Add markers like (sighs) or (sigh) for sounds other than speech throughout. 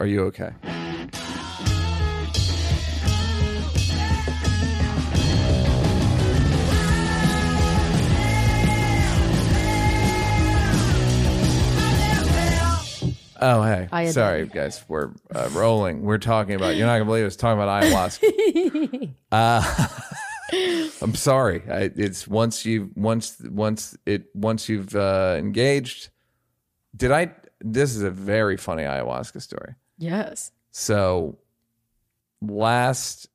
Are you okay? Oh, hey. I had Sorry, guys. We're uh, rolling. We're talking about, you're not going to believe us talking about ayahuasca. (laughs) uh, (laughs) I'm sorry. I, it's once you once once it once you've uh, engaged. Did I? This is a very funny ayahuasca story. Yes. So, last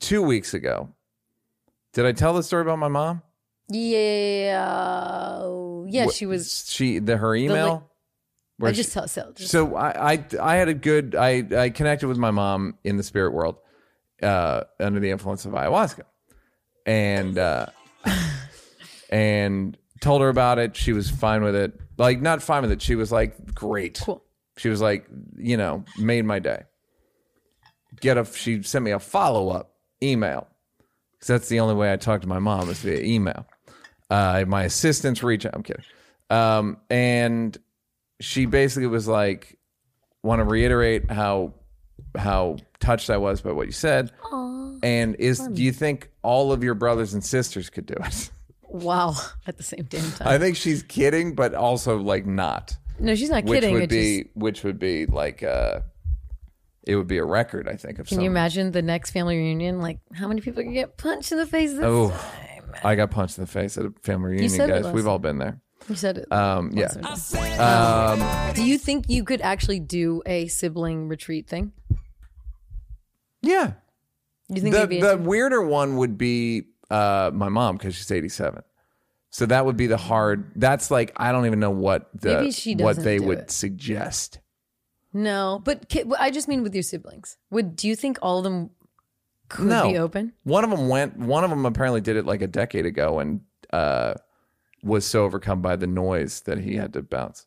two weeks ago, did I tell the story about my mom? Yeah. Yeah, What- she was. She the her email. I just tell so. Just, so I, I I had a good I I connected with my mom in the spirit world uh under the influence of ayahuasca. And uh (laughs) and told her about it. She was fine with it. Like not fine with it. She was like great. Cool. she was like you know made my day. Get a she sent me a follow-up email. Because that's the only way I talk to my mom is via email. Uh my assistants reach out I'm kidding. Um and she basically was like, want to reiterate how how touched I was by what you said. and is do you think all of your brothers and sisters could do it? wow. (laughs) At the same damn (laughs) time. I think she's kidding, but also like not. no, she's not Which kidding. would be just, which would be like uh it would be a record, I think, of can some you imagine the next family reunion? Like, how many people can get punched in the face this Oh time? I got punched in the face at a family reunion, said it guys. We've all been there. You said it. Um yeah. once or twice. Um, do you think you could actually do a sibling retreat thing? Yeah. You think the, be the weirder one would be uh, my mom because she's 87 so that would be the hard that's like i don't even know what the Maybe she what they would it. suggest No, but I just mean with your siblings. Would do you think all of them could no be open? one of them went one of them apparently did it like a decade ago and uh, was so overcome by the noise that he had to bounce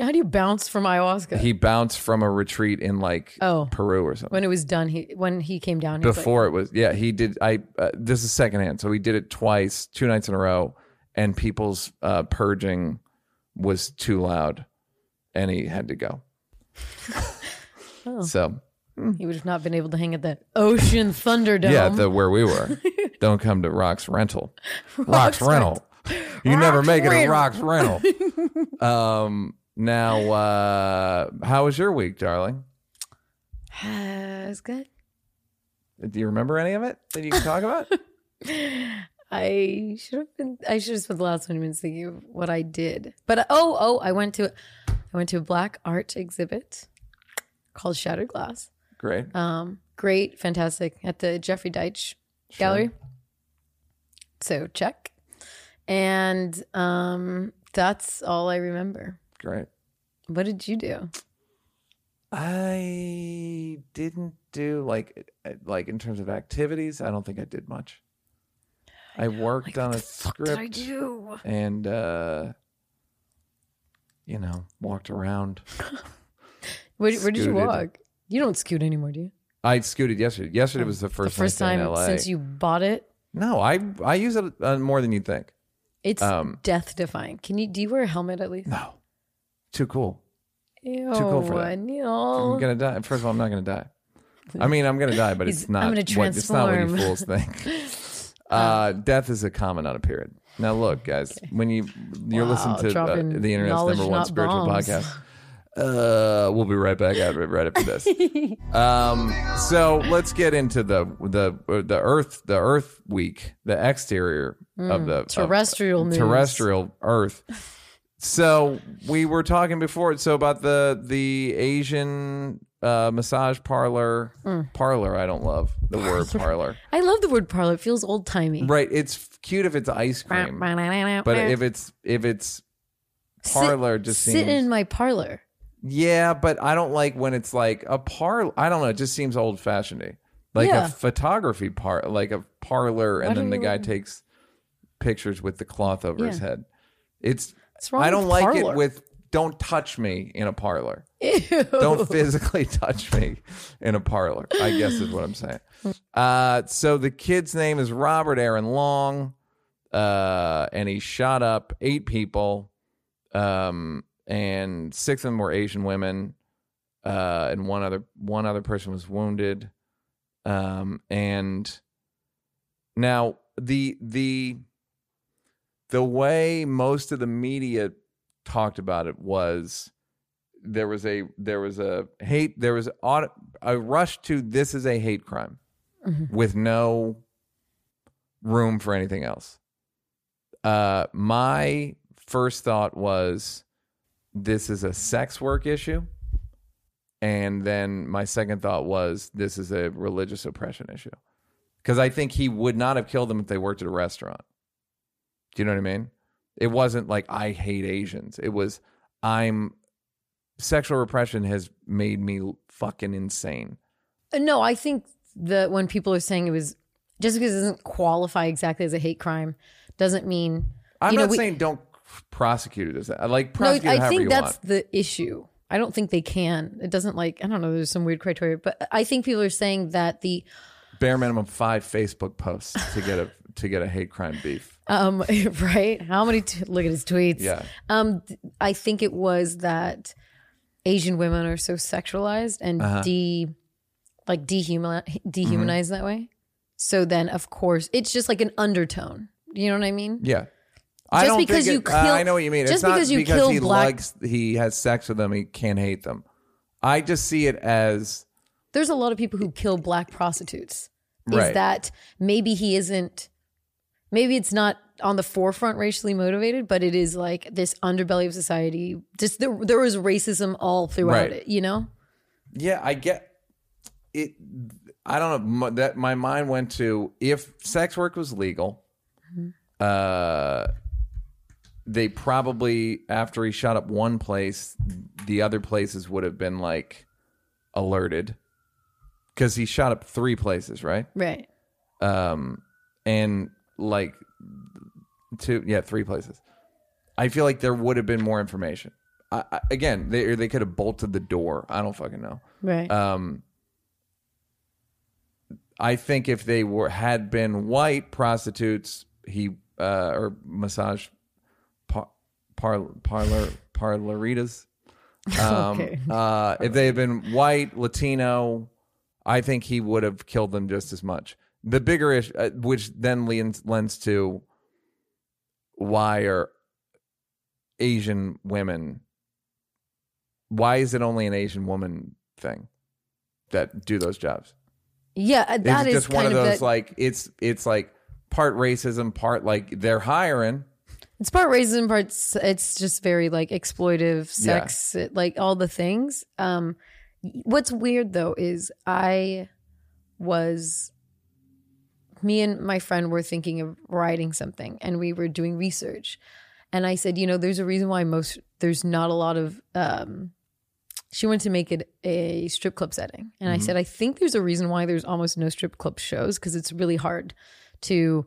How do you bounce from ayahuasca? he bounced from a retreat in like Oh. peru or something when it was done, he when he came down he was like, before it was yeah he did i uh, this is secondhand so he did it twice two nights in a row and people's uh, purging was too loud and he had to go (laughs) Oh. so he would have not been able to hang at the Ocean Thunderdome. yeah the where we were (laughs) don't come to rocks rental rocks, Rocks rental you never make it a Rental. rocks rental (laughs) um now uh how was your week darling (sighs) It was good. do you remember any of it that you can talk about (laughs) I should have been. I should have spent the last twenty minutes thinking of what I did. But oh, oh, I went to, I went to a black art exhibit called Shattered Glass. great Um, great, fantastic at the Jeffrey Deitch Gallery. So check, and um, that's all I remember. Great What did you do? I didn't do like uh, like in terms of activities. I don't think I did much. I worked on a did I script do? and uh you know walked around. (laughs) Where, where did you walk? You don't scoot anymore, do you? I scooted yesterday. Yesterday was the The first first nice in time LA. since you bought it. no, I I use it uh, more than you'd think. It's Um, death defying. Can you do you wear a helmet at least? No, too cool. Ew, cool for that. Neil. I'm gonna die. First of all, I'm not gonna die. I mean, I'm gonna die, but He's- it's not. I'm gonna what, it's not what you transform. fools think. (laughs) Uh, death is a comma, not a period. Now, look, guys, when you you're Wow, listening to uh, dropping the internet's knowledge, number one not spiritual bombs. podcast, uh, we'll be right back after right after this. (laughs) um, so let's get into the the the Earth the Earth week, the exterior of the of- Mm, terrestrial news. terrestrial Earth. So we were talking before, so about the the Asian uh, massage parlor. Mm. Parlor, I don't love the word (laughs) parlor. I love the word parlor. It feels old timey. Right, it's cute if it's ice cream, but (laughs) if it's if it's parlor, it just sit seems in my parlor. yeah. But I don't like when it's like a parlor. I don't know. It just seems old fashioned. Like Yeah. a photography part, like a parlor, and Why then the guy takes pictures with the cloth over his head. It's I don't like parlor? it with don't touch me in a parlor. Ew. Don't physically (laughs) touch me in a parlor. I guess is what I'm saying. Uh, so the kid's name is Robert Aaron Long, uh, and he shot up eight people um, and six of them were Asian women, uh, and one other one other person was wounded. Um, and now the the the way most of the media talked about it was there was a there was a hate there was a rush to this is a hate crime with no room for anything else. Uh, my first thought was this is a sex work issue. And then my second thought was this is a religious oppression issue. Because I think he would not have killed them if they worked at a restaurant. Do you know what I mean? It wasn't like I hate Asians. It was I'm sexual repression has made me fucking insane. Uh, No, I think that when people are saying it was just because it doesn't qualify exactly as a hate crime doesn't mean I'm you know, not we- saying don't prosecute it as that. Like no. prosecute it I think that's want. the issue. I don't think they can. It doesn't like I don't know. There's some weird criteria, but I think people are saying that the Bare minimum five Facebook posts to get a to get a hate crime beef. um (laughs) right. How many? T- look at his tweets. Yeah. Um, I think it was that Asian women are so sexualized and Uh-huh. de like Mm-hmm. dehumanized that way. So then, of course, it's just like an undertone. You know what I mean? Yeah. I Just don't because you it- uh, kill- I know what you mean. just it's not because you because kill he black- likes he has sex with them, he can't hate them. I just see it as There's a lot of people who kill black prostitutes. Is Right. that maybe he isn't? Maybe it's not on the forefront racially motivated, but it is like this underbelly of society. Just there, there was racism all throughout Right. it. You know? Yeah, I get it. I don't know that my mind went to if sex work was legal, uh, they probably after he shot up one place, the other places would have been like alerted because he shot up three places, right? Right. um, and like two, yeah, three places. I feel like there would have been more information. I, I, again, they or they could have bolted the door. I don't fucking know. Right. Um, I think if they were had been white prostitutes, he uh, or massage par, par, parlor parloritas. (laughs) Um, Okay. uh, if they had been white Latino, I think he would have killed them just as much. The bigger issue, uh, which then lends lends to why are Asian women? Why is it only an Asian woman thing that do those jobs? yeah, uh, that is is just one kind of of those the, like it's it's like part racism, part like they're hiring. It's part racism, part it's just very like exploitive sex, it- like all the things. Um, what's weird though is I was, me and my friend were thinking of writing something, and we were doing research, and I said, you know, there's a reason why most there's not a lot of. Um, she wanted to make it a strip club setting, and I said, I think there's a reason why there's almost no strip club shows because it's really hard to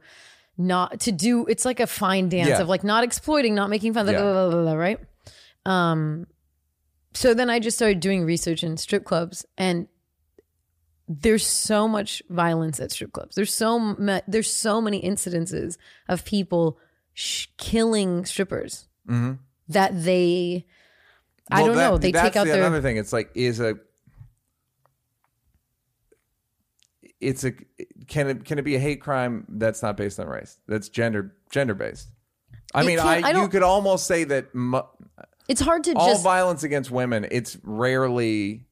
not to do it's like a fine dance Yeah. of like not exploiting not making fun of Yeah. blah, blah, blah, right um so then i just started doing research in strip clubs and there's so much violence at strip clubs there's so ma- there's so many incidences of people sh- killing strippers that they i don't that- know they take out the, their another thing. It's like is a it's a can it can it be a hate crime that's not based on race? That's gender gender based. I It mean, I, I you could almost say that mu- it's hard to all just violence against women it's rarely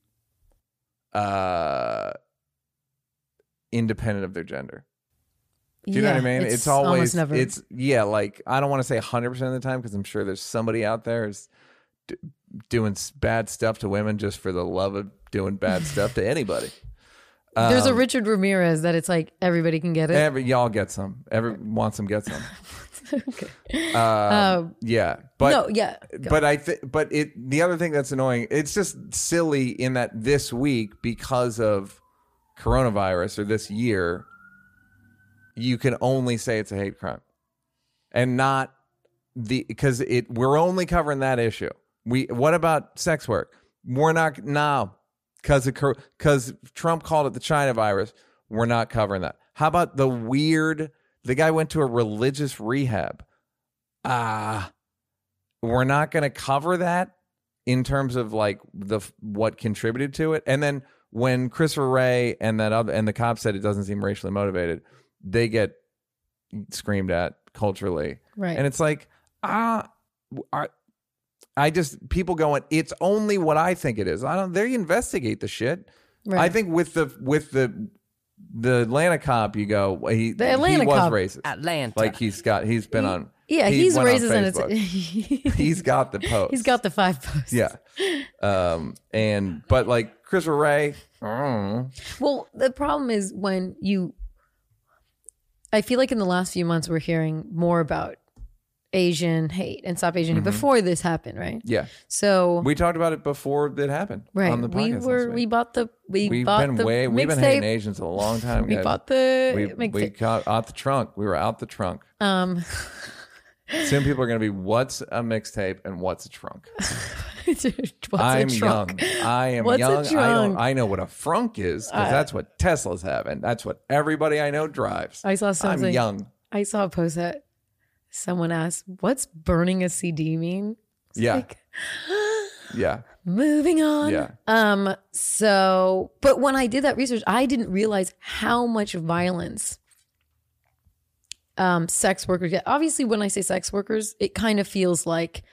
uh independent of their gender. Do you know what I mean? It's, always never it's yeah, like I don't want to say 100% of the time because I'm sure there's somebody out there is d- doing bad stuff to women just for the love of doing bad (laughs) stuff to anybody. there's Um, a richard ramirez that it's like everybody can get it Every y'all get some. Every wants some get some. (laughs) okay. Uh, yeah, but no yeah go. but I think but it the other thing that's annoying. It's just silly in that this week because of coronavirus or this year, you can only say it's a hate crime, and not the because it we're only covering that issue. We what about sex work? We're not now because because Trump called it the China virus. We're not covering that. How about the weird? The guy went to a religious rehab. Ah, we're not going to cover that in terms of like the what contributed to it. And then when Christopher Wray and that other and the cop said it doesn't seem racially motivated, they get screamed at culturally, Right. And it's like ah, are, I just people going. It's only what I think it is. I don't. They investigate the shit. Right. I think with the with the the Atlanta cop, you go. well, He The Atlanta he was cop- racist. Atlanta. Like he's got he's been on. yeah, he he's went on racist and it's (laughs) he's got the post. he's got the five posts. yeah. Um and but like Christopher Wray, mm, Well, the problem is when you. I feel like in the last few months we're hearing more about Asian hate and stop Asian hate before this happened, right? yeah. So We talked about it before it happened. right, On the we podcast were last we week. bought the we We've bought been the way we've been hating mixtape. Asians a long time. We guys. bought the we, we mixtape. got out the trunk. We were out the trunk. Um, (laughs) Soon people are gonna be what's a mixtape and what's a trunk. (laughs) what's I'm a trunk? young. I am What's a young. I don't trunk? Uh, I know what a frunk is because that's what Teslas have, and that's what everybody I know drives. I saw something. I'm young. I saw a post that someone asked, "What's burning a CD mean?" Yeah. like, (gasps) Yeah. moving on. Yeah. Um. So, but when I did that research, I didn't realize how much violence um sex workers get. Obviously, when I say sex workers, it kind of feels like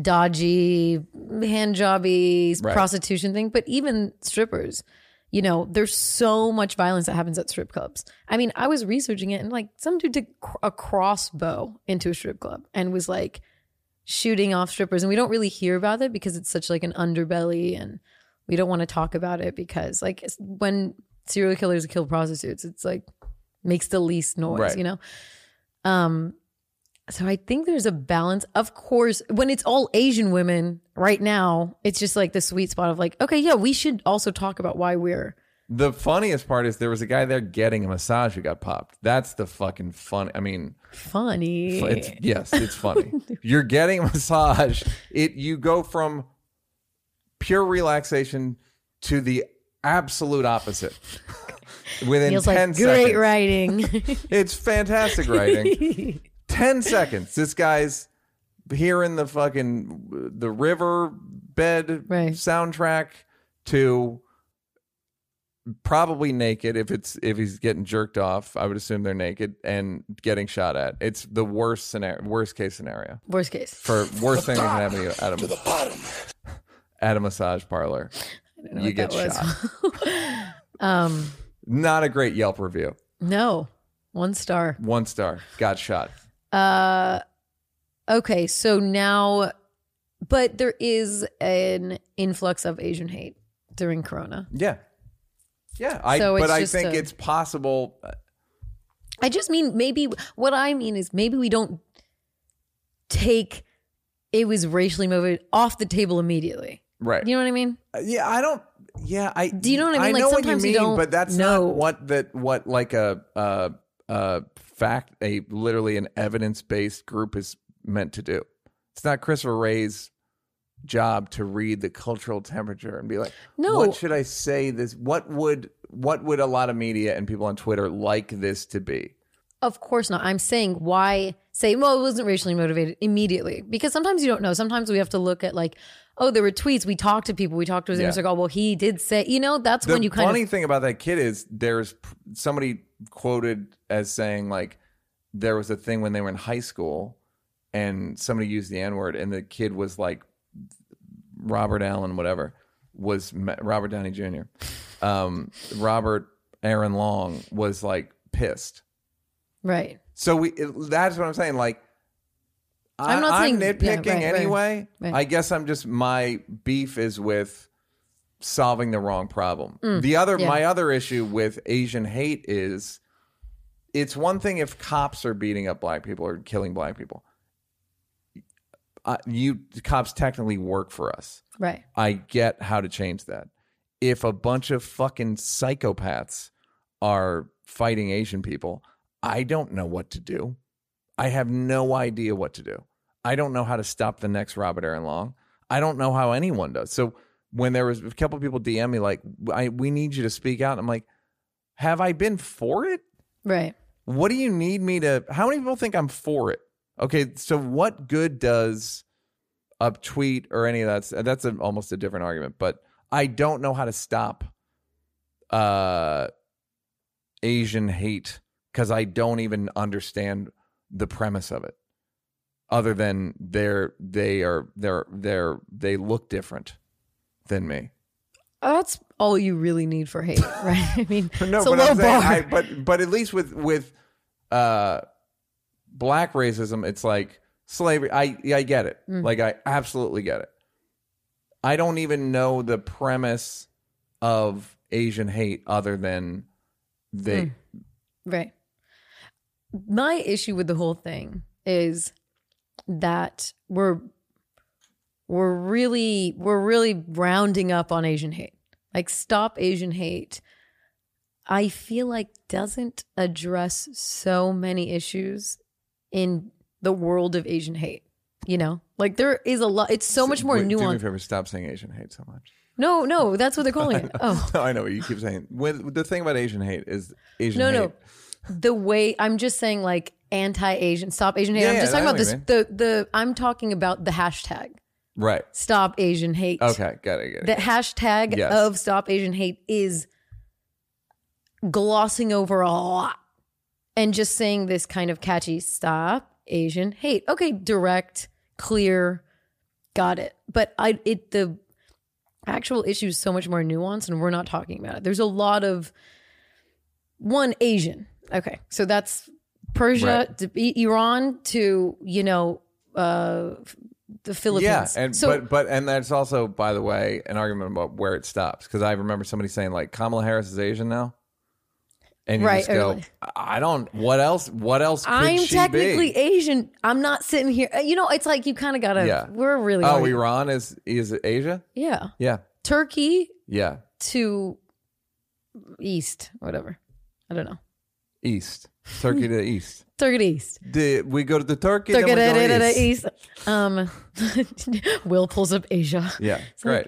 dodgy, hand jobby, Right. prostitution thing. But even strippers, you know, there's so much violence that happens at strip clubs. I mean, I was researching it, and like some dude took a crossbow into a strip club and was like shooting off strippers and we don't really hear about it because it's such like an underbelly and we don't want to talk about it because like when serial killers kill prostitutes it's like makes the least noise Right. you know um so i think there's a balance of course when it's all asian women right now it's just like the sweet spot of like okay yeah we should also talk about why we're The funniest part is there was a guy there getting a massage who got popped. That's the fucking funny. I mean, funny it's yes, it's funny. (laughs) You're getting a massage. It you go from pure relaxation to the absolute opposite (laughs) within feels ten like great seconds. writing (laughs) (laughs) It's fantastic writing. 10 seconds. This guy's hearing the fucking the river bed Right. soundtrack to probably naked if it's if he's getting jerked off. I would assume they're naked and getting shot at. It's the worst scenario, worst case scenario worst case for worst thing that can happen to you at a, at a massage parlor. know You what get that was. shot. (laughs) um Not a great Yelp review. no one star One star. Got shot. Uh, okay, so now, but there is an influx of Asian hate during Corona. Yeah. Yeah, I So but it's I just think a- it's possible I just mean maybe what I mean is maybe we don't take it was racially motivated off the table immediately. right. You know what I mean? Uh, Yeah, I don't. Yeah, I. Do you know what I mean? I Like, know what you sometimes you don't but that's know. not what that what like a uh uh fact a literally an evidence based group is meant to do. It's not Christopher Wray's job to read the cultural temperature and be like, No. what should I say? This what would what would a lot of media and people on Twitter like this to be? Of course not. I'm saying why say, well, it wasn't racially motivated immediately. Because sometimes you don't know. Sometimes we have to look at like, oh, there were tweets. We talked to people. We talked to his Yeah. inner circle. Well, he did say, you know, that's The when you kind of funny thing about that kid is there's somebody quoted as saying like there was a thing when they were in high school and somebody used the N word and the kid was like Robert Allen whatever was Robert Downey Jr. Um, Robert Aaron Long was like pissed. right. So we it, that's what I'm saying. Like, I, I'm not I'm saying- yeah, nitpicking right, right, anyway. right. I guess I'm just my beef is with solving the wrong problem. Mm, the other, yeah. my other issue with Asian hate is it's one thing if cops are beating up black people or killing black people. Uh, you cops technically work for us. Right. I get how to change that. If a bunch of fucking psychopaths are fighting Asian people, I don't know what to do. I have no idea what to do. I don't know how to stop the next Robert Aaron Long. I don't know how anyone does. So when there was a couple people DM me like, I, "We need you to speak out," I'm like, "Have I been for it? Right. What do you need me to? How many people think I'm for it? Okay, so what good does a tweet or any of that. That's a, almost a different argument. But I don't know how to stop uh, Asian hate because I don't even understand the premise of it. Other than they're they are they're they're they look different than me. That's all you really need for hate, (laughs) right? I mean, (laughs) No, but I'm saying. I, but but at least with with uh, black racism, it's like slavery. I I get it. Mm. Like I absolutely get it. I don't even know the premise of Asian hate other than they. Mm. Right. My issue with the whole thing is that we're we're really we're really rounding up on Asian hate. Like stop Asian hate. I feel like doesn't address so many issues in the world of Asian hate. You know? Like there is a lot it's so much more Wait, Do me a nuanced. favor, stop saying Asian hate so much. No, no, that's what they're calling (laughs) it. Oh. (laughs) No, I know what you keep saying. With, the thing about Asian hate is Asian No, hate. no. The way I'm just saying like anti-Asian, stop Asian hate. Yeah, I'm just yeah, talking about this. The the I'm talking about the hashtag Right. stop Asian hate. Okay. Got it. Got it. The hashtag Yes. of stop Asian hate is glossing over a lot and just saying this kind of catchy stop Asian hate. Okay, direct, clear, got it. But I it the actual issue is so much more nuanced and we're not talking about it. There's a lot of one Asian. Okay. So that's Persia Right. to Iran to, you know, uh the Yeah, Philippines. and so but but and that's also, by the way, an argument about where it stops. Because I remember somebody saying like Kamala Harris is Asian now, and you Right, just go, early. I don't. What else? What else could I'm technically be? Asian. I'm not sitting here. uh, You know, it's like you kind of gotta. Yeah. We're really. Oh, arguing. Iran is is it Asia? Yeah. Yeah, Turkey yeah, to east, whatever. I don't know. East Turkey to the East. (laughs) Turkey to east. Did we go to the Turkey? Turkey to, to east. east. Um, (laughs) Will pulls up Asia. Yeah, like, great.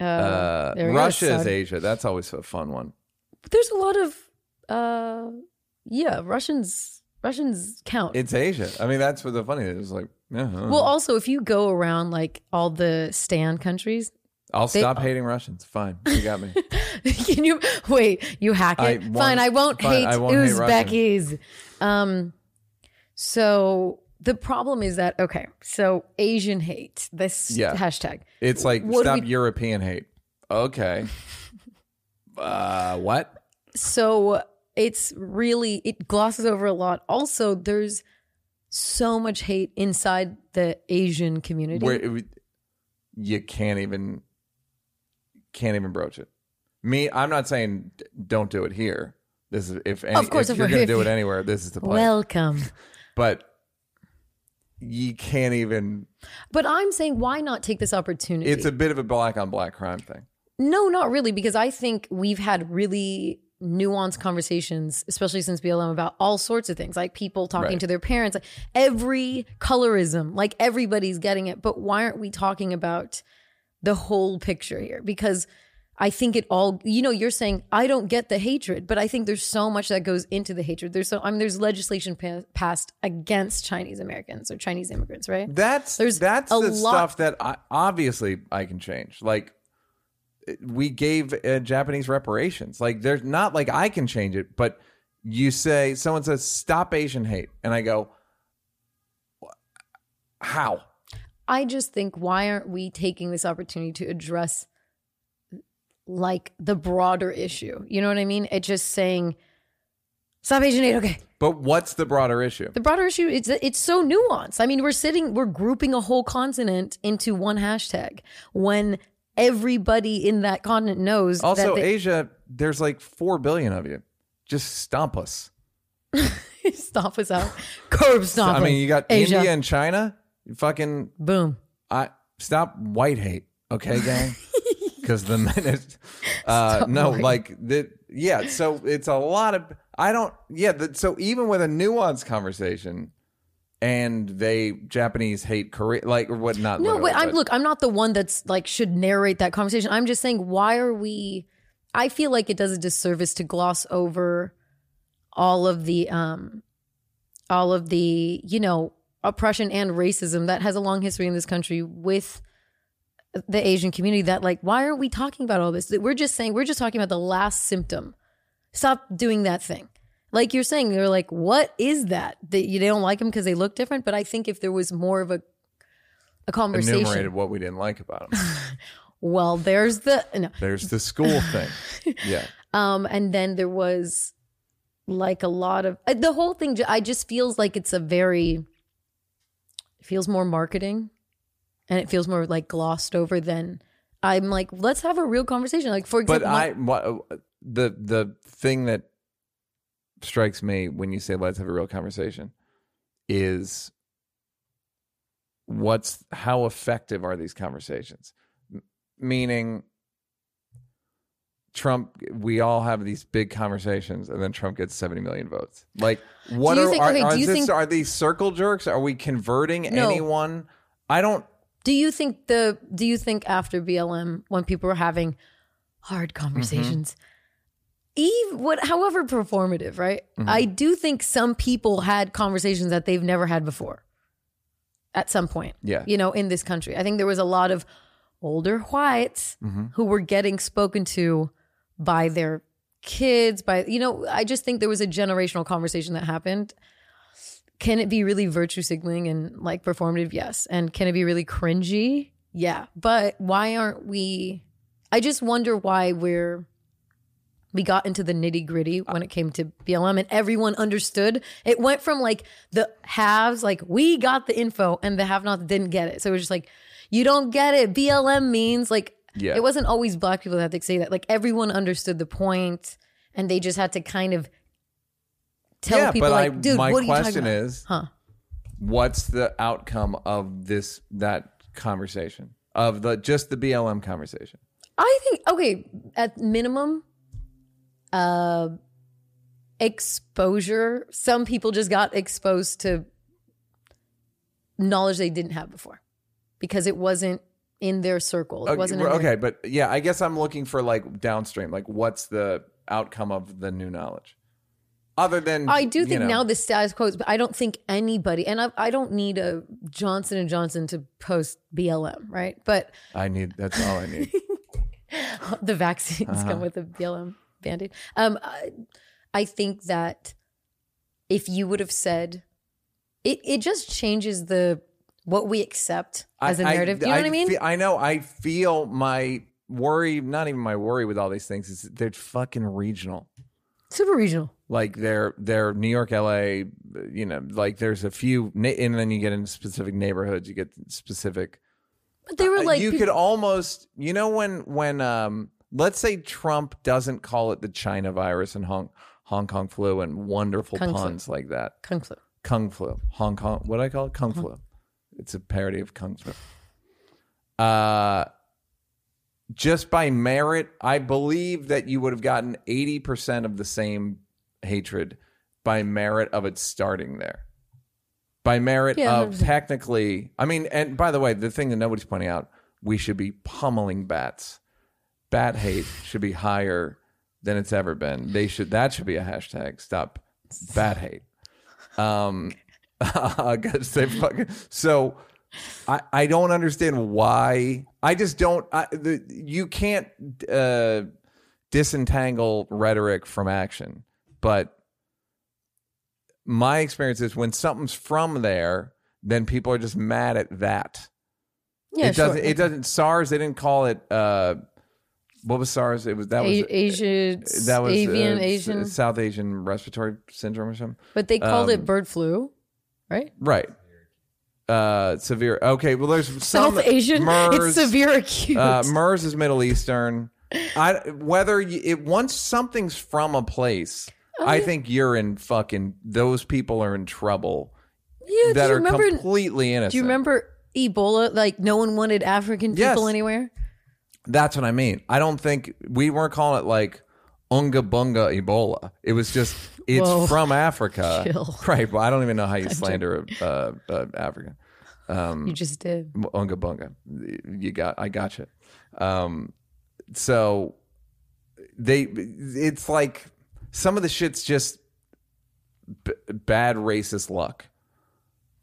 Uh, Uh, go, Russia is Asia. That's always a fun one. There's a lot of, uh, yeah, Russians. Russians count. It's Asia. I mean, that's what the funny is. It's like, yeah, well, also, if you go around like all the Stan countries, I'll they- stop hating Russians. Fine, you got me. (laughs) Can you wait? You hack it. I won't- fine, I won't fine, hate I won't hate Uzbekis. um, so the problem is that okay, so Asian hate this Yeah. hashtag. It's like What stop we- European hate. Okay. (laughs) uh, what? So it's really it glosses over a lot. Also, there's so much hate inside the Asian community. Where it, you can't even can't even broach it. Me, I'm not saying don't do it here. This is if any, Of course, if if you're going to do it anywhere, this is the place. Welcome. (laughs) but you can't even. But I'm saying, why not take this opportunity? It's a bit of a black on black crime thing. No, not really, because I think we've had really nuanced conversations, especially since BLM, about all sorts of things, like people talking Right. to their parents, like every colorism, like everybody's getting it. But why aren't we talking about the whole picture here? Because I think it all, you know, you're saying I don't get the hatred, but I think there's so much that goes into the hatred. There's so, I mean, there's legislation pa- passed against Chinese Americans or Chinese immigrants, right? That's There's that's the lot- stuff that I, obviously I can change. Like we gave uh, Japanese reparations. Like there's not like I can change it, but you say someone says stop Asian hate, and I go, how? I just think why aren't we taking this opportunity to address like the broader issue? You know what I mean? It's just saying stop Asian aid. Okay, But what's the broader issue? the broader issue it's it's so nuanced. I mean, we're sitting we're grouping a whole continent into one hashtag when everybody in that continent knows Also, that they, Asia, there's like four billion of you. Just stomp us. (laughs) stomp us out, curb stomp. Us. I mean, you got Asia. India and China. Fucking boom. I stop white hate, okay, gang? (laughs) Because the minute, (laughs) uh, no, like the yeah. So it's a lot of I don't yeah. The, so even with a nuanced conversation, and they Japanese hate Korea, like or what? Not No, but I'm look, I'm not the one that's like should narrate that conversation. I'm just saying why are we I feel like it does a disservice to gloss over all of the um all of the, you know, oppression and racism that has a long history in this country with the Asian community that like why aren't we talking about all this? We're just saying we're just talking about the last symptom. Stop doing that thing. Like you're saying, they're like, what is that? That you don't like them because they look different. But I think if there was more of a a conversation, Enumerated what we didn't like about them. (laughs) well, there's the no, There's the school thing. (laughs) Yeah. um, and then there was like a lot of uh, the whole thing. I just feels like it's a very it feels more marketing, and it feels more like glossed over than. I'm like, let's have a real conversation. Like, for example, my- I what, the the thing that strikes me when you say let's have a real conversation is what's how effective are these conversations? M- meaning Trump we all have these big conversations and then Trump gets 70 million votes. Like what are think- are, okay, are this- think- are these circle jerks? Are we converting No. anyone? I don't Do you think the do you think after BLM when people were having hard mm-hmm. conversations even what however performative, right? Mm-hmm. I do think some people had conversations that they've never had before. At some point. Yeah. You know, in this country. I think there was a lot of older whites mm-hmm. who were getting spoken to by their kids, by you know, I just think there was a generational conversation that happened can it be really virtue signaling and like performative? Yes. And can it be really cringy? Yeah. But why aren't we? I just wonder why we're we got into the nitty gritty when it came to BLM and everyone understood. It went from like the haves, like we got the info, and the have nots didn't get it. So it was just like, you don't get it. BLM means like Yeah. it wasn't always black people that had to say that. Like everyone understood the point, and they just had to kind of tell yeah, people but like, I, dude, my what are you question is, Huh. what's the outcome of this that conversation of the just the BLM conversation? I think okay, at minimum, uh, exposure. Some people just got exposed to knowledge they didn't have before because it wasn't in their circle. It Okay, wasn't okay, their- but yeah, I guess I'm looking for like downstream, like what's the outcome of the new knowledge, other than I do think know, now the status quo, is, but I don't think anybody, and I, I don't need a Johnson and Johnson to post BLM, right? But I need that's all I need. (laughs) the vaccines Uh-huh. come with a BLM band-aid. Um, I, I think that if you would have said, it, it just changes the what we accept as a I- narrative. you know what I mean? fe- I know. I feel my worry, not even my worry with all these things, is they're fucking regional. Super regional. like they're they're New York, LA, you know, like there's a few, and then you get into specific neighborhoods, you get specific. But they were like, Uh, you peop- could almost, you know, when when um, let's say Trump doesn't call it the China virus and Hong Hong Kong flu and wonderful Kung flu. puns like that, Kung flu. Kung flu, Hong Kong, what do I call it, Kung flu. It's a parody of Kung flu. Uh, just by merit, I believe that you would have gotten 80% of the same hatred by merit of it starting there. By merit Yeah, of 100%. technically, I mean, and by the way, the thing that nobody's pointing out, we should be pummeling bats. Bat hate should be higher than it's ever been. They should that should be a hashtag. Stop bat hate. Um, because they fucking (laughs) so. I, I don't understand why. I just don't. I, the, you can't uh, disentangle rhetoric from action. But my experience is when something's from there, then people are just mad at that. Yeah, it sure. doesn't. It doesn't. SARS. They didn't call it. Uh, what was SARS? It was that was Asia, that was avian, uh, Asian, South Asian respiratory syndrome or something. but they called um, it bird flu, right? Right. Uh, severe. Okay. Well, there's some South Asian. MERS, it's severe acute. Uh, MERS is Middle Eastern. I whether you, it once something's from a place, Oh, I think you're in fucking. Those people are in trouble yeah, do that you are remember? completely innocent. do you remember Ebola? Like no one wanted African Yes. people anywhere. That's what I mean. I don't think we weren't calling it like unga bunga Ebola. It was just it's Whoa. from Africa, Chill. (laughs) right? Well, I don't even know how you slander uh, uh, Africa. you just did. Unga bunga. You got. I got you. Um, so they. It's like some of the shit's just b- bad racist luck.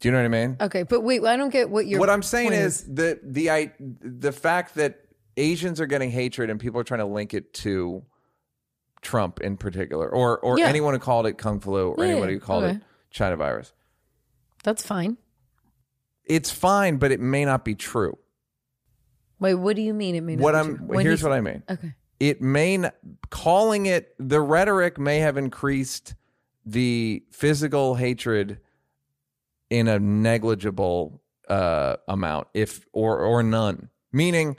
Do you know what I mean? Okay, but wait, I don't get what you're. what I'm saying is, the the I the fact that Asians are getting hatred and people are trying to link it to Trump in particular, or or Yeah. anyone who called it Kung Flu, or Yeah, anybody who called okay. it China virus. that's fine. It's fine, but it may not be true. Wait, what do you mean? It may not What be I'm true? Here's he- what I mean. Okay. It may not, calling it the rhetoric may have increased the physical hatred in a negligible uh, amount, if or or none. Meaning,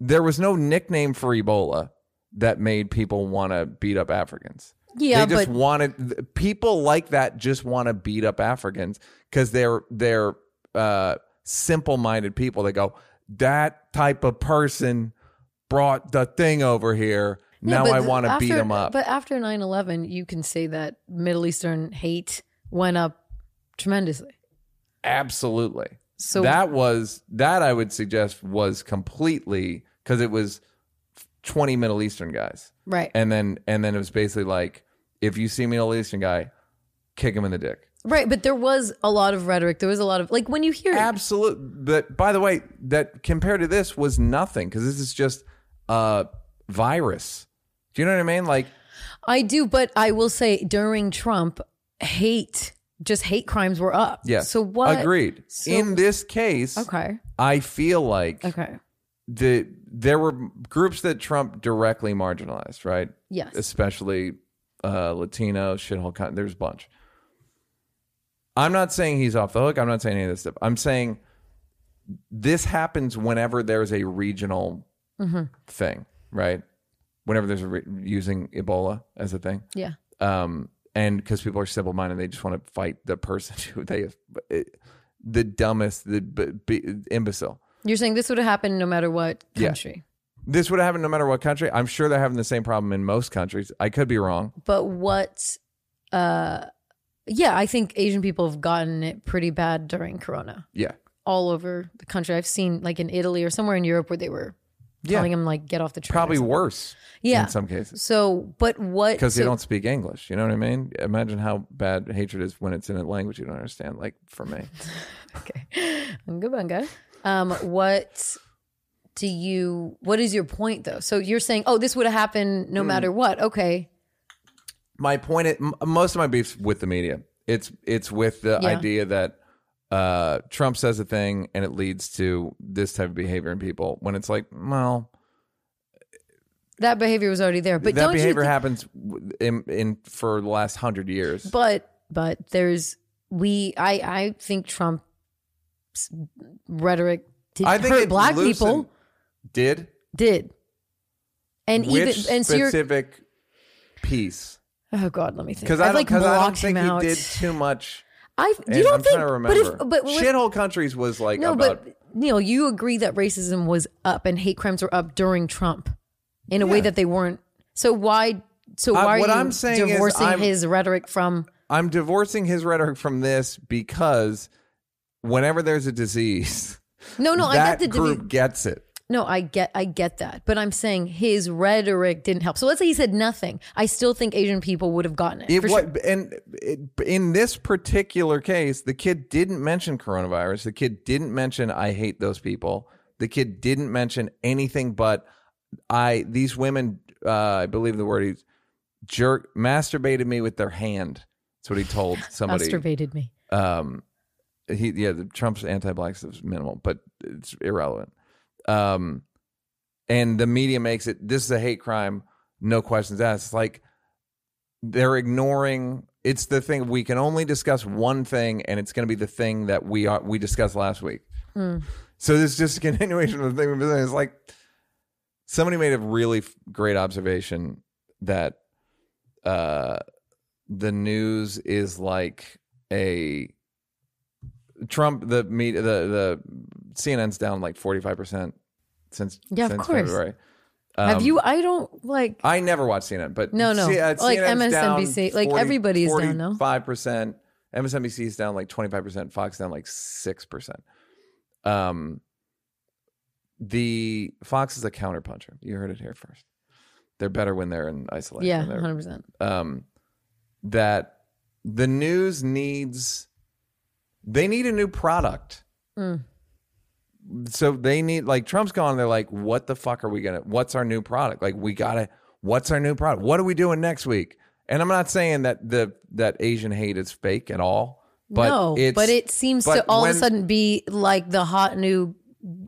there was no nickname for Ebola that made people want to beat up Africans. Yeah, they just but wanted people like that just want to beat up Africans because they're they're uh, simple-minded people. They go, that type of person brought the thing over here. Yeah, Now I want to beat them up. But after 9-11, you can say that Middle Eastern hate went up tremendously. Absolutely. So that was that I would suggest was completely because it was twenty Middle Eastern guys, right, and then and then it was basically like if you see a Middle Eastern guy, kick him in the dick. right. But there was a lot of rhetoric. There was a lot of like when you hear Absolute. But by the way, that compared to this was nothing because this is just a virus. Do you know what I mean? Like I do, but I will say during Trump, hate just hate crimes were up. yeah. So what? Agreed. So- in this case, Okay. I feel like Okay. The there were groups that Trump directly marginalized, right? Yes. especially uh, Latino shithole. Con- there's a bunch. I'm not saying he's off the hook. I'm not saying any of this stuff. I'm saying this happens whenever there's a regional Mm-hmm. thing, right? Whenever there's a re- using Ebola as a thing, Yeah. um, and because people are simple minded, they just want to fight the person (laughs) who they it, the dumbest, the b- b- imbecile. You're saying this would have happened no matter what Yeah. country. This would have happened no matter what country. I'm sure they're having the same problem in most countries. I could be wrong. But what uh yeah, I think Asian people have gotten it pretty bad during corona. Yeah. All over the country. I've seen like in Italy or somewhere in Europe where they were Yeah. telling them like get off the train. Probably worse Yeah. in some cases So, but what because so, they don't speak English. You know what I mean? Imagine how bad hatred is when it's in a language you don't understand. Like for me, (laughs) Okay. (laughs) Guy. Um, what do you? What is your point though? So you're saying, oh, this would have happened Hmm. no matter what. Okay. my point. Is, m- most of my beefs with the media. It's it's with the Yeah. idea that uh, Trump says a thing and it leads to this type of behavior in people. When it's like, well, That behavior was already there, but that don't behavior you? thi- happens w- in, in for the last hundred years. but but there's we. I I think Trump's rhetoric did I think hurt black people. did Did and which even and so specific piece? Oh God, let me think. Because I don't, I don't think he out. did too much. I you don't I'm think, trying to but remember. if but what- shithole countries was like No, about but Neil, you agree that racism was up and hate crimes were up during Trump in a way that they weren't. So why? So Uh, why what are you I'm saying is divorcing I'm- his rhetoric from? I'm divorcing his rhetoric from this because whenever there's a disease, (laughs) No, no, I that get the group divi- gets it. no, I get, I get that, but I'm saying his rhetoric didn't help. So let's say he said nothing. I still think Asian people would have gotten it. It for sure. and it, in this particular case, the kid didn't mention coronavirus. The kid didn't mention I hate those people. The kid didn't mention anything but I these women. Uh, I believe the word he's jerk masturbated me with their hand. That's what he told somebody. Masturbated me. um he yeah the trump's anti-black stuff is minimal but it's irrelevant. Um and the media makes it this is a hate crime no questions asked. It's like they're ignoring it's the thing we can only discuss one thing and it's going to be the thing that we are we discussed last week. So this is just a continuation of the thing we've been saying. It's like somebody made a really f- great observation that uh the news is like a Trump the media the the CNN's down like forty five percent since Yeah, of course. February. Have Um, you? I don't like. I never watch CNN, but No, no. C- uh, Like MSNBC, like, everybody's down, no? Five percent. MSNBC is down like twenty five percent. Fox down like six percent. Um, the Fox is a counterpuncher. You heard it here first. They're better when they're in isolation. Yeah, hundred percent. um, that the news needs They need a new product. Mm. So they need like Trump's gone. They're like, what the fuck are we gonna? What's our new product? Like we gotta. What's our new product? What are we doing next week? And I'm not saying that the that Asian hate is fake at all. But no, but it seems to all when- of a sudden be like the hot new,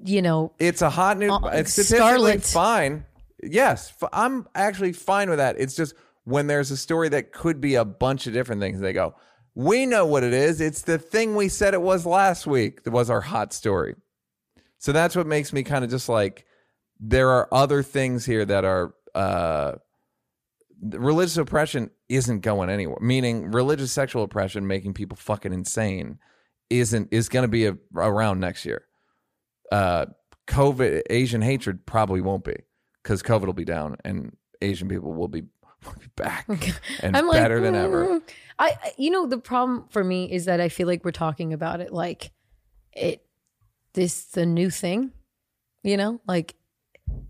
you know, It's a hot new. Uh, it's statistically Scarlet. fine. Yes, I'm actually fine with that. It's just when there's a story that could be a bunch of different things, they go, "We know what it is. It's the thing we said it was last week. That was our hot story." So that's what makes me kind of just like there are other things here that are uh religious oppression isn't going anywhere. Meaning religious sexual oppression making people fucking insane isn't is going to be a, around next year. Uh COVID Asian hatred probably won't be cuz COVID will be down and Asian people will be, (laughs) will be back (laughs) and I'm like better than ever. I, you know, the problem for me is that I feel like we're talking about it like it, this the new thing, you know, like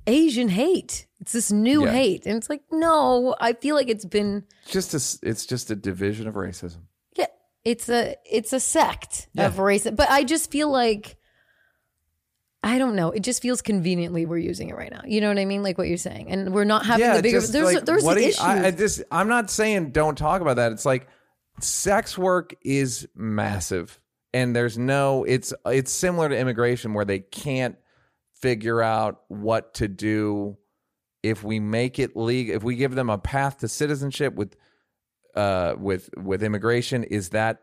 Asian hate. It's this new Yeah. hate, and it's like no, I feel like it's been just a it's just a division of racism. yeah, it's a it's a sect Yeah. of racism. but I just feel like. I don't know. It just feels conveniently we're using it right now. You know what I mean? Like what you're saying, and we're not having the bigger. There's like, there's what the do you- issue. I, I just I'm not saying don't talk about that. It's like sex work is massive, and there's no. It's it's similar to immigration where they can't figure out what to do if we make it legal. If we give them a path to citizenship with uh with with immigration, is that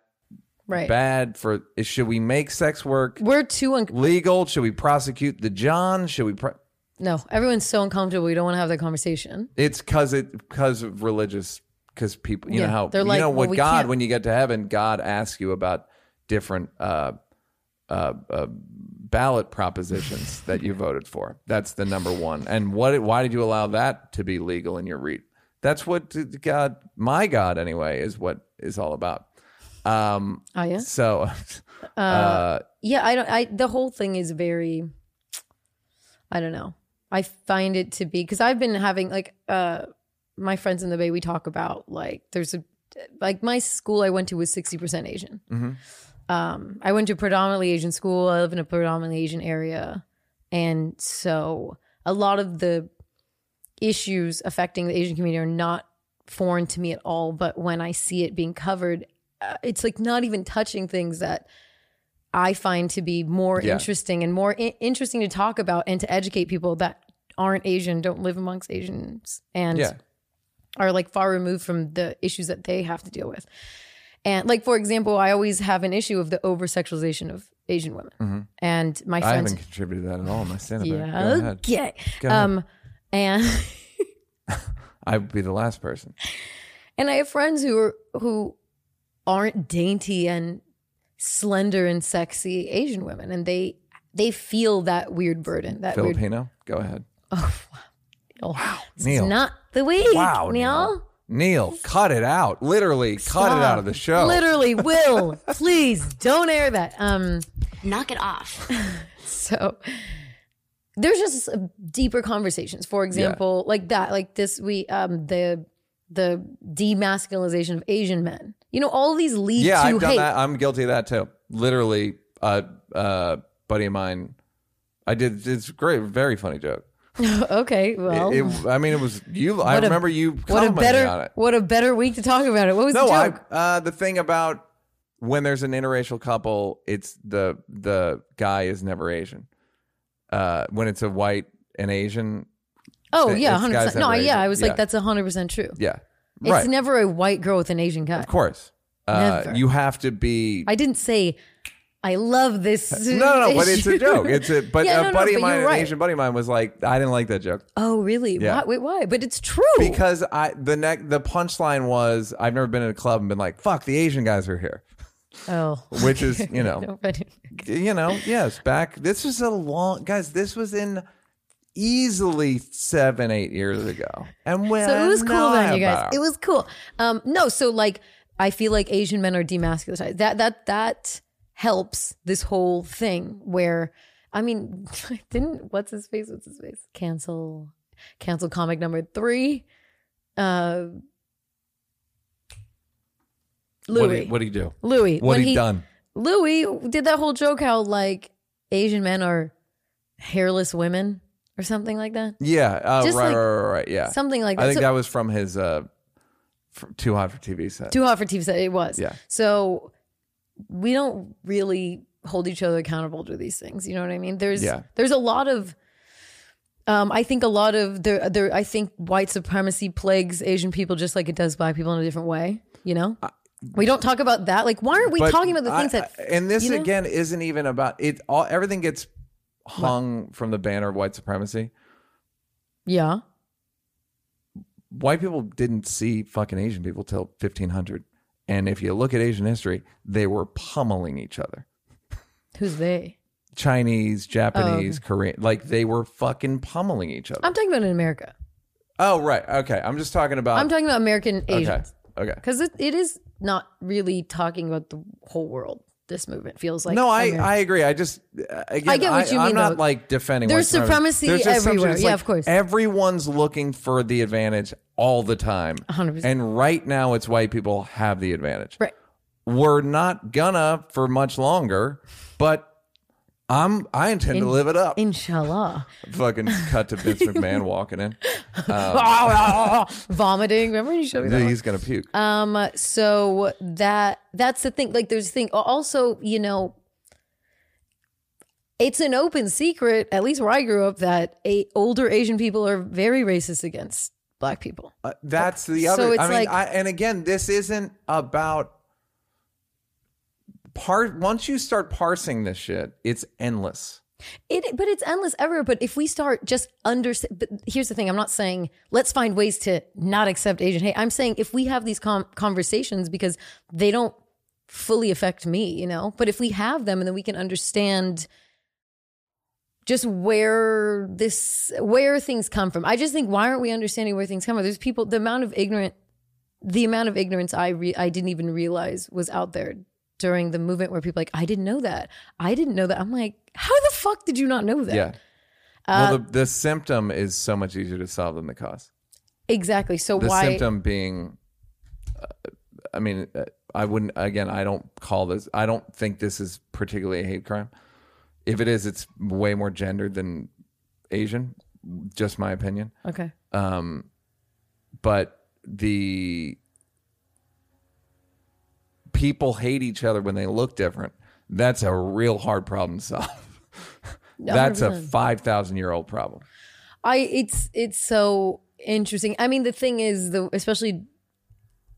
right. bad for? Should we make sex work We're too un- legal? Should we prosecute the John? Should we? Pro- no. Everyone's so uncomfortable. We don't want to have that conversation. It's because it because of religious because people you Yeah, know how they're you like, know well, what God can't- when you get to heaven God asks you about different uh, uh, uh, ballot propositions (laughs) that you voted for. That's the number one. And what why did you allow that to be legal in your read? That's what God, my God, anyway, is what is all about. Um, Oh yeah. so, (laughs) uh, Yeah, I don't I the whole thing is very I don't know. I find it to be because I've been having like uh my friends in the Bay we talk about like there's a like my school I went to was 60% Asian. Um I went to a predominantly Asian school. I live in a predominantly Asian area. And so a lot of the issues affecting the Asian community are not foreign to me at all, but when I see it being covered uh, it's like not even touching things that I find to be more Yeah. interesting and more I- interesting to talk about and to educate people that aren't Asian, don't live amongst Asians, and yeah, are like far removed from the issues that they have to deal with. And like for example, I always have an issue of the over sexualization of Asian women, and my Mm-hmm. I haven't contributed to that at all my. Go yeah, okay, Go um, and (laughs) I would be the last person. and I have friends who are who aren't dainty and slender and sexy Asian women, and they they feel that weird burden, that weird Filipino, go ahead. Wow. This Neil. is not the week. Wow, Neil. Neil, cut it out. Literally, cut it out of the show. Literally, Will, please don't air that. Um, Knock it off. (laughs) so there's just deeper conversations. For example, like that, like this we um the the demasculinization of Asian men. You know, all these lead Yeah, to I've done hate. that. I'm guilty of that too. Literally, uh, uh, buddy of mine, I did. It's great, very funny joke. (laughs) okay, well, It, it- I mean, it was you. I remember you what a commenting better on it. what a better week to talk about it. What was No, the I, joke? uh, the thing about when there's an interracial couple, it's the the guy is never Asian. Uh, when it's a white and Asian, oh it's yeah, guys hundred percent. that No, were yeah, Asian. I was Yeah. like, that's hundred percent true. yeah, It's right, never a white girl with an Asian guy. of course. Uh, Never. you have to be I didn't say I love this. No, no, no, but it's a joke. It's a (laughs) but Yeah, a no, no, buddy but of mine, you're an. Asian buddy of mine, was like, I didn't like that joke Oh, really? Yeah. Why? Wait, why? But it's true. because I the neck the punchline was I've never been in a club and been like, fuck, the Asian guys are here, oh, (laughs) which is you know, (laughs) you know, yes, back. This was a long guys. This was in easily seven, eight years ago, and when so it was cool then, you guys. It was cool. Um, no, so like I feel like Asian men are demasculinized. That that that helps this whole thing. Where I mean, (laughs) didn't what's his face? What's his face? Cancel, cancel comic number three. Uh, Louis. what did he do? Louis. What he, done? Louis did that whole joke how like Asian men are hairless women or something like that. Yeah, uh, right, Just right, like right, right, yeah. Something like that. I think So- that was from his uh, Too Hot for TV set. Too hot for TV set. It was. Yeah. So we don't really hold each other accountable to these things. You know what I mean? There's Yeah. there's a lot of um, I think a lot of there there I think white supremacy plagues Asian people just like it does black people in a different way. You know? we don't talk about that. Like, why aren't we talking about the I- things that I- and this you know? again isn't even about it. All everything gets hung from the banner of white supremacy. Yeah. White people didn't see fucking Asian people till fifteen hundred, and if you look at Asian history, they were pummeling each other. Who's they? Chinese, Japanese, oh, Korean, like they were fucking pummeling each other. I'm talking about in America. oh right, okay. I'm just talking about. I'm talking about American okay, Asians. okay. Because it, it is not really talking about the whole world. This movement feels like no, I, America. I agree. I just uh, again, I get what you I'm mean, not though. like defending. There's white supremacy There's everywhere. Yeah, like of course. Everyone's looking for the advantage all the time, 100%. and right now it's white people have the advantage. right. We're not gonna for much longer, but I'm I intend to live it up. Inshallah. Fucking cut to Vince McMahon walking in. (laughs) (laughs) Vomiting. Remember you showed me that? He's gonna puke. Um, so that that's the thing. Like, there's the thing. Also, you know, it's an open secret, at least where I grew up, that a, older Asian people are very racist against black people. Uh, that's the So other. it's I mean, like- I, and again, this isn't about part. Once you start parsing this shit, it's endless. It, but it's endless ever. But if we start just under, but here's the thing: I'm not saying let's find ways to not accept Asian hate. I'm saying if we have these com- conversations because they don't fully affect me, you know. But if we have them, and then we can understand just where this where things come from. I just think why aren't we understanding where things come from? There's people the amount of ignorant the amount of ignorance I re- I didn't even realize was out there during the movement where people like I didn't know that. I didn't know that. I'm like, how the fuck did you not know that? Yeah. Uh, well, the, the symptom is so much easier to solve than the cause. Exactly. So The why symptom being, uh, I mean, uh, I wouldn't. Again, I don't call this. I don't think this is particularly a hate crime. If it is, it's way more gendered than Asian. Just my opinion. Okay. Um, but the people hate each other when they look different. That's a real hard problem to solve. (laughs) That's a five thousand year old problem. I it's it's so interesting. I mean, the thing is, the especially,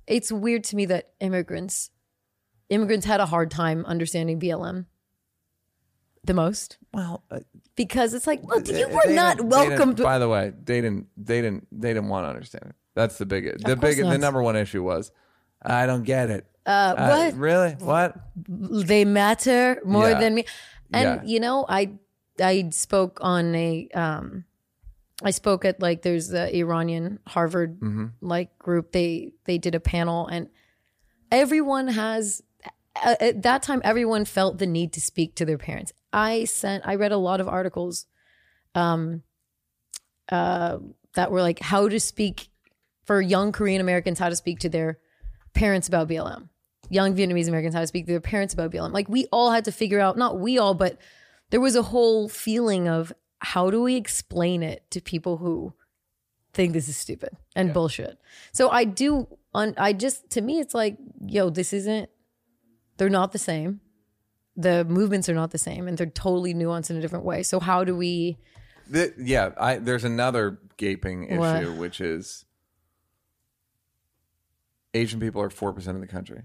it's weird to me that immigrants, immigrants had a hard time understanding BLM. The most Well, uh, because it's like, look, you were not didn't- welcome to. By the way, they didn't. They didn't. They didn't want to understand it. That's the big. The course big. The number one issue was, I don't get it. Uh, Uh, what really? What? they matter more Yeah. than me, and Yeah. you know, I I spoke on a um, I spoke at like there's the Iranian Harvard Mm-hmm. like group. They they did a panel and everyone has at at that time everyone felt the need to speak to their parents. I sent I read a lot of articles um uh that were like how to speak for young Korean Americans how to speak to their parents about BLM. Young Vietnamese Americans how to speak to their parents about BLM. Like we all had to figure out not we all but there was a whole feeling of how do we explain it to people who think this is stupid and bullshit. So I do on I just to me it's like, yo, this isn't they're not the same. The movements are not the same and they're totally nuanced in a different way. So how do we The, yeah, I, there's another gaping issue, What? which is Asian people are four percent of the country,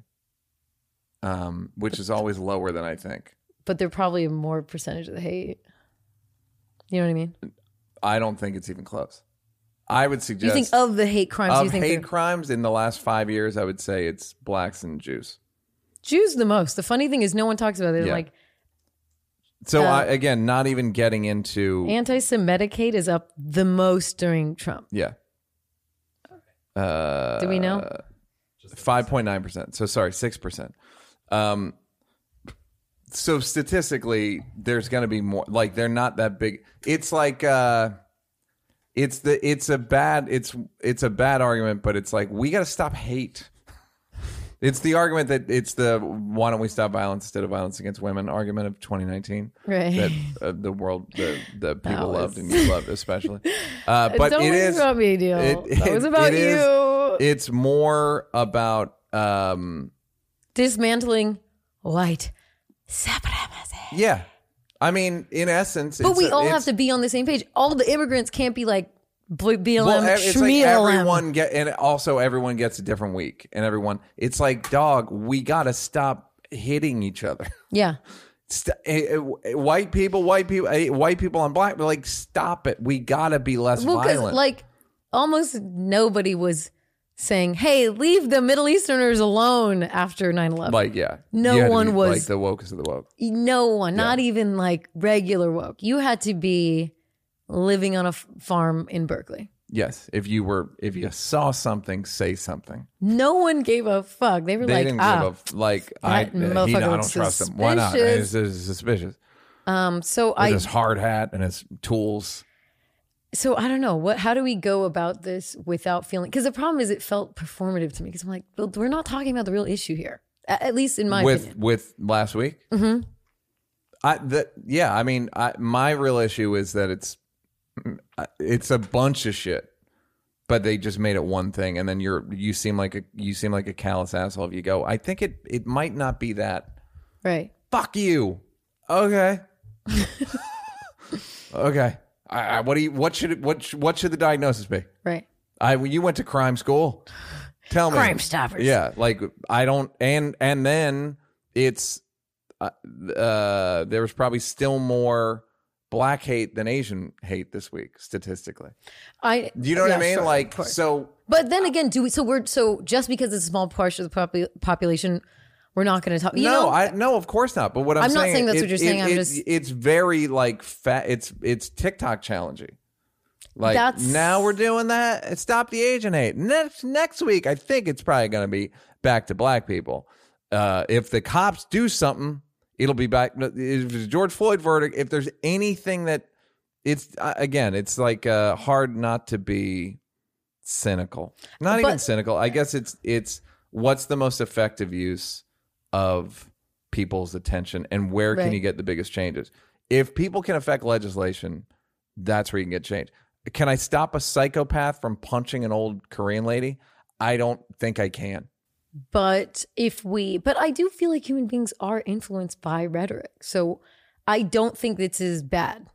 um, which is always lower than I think. but they're probably more percentage of the hate. You know what I mean? I don't think it's even close. I would suggest. You think of the hate crimes, of you think hate they're- crimes in the last five years, I would say it's blacks and Jews. Jews the most. The funny thing is no one talks about it. Yeah. Like So Uh, I, again, not even getting into anti-Semitic hate is up the most during Trump. yeah. Uh, Do we know? Five point nine percent. So sorry, six percent. Um, so statistically, there's going to be more. Like they're not that big. It's like uh, it's the it's a bad it's it's a bad argument, but it's like we got to stop hate. (laughs) It's the argument that it's the why don't we stop violence instead of violence against women argument of 2019 Right. that uh, the world the the people was- loved and you loved especially. (laughs) Uh, but Don't it worry about me, deal. it- that was about it is- you it's more about um dismantling white supremacy. yeah. I mean, in essence, But we all have to be on the same page. All the immigrants can't be like BLM, Well, it's like everyone get, and also everyone gets a different week, and everyone. It's like dog. We gotta stop hitting each other. (laughs) Yeah. St- eh, eh, white people, white people, eh, white people on black. But like, stop it. We gotta be less Well, violent. like almost nobody was saying, "Hey, leave the Middle Easterners alone" after 9/11. Like, yeah, No You had to one be, was- like the wokest of the woke. no one, not even like regular woke. You had to be living on a f- farm in Berkeley. Yes, if you were, if you saw something, say something. No one gave a fuck. They were They like, didn't ah. give a like. I, he, I don't trust him. Why not? It's, it's suspicious. um. So With I his hard hat and his tools. So I don't know what. How do we go about this without feeling? Because the problem is, it felt performative to me. Because I'm like, well, we're not talking about the real issue here. At least in my with opinion. with last week. Mm-hmm. I that yeah. I mean, I, my real issue is that it's it's a bunch of shit, but they just made it one thing, and then you're you seem like a you seem like a callous asshole if you go. I think it it might not be that. Right. Fuck you. Okay. (laughs) okay. I, I, what do you? What should what sh- what should the diagnosis be? Right. I you went to crime school. Tell me. Crime Stoppers. Yeah, like I don't and and then it's uh, uh there was probably still more black hate than Asian hate this week statistically. I. Do you know what I mean? sure, like so But then again, do we? So we're so just because it's a small portion of the popu- population, we're not going to talk. You no, know, I no, of course not. But what I'm, I'm not saying, saying that's it- what you're it- saying, I'm it- just- it's very like fat. It's it's TikTok challenging. Like That's- now we're doing that. Stop the Asian hate. Next next week, I think it's probably going to be back to black people. Uh, if the cops do something, it'll be back. If it's George Floyd verdict, if there's anything that it's uh, again, it's like uh, hard not to be cynical. Not even cynical. I guess it's it's what's the most effective use of people's attention and where can you get the biggest changes? If people can affect legislation, that's where you can get change. Can I stop a psychopath from punching an old Korean lady? I don't think I can. But if we, but I do feel like human beings are influenced by rhetoric. So I don't think this is bad.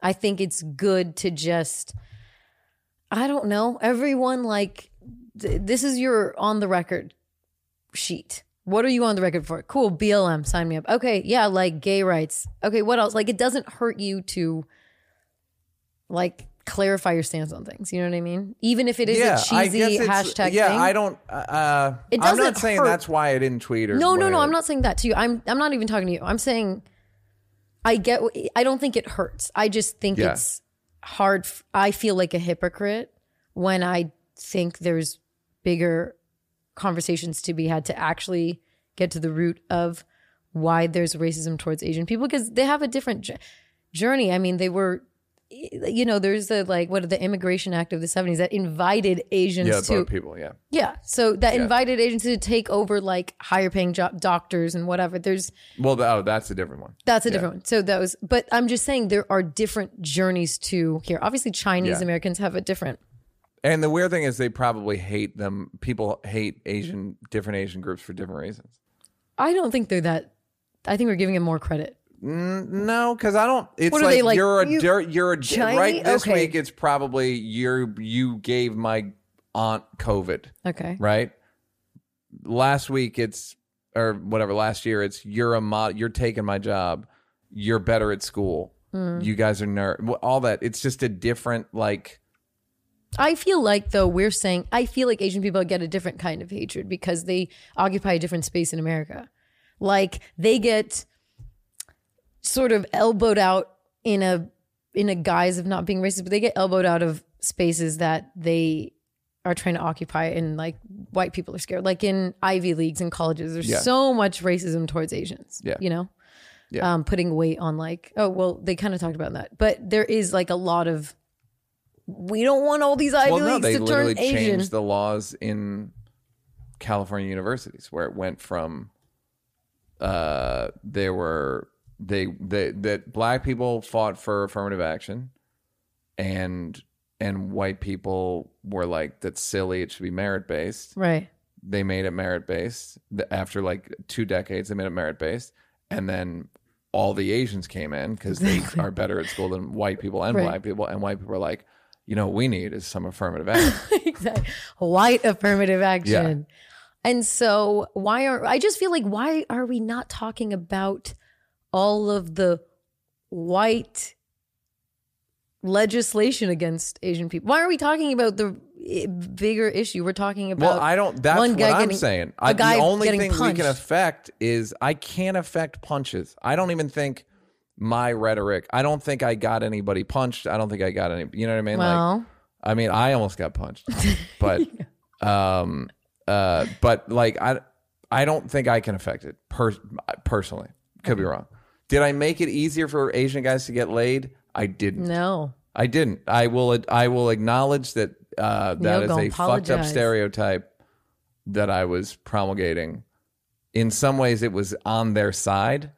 I think it's good to just, I don't know, everyone like, th- this is your on the record sheet. What are you on the record for? Cool, BLM, sign me up. Okay, yeah, like gay rights. Okay, what else? Like, it doesn't hurt you to, like, clarify your stance on things. You know what I mean? Even if it is a cheesy hashtag yeah, thing. I don't. Uh, It doesn't I'm not saying hurt. that's why I didn't tweet or No, no, no. I'm not saying that to you. I'm I'm not even talking to you. I'm saying I get I don't think it hurts. I just think Yeah. it's hard f- I feel like a hypocrite when I think there's bigger conversations to be had to actually get to the root of why there's racism towards Asian people because they have a different j- journey. I mean, they were eh, you know, there's the like what are the Immigration Act of the 70s that invited Asians Yeah, to people. Yeah, yeah. So that Yeah. invited agents to take over like higher paying job doctors and whatever. There's well, oh, that's a different one. that's a different one. So that was but I'm just saying there are different journeys to here. Obviously Chinese. Americans have a different And the weird thing is, they probably hate them. People hate Asian, different Asian groups for different reasons. I don't think they're that I think we're giving them more credit. No, because I don't. It's What are like, they, like, you're a you- dirt. You're a Chinese? right. This Okay. week, it's probably you. You gave my aunt COVID. Okay. Right. Last week, it's or whatever. Last year, it's you're a mod. You're taking my job. You're better at school. Mm. You guys are nerd. All that. It's just a different like. I feel like though we're saying I feel like Asian people get a different kind of hatred because they occupy a different space in America. Like they get sort of elbowed out in a in a guise of not being racist, but they get elbowed out of spaces that they are trying to occupy and like white people are scared. Like in Ivy Leagues and colleges, there's Yeah. so much racism towards Asians. Yeah. You know? Yeah. Um, putting weight on like, oh well, they kind of talked about that. But there is like a lot of we don't want all these Ivy Well, no, Leagues they to literally turn Asian. changed the laws in California universities where it went from uh there were they they that black people fought for affirmative action and and white people were like that's silly it should be merit based Right. they made it merit based after like two decades they made it merit based and then all the asians came in because they are better at school than white people and Right. black people and white people were like you know what we need is some affirmative (laughs) action exactly. White affirmative action. And so why are I just feel like why are we not talking about all of the white legislation against Asian people? Why are we talking about the eh, bigger issue? We're talking about Well, I don't. That's one what guy I'm getting- saying. I, the only thing we can affect is I can't affect punches. I don't even think my rhetoric. I don't think I got anybody punched. I don't think I got any. You know what I mean? like, well, I mean, I almost got punched, (laughs) but, um, uh, but like I, I don't think I can affect it per- personally. Could be wrong. Did I make it easier for Asian guys to get laid? I didn't. no. I didn't. I will. I will acknowledge that uh, that is a fucked up stereotype that I was promulgating. In some ways, it was on their side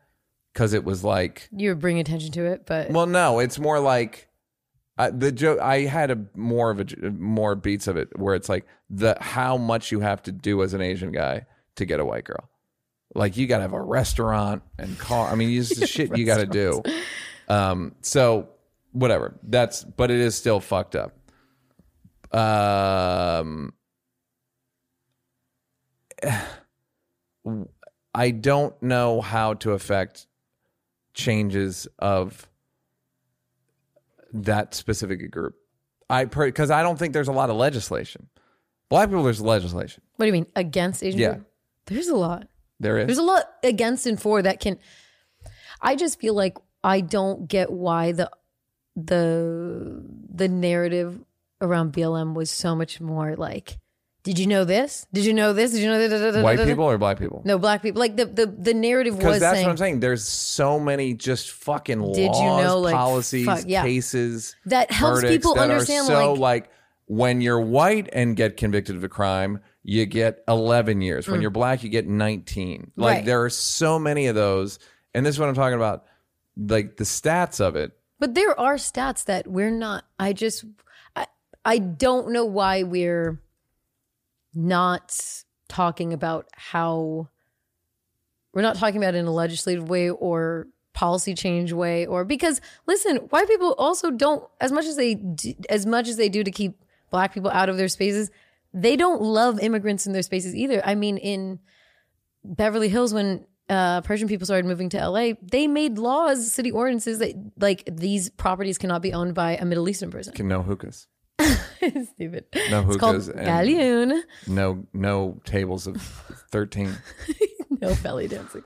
because it was like, You were bringing attention to it, but well, no, it's more like uh, the joke. I had a more of a more beats of it where it's like the how much you have to do as an Asian guy to get a white girl. Like you got to have a restaurant and car. I mean, you just (laughs) the shit you got to do. Um, so whatever. That's but it is still fucked up. Um, (sighs) I don't know how to affect changes of that specific group. I because I don't think there's a lot of legislation. Black people, there's legislation. what do you mean against Asian Yeah. people? There's a lot. There is. There's a lot against and for that can. I just feel like I don't get why the the the narrative around BLM was so much more like, did you know this? Did you know this? Did you know that? White people or black people? No, black people. Like the the the narrative Because was that's saying what I'm saying. There's so many just fucking laws, Did you know, like, policies, fuck, yeah. cases that helps verdicts people that understand. Are so like, like when you're white and get convicted of a crime, you get 11 years. When you're black, you get 19. Like Mm. Right. there are so many of those, and this is what I'm talking about. Like the stats of it. But there are stats that we're not. I just, I, I don't know why we're not talking about how we're not talking about in a legislative way or policy change way or because listen, white people also don't as much as they do, as much as they do to keep black people out of their spaces. They don't love immigrants in their spaces either. I mean, in Beverly Hills when uh, Persian people started moving to LA, they made laws, city ordinances that like these properties cannot be owned by a Middle Eastern person. Can no hookahs, (laughs) Stupid. no It's called hookahs, and galleon. no no tables of 13. (laughs) No belly dancing.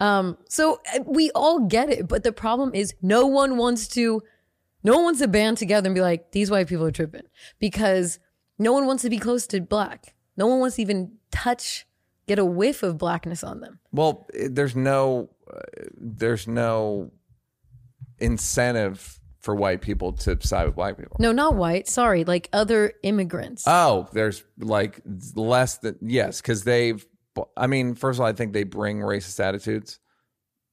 Um, so uh, we all get it, but the problem is no one wants to, no one wants to band together and be like, these white people are tripping because no one wants to be close to black. No one wants to even touch, get a whiff of blackness on them. Well, it- there's no uh, there's no incentive for white people to side with black people. No, not white. Sorry, like other immigrants. Oh, there's like less than yes, because they've. I mean, first of all, I think they bring racist attitudes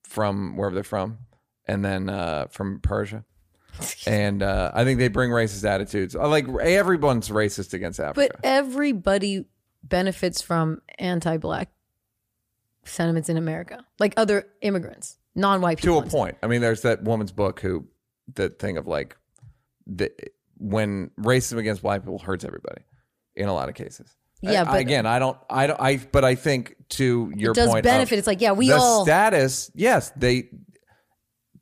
from wherever they're from, and then uh, from Persia, (laughs) and uh, I think they bring racist attitudes. Uh, Like everyone's racist against Africa. but everybody benefits from anti-black sentiments in America, like other immigrants, non-white people. to a point. I mean, there's that woman's book who that thing of like the when racism against black people hurts everybody in a lot of cases. Yeah, I- but- again, I don't, I don't, I. But I think to your It does point, benefit. It's like, yeah, we the all status. Yes, they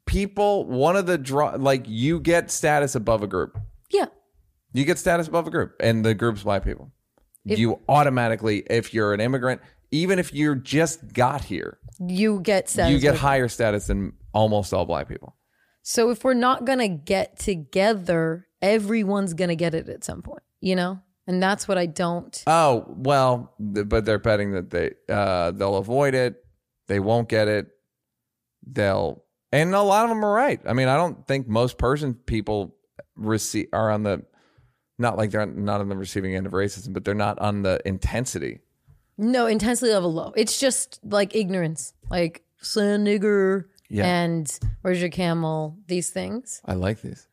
people. One of the draw, like you get status above a group. yeah. You get status above a group, and the group's white people. you automatically, if you're an immigrant, even if you just got here, You get status. you get higher status than almost all black people. So if we're not gonna get together, everyone's gonna get it at some point, you know? And that's what I don't. Oh well, but they're betting that they uh, they'll avoid it. They won't get it. They'll, and a lot of them are right. I mean, I don't think most Persian people receive are on the, not like they're not on the receiving end of racism, but they're not on the intensity No, intensity level low. It's just like ignorance, like sand nigger Yeah. and where's your camel? These things. I like these.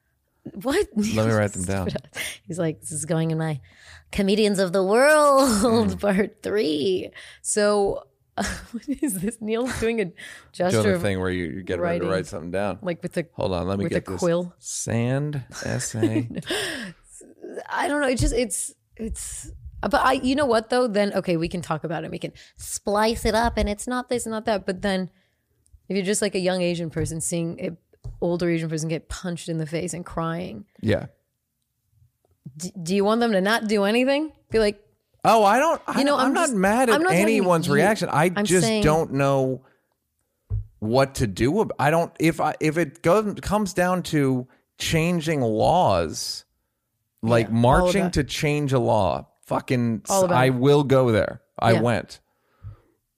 What? Let me (laughs) write them down. He's like, this is going in my comedians of the world Mm. (laughs) part three. So, (laughs) what is this? Neil's doing a Doing gesture the of, thing where you, you get ready to writing. write something down. like with the. Hold on, let me with get a this. quill. Sand essay. I don't know. It just it's it's. But I, you know what though? Then okay, we can talk about it. We can splice it up, and it's not this, not that. But then, if you're just like a young Asian person seeing an older Asian person get punched in the face and crying, yeah. d- do you want them to not do anything? Be like, Oh, I don't. I You know, I'm, I'm not just- mad at not anyone's you. reaction. I I'm just saying- don't know what to do. I don't. If I if it goes comes down to changing laws, like Yeah, marching to change a law, fucking, I will go there. I Yeah. went.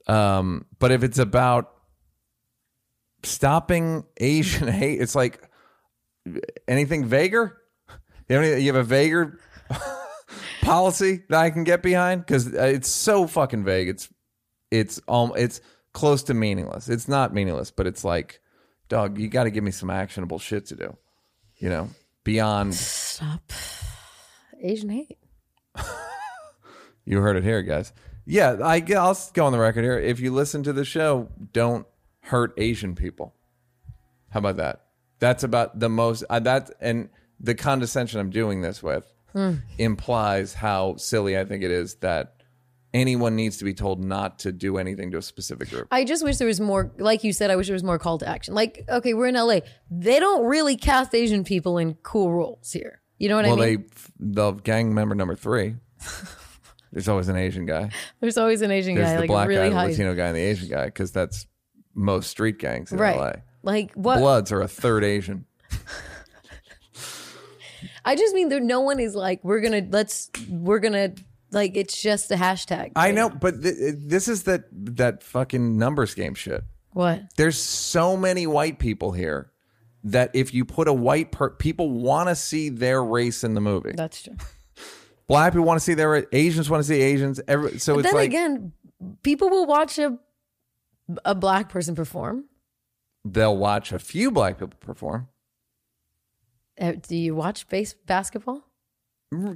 Um, but if it's about stopping Asian (laughs) hate, it's like anything vaguer. You have, any, you have a vaguer (laughs) policy that I can get behind because it's so fucking vague. It's it's um it's close to meaningless. It's not meaningless, but it's like, dog, you got to give me some actionable shit to do. You know, beyond stop Asian hate. you heard it here, guys. Yeah, I I'll go on the record here. If you listen to the show, don't hurt Asian people. How about that? That's about the most. Uh, that and the condescension I'm doing this with implies how silly I think it is that anyone needs to be told not to do anything to a specific group. I just wish there was more, like you said, I wish there was more call to action. Like, okay, we're in LA. They don't really cast Asian people in cool roles here. You know what well, I mean? they the gang member number three. There's always an Asian guy. (laughs) There's always an Asian There's guy, the like black really guy, high. the Latino guy, and the Asian guy because that's most street gangs in right. LA. Like what? Bloods are a third Asian. (laughs) I just mean there. No one is like we're gonna let's we're gonna like it's just a hashtag. I know, but th- this is that that fucking numbers game shit. what? There's so many white people here that if you put a white per- people want to see their race in the movie. That's true. Black people want to see their Asians want to see Asians. Every, so it's then like again, people will watch a a black person perform. they'll watch a few black people perform. Uh, Do you watch base basketball?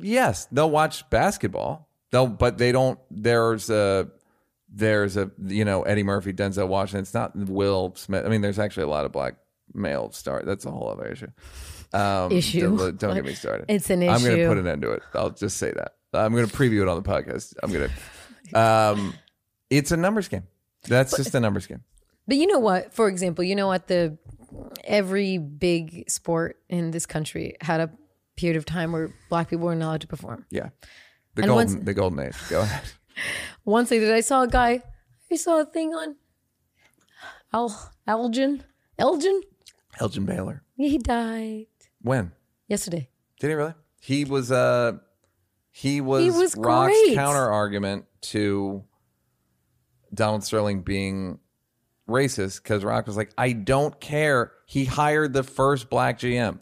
Yes, they'll watch basketball. They'll, but they don't. There's a, there's a, you know, Eddie Murphy, Denzel Washington. It's not Will Smith. I mean, there's actually a lot of black male stars. That's a whole other issue. Um, Issue. Don't, don't get me (laughs) started. It's an issue. I'm going to put an end to it. I'll just say that. I'm going to preview it on the podcast. I'm going to. Um, it's a numbers game. That's just a numbers game. But you know what? For example, you know what the every big sport in this country had a period of time where black people were not allowed to perform. Yeah. The And golden, once- the golden age. Go ahead. (laughs) (laughs) Once I did, I saw a guy. I saw a thing on Al Elgin. Elgin. Elgin Baylor. He died When? yesterday. Did he really? He was uh he was, He was Rock's great. counter argument to Donald Sterling being racist because Rock was like, I don't care. He hired the first black GM,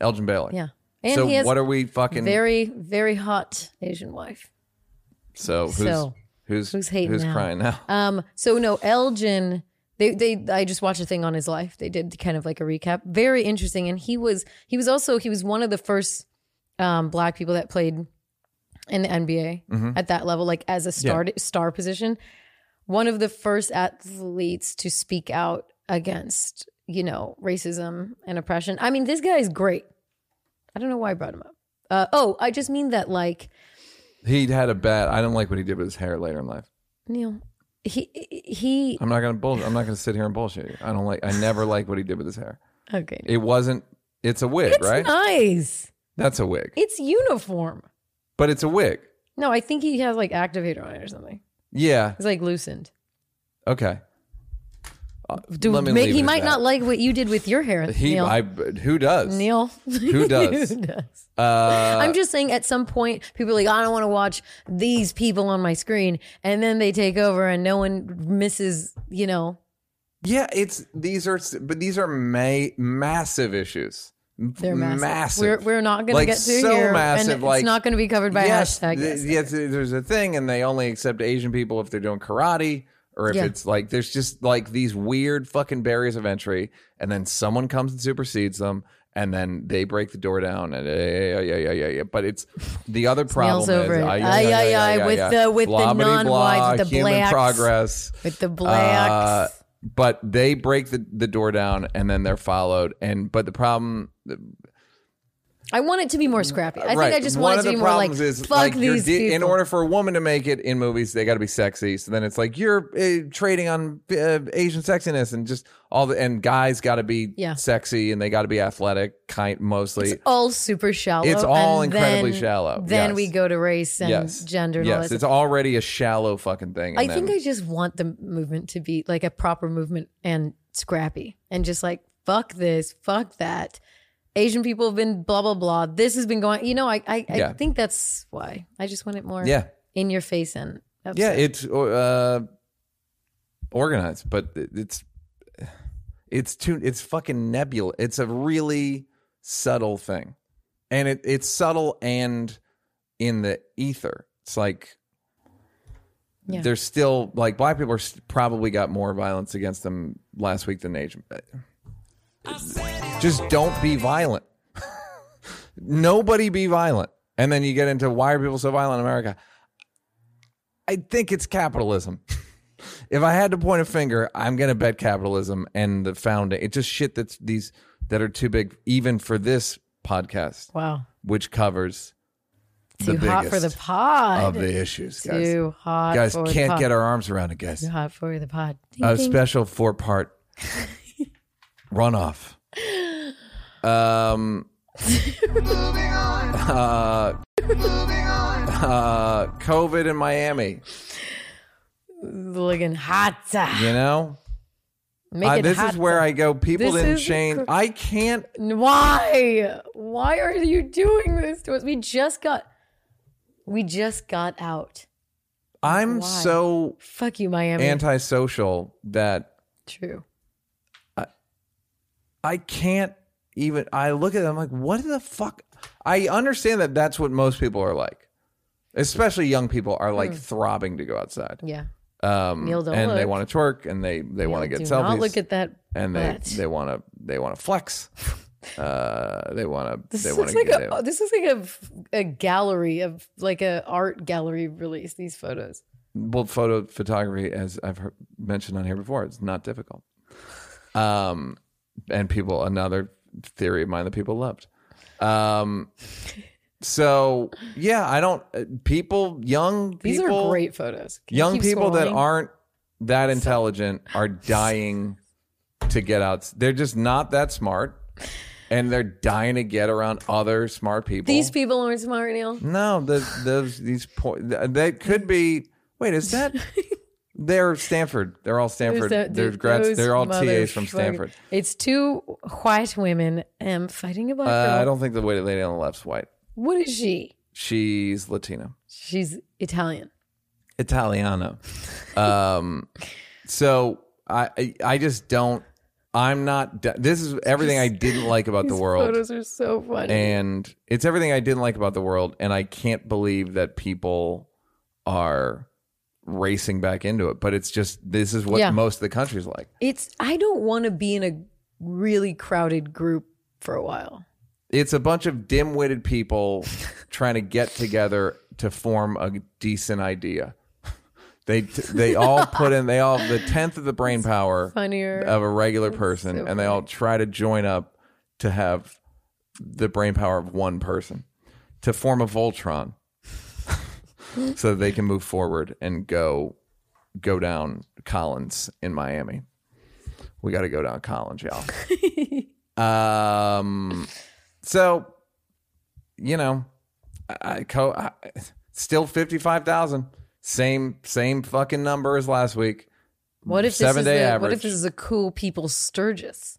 Elgin Baylor. Yeah, and so what are we fucking very very hot Asian wife. so who's so, who's who's hating who's now? crying now? (laughs) Um. So no, Elgin. They they. I just watched a thing on his life. They did kind of like a recap. Very interesting. And he was he was also he was one of the first um black people that played in the NBA Mm-hmm. at that level, like as a star star position. One of the first athletes to speak out against you know racism and oppression. I mean, this guy is great. I don't know why I brought him up. Uh, oh, I just mean that like He had a bad I don't like what he did with his hair later in life. Neil. He he. I'm not gonna bull I'm not gonna sit here and bullshit you. I don't like I never like what he did with his hair. Okay. It wasn't it's a wig, It's right? nice. That's a wig. It's uniform. But it's a wig. No, I think he has like activator on it or something. Yeah. It's like loosened. Okay. Do, may- leave he might not like what you did with your hair, He, Neil. I, who does? Neil, Who (laughs) does? Who does? Uh, I'm just saying. At some point, people are like, I don't want to watch these people on my screen, and then they take over, and no one misses. You know, yeah, it's these are, but these are ma- massive issues They're massive. massive. We're, we're not going Like, to get to so here, massive, and like- it's not going to be covered by yes, hashtag. th- yes, there's a thing, and they only accept Asian people if they're doing karate, or if Yeah. it's like there's just like these weird fucking barriers of entry, and then someone comes and supersedes them, and then they break the door down, and uh, yeah, yeah, yeah, yeah, yeah. But it's the other problem over is Aye, aye, aye, with the- with the with the human progress with the blacks. But they break the, the door down and then they're followed. And but the problem, I want it to be more scrappy. I right? think I just want of it to be more like is fuck like these de- people. in order for a woman to make it in movies, they got to be sexy. So then it's like you're uh, trading on uh, Asian sexiness and just all the and guys got to be Yeah. sexy and they got to be athletic, kind mostly. it's all super shallow. It's all and incredibly then- shallow, Then yes. we go to race and yes, gender. And all yes, that it's stuff. already a shallow fucking thing. I and think then- I just want the movement to be like a proper movement and scrappy and just like fuck this, fuck that. Asian people have been blah blah blah. This has been going. You know, I I, Yeah. I think that's why I just want it more yeah, in your face and yeah, it's uh, organized, but it's it's too it's fucking nebula. It's a really subtle thing, and it it's subtle and in the ether. It's like Yeah. there's still like black people are probably got more violence against them last week than Asian. Just don't be violent. (laughs) Nobody be violent. And then you get into why are people so violent in America? I think it's capitalism. (laughs) if I had to point a finger, I'm going to bet capitalism and the founding. It's just shit that's these that are too big, even for this podcast, wow, which covers too the hot for the pod. of the issues, guys. Too hot. guys for can't pod. get our arms around it, guys. too hot for the pod. Ding, A ding. special four part (laughs) runoff. Um. uh, uh, COVID in Miami. looking hot. You know, Make Uh, it this hot. is where I go. People This didn't is change. cr- I can't. Why? Why are you doing this to us? We just got. We just got out. I'm Why? so Fuck you, Miami. antisocial that True. I can't even. I look at them like, what the fuck? I understand that that's what most people are like, especially young people are like throbbing to go outside. Yeah. Um, Neil, don't and they want to twerk and they they want to Do get selfies. Not look at that. and they butt. they want to they want to flex. (laughs) Uh, they want to This they looks like a. This looks like a, a gallery of like a art gallery release. These photos. well, photo photography, as I've heard, mentioned on here before, it's not difficult. Um, and people, another theory of mine that people loved. Um, so yeah, I don't. uh, People, young These people, are great photos. Can you young keep people that scrolling? aren't that intelligent are dying to get out. They're just not that smart, and they're dying to get around other smart people. These people aren't smart, Neil. No, the those these po- they could be. Wait, is that? (laughs) They're Stanford. They're all Stanford. Those- They're grads. They're all TAs from. Stanford. It's two white women um, fighting about. Uh. I don't think the lady lady on the left's white. What is she? She's Latino, She's Italian. Italiano. (laughs) Um, so I I- I just don't. I'm not. This is everything I didn't like about the These world. photos are so funny. and it's everything I didn't like about the world, and I can't believe that people are racing back into it. But it's just this is what Yeah. most of the country's like. it's I don't want to be in a really crowded group for a while. It's a bunch of dim-witted people (laughs) trying to get together to form a decent idea. They they (laughs) all put in they all the tenth of the brain power Funnier. of a regular person, so and they all try to join up to have the brain power of one person to form a Voltron, so that they can move forward and go go down Collins in Miami. We got to go down Collins, y'all. (laughs) um, so you know, I, I, co- I still fifty five thousand, same same fucking number as last week. what if this seven is day the, average. What if this is a cool people Sturgis?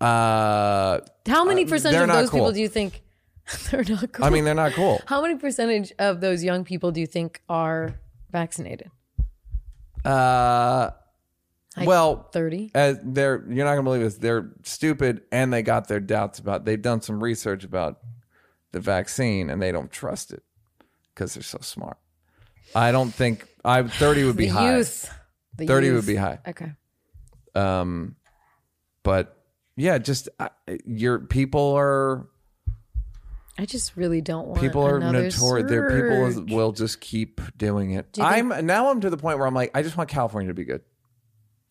Uh, How many Uh, percent they're of those people do you think (laughs) they're not cool? I mean, they're not cool. how many percentage of those young people do you think are vaccinated? Uh, Like well, 30. as they're you're not gonna believe this. They're stupid, and they got their doubts about. They've done some research about the vaccine, and they don't trust it because they're so smart. I don't think I thirty would be the high. youth. The 30 youth. would be high. Okay. Um, but yeah, just uh, your people are I just really don't want people are notorious. Their people will just keep doing it. Do I'm now. I'm to the point where I'm like, I just want California to be good.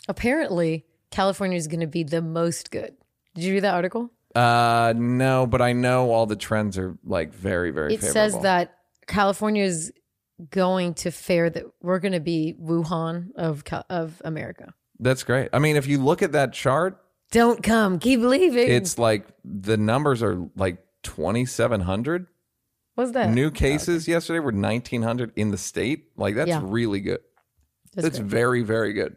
Apparently, California is going to be the most good. Did you read that article? Uh, no, but I know all the trends are like very, very. It favorable. says that California is going to fare that we're going to be Wuhan of of America. that's great. I mean, if you look at that chart, Don't come, keep leaving. it's like the numbers are like 2,700 what's that? new cases yesterday were 1,900 in the state. Like that's Yeah. really good. That's That's very, very good.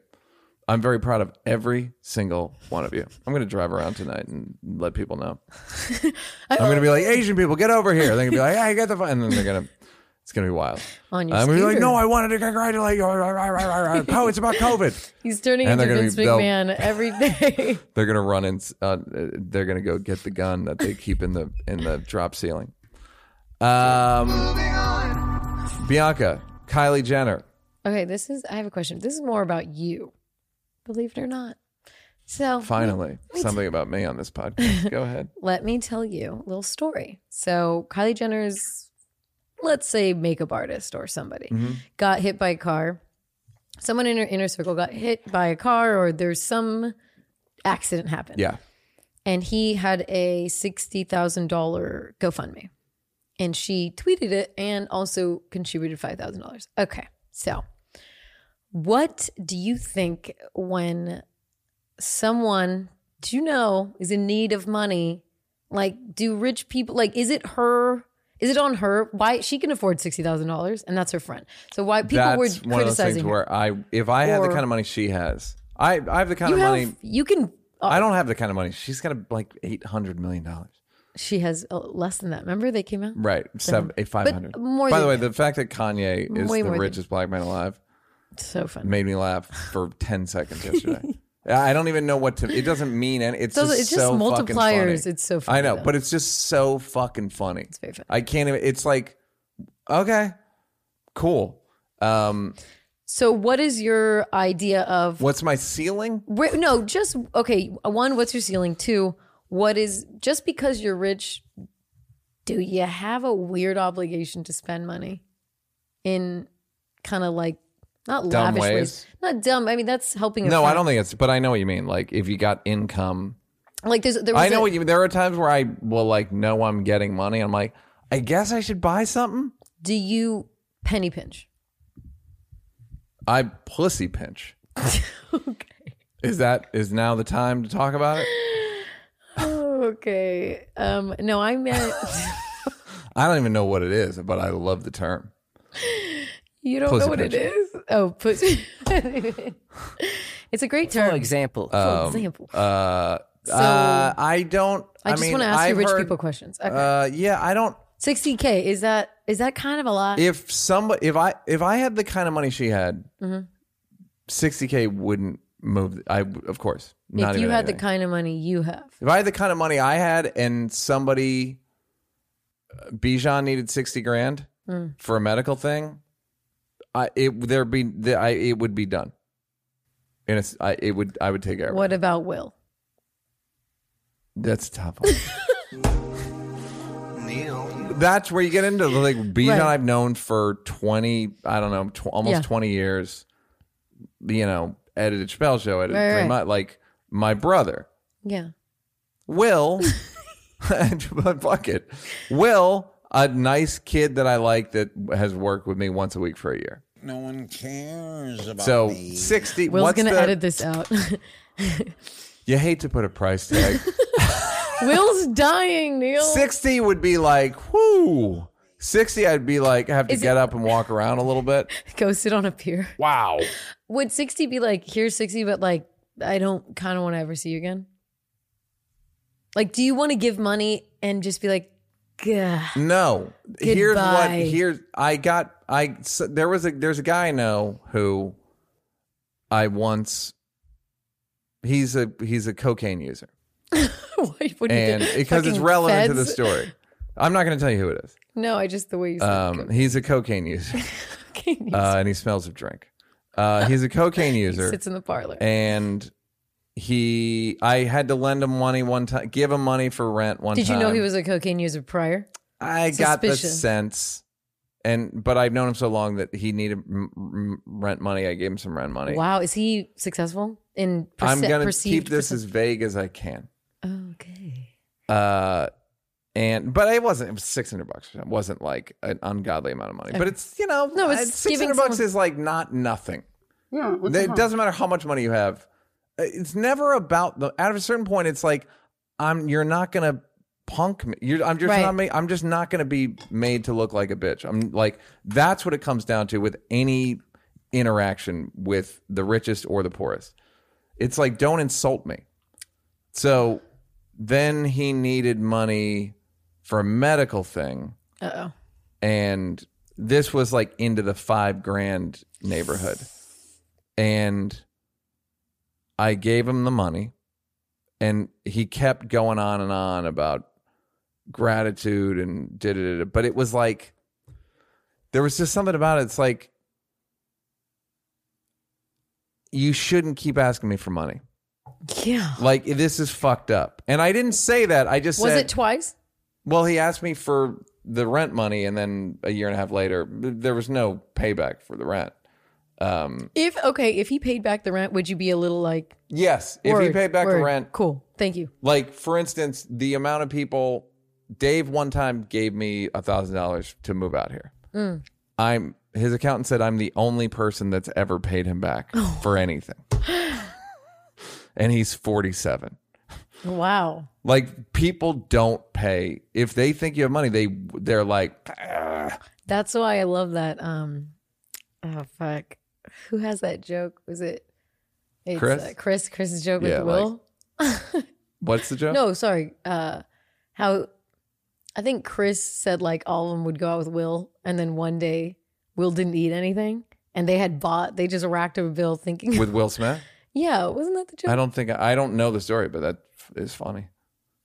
I'm very proud of every single one of you. I'm going to drive around tonight and let people know. (laughs) I'm going to be like, Asian people, get over here. They're going to be like, hey, get the phone. And then they're going to, it's going to be wild. on your I'm to be like, scooter. no, I wanted to congratulate you. Oh, it's about COVID. (laughs) He's turning And into gonna Vince be- they'll- McMahon every day. (laughs) They're going to run in, uh, they're going to go get the gun that they keep in the, in the drop ceiling. Um, Bianca, Kylie Jenner. okay, this is. I have a question. This is more about you, believe it or not. So Finally, something about me on this podcast. Go ahead. (laughs) let me tell you a little story. So Kylie Jenner's, let's say, makeup artist or somebody Mm-hmm. got hit by a car. Someone in her inner circle got hit by a car, or there's some accident happened. Yeah. and he had a sixty thousand dollar GoFundMe, and she tweeted it and also contributed five thousand dollars. Okay, so what do you think when someone do you know is in need of money? Like, do rich people like? Is it her? Is it on her? Why she can afford sixty thousand dollars, and that's her friend. So why people That's were one of those things her? where I, if I had the Or- kind of money she has, I, I have the kind You of have money. you can. oh, I don't have the kind of money. She's got like eight hundred million dollars. she has uh, less than that. Remember they came out. Right, seven, eight, five hundred. more By the than way, the fact that Kanye is Way the more than- richest black man alive So funny. made me laugh for ten seconds yesterday. (laughs) I don't even know what to. It doesn't mean any. It's just it's just so fucking multipliers. funny. It's so funny, I know, though. but it's just so fucking funny. It's very funny. I can't even. It's like, okay, cool. Um, So, what is your idea of? what's my ceiling? No, just okay. One, what's your ceiling? Two, what is just because you're rich? Do you have a weird obligation to spend money in kind of like not Dumb lavish ways. ways? Not dumb. I mean, that's helping. No, I don't think it's. But I know what you mean. Like if you got income. like. There's there was I know a- what you mean. There are times where I will like know I'm getting money. I'm like, I guess I should buy something. Do you penny pinch? I pussy pinch. (laughs) Okay. Is that is now the time to talk about it? (laughs) Okay. Um. No, I meant (laughs) I don't even know what it is, but I love the term. you don't Pussy know what it pinch. is. Oh, pussy. (laughs) it's a great term. For example, For example. Uh, uh, I don't. I just mean, want to ask you I've rich heard- people questions. Okay. Uh, yeah, I don't. 60k is that is that kind of a lot? If somebody, if I, if I had the kind of money she had, Mm-hmm. 60k wouldn't move. I, of course, not if you had anything. the kind of money you have. If I had the kind of money I had and somebody, uh, Bijan needed 60 grand Hmm. for a medical thing, I, it, there'd be, the, I, it would be done. And it's, I, it would, I would take care of it. What about Will? That's a tough one. That's where you get into the, like Bijan Right. I've known for 20, I don't know, tw- almost Yeah. 20 years. You know, edited Chappelle show, edited Right, right. months, like my brother. Yeah. Will, (laughs) (laughs) but fuck it. Will, a nice kid that I like that has worked with me once a week for a year. No one cares about So me. 60. Will's what's gonna the, edit this out. (laughs) You hate to put a price tag. (laughs) Will's dying, Neil. 60 would be like, whoo. 60, I'd be like, have to Is get it- up and walk around a little bit. (laughs) Go sit on a pier. Wow. Would 60 be like, here's 60, but like, I don't kind of want to ever see you again? Like, do you want to give money and just be like, Gah. No. Here's what Goodbye. here's I got I so there was a there's a guy I know who I once he's a he's a cocaine user, (laughs) Why- what do you and because it's relevant to the story. I'm not going to tell you who it is. No, I just the way you said Um, he's a cocaine user, (laughs) cocaine. uh, and he smells of drink. Uh, he's a (laughs) cocaine he user, sits in the parlor. and he. I had to lend him money one time, give him money for rent one time. Did time. you know he was a cocaine user prior? I got the Suspicion. sense, and but I've known him so long that he needed m- m- rent money. I gave him some rent money. Wow, is he successful in? Perce- I'm gonna perceived keep this perce- as vague as I can. okay. Uh, and but it wasn't. It was six hundred bucks. It wasn't like an ungodly amount of money. But it's you know, No, it's six giving hundred bucks someone- is like not nothing. Yeah. It doesn't matter how much money you have. Uh, It's never about the. At a certain point, it's like I'm. You're not gonna punk me. You're, I'm just Right. not. Ma- I'm just not gonna be made to look like a bitch. I'm like that's what it comes down to with any interaction with the richest or the poorest. It's like don't insult me. So then he needed money for a medical thing oh. and this was like into the five grand neighborhood and i gave him the money and he kept going on and on about gratitude and did it but it was like there was just something about it it's like you shouldn't keep asking me for money Yeah. like this is fucked up and i didn't say that i just Was said it twice? well, he asked me for the rent money, and then a year and a half later, there was no payback for the rent. Um, If okay, if he paid back the rent, would you be a little like? yes, if he paid back the rent, cool. Thank you. like for instance, the amount of people, Dave one time gave me a thousand dollars to move out here. Mm. I'm his accountant said I'm the only person that's ever paid him back Oh. for anything, (gasps) and he's 47. Wow. Like people don't pay if they think you have money. They they're like. "Ah." That's why I love that. Um, oh fuck, (laughs) who has that joke? Was it? It's, Chris? Uh, Chris. Chris's joke Yeah, with Will. (laughs) What's the joke? no, sorry. Uh, how? I think Chris said like all of them would go out with Will, and then one day Will didn't eat anything, and they had bought. They just racked up a bill, thinking, with Will Smith. (laughs) "Yeah, wasn't that the joke?" I don't think I don't know the story, but that is funny.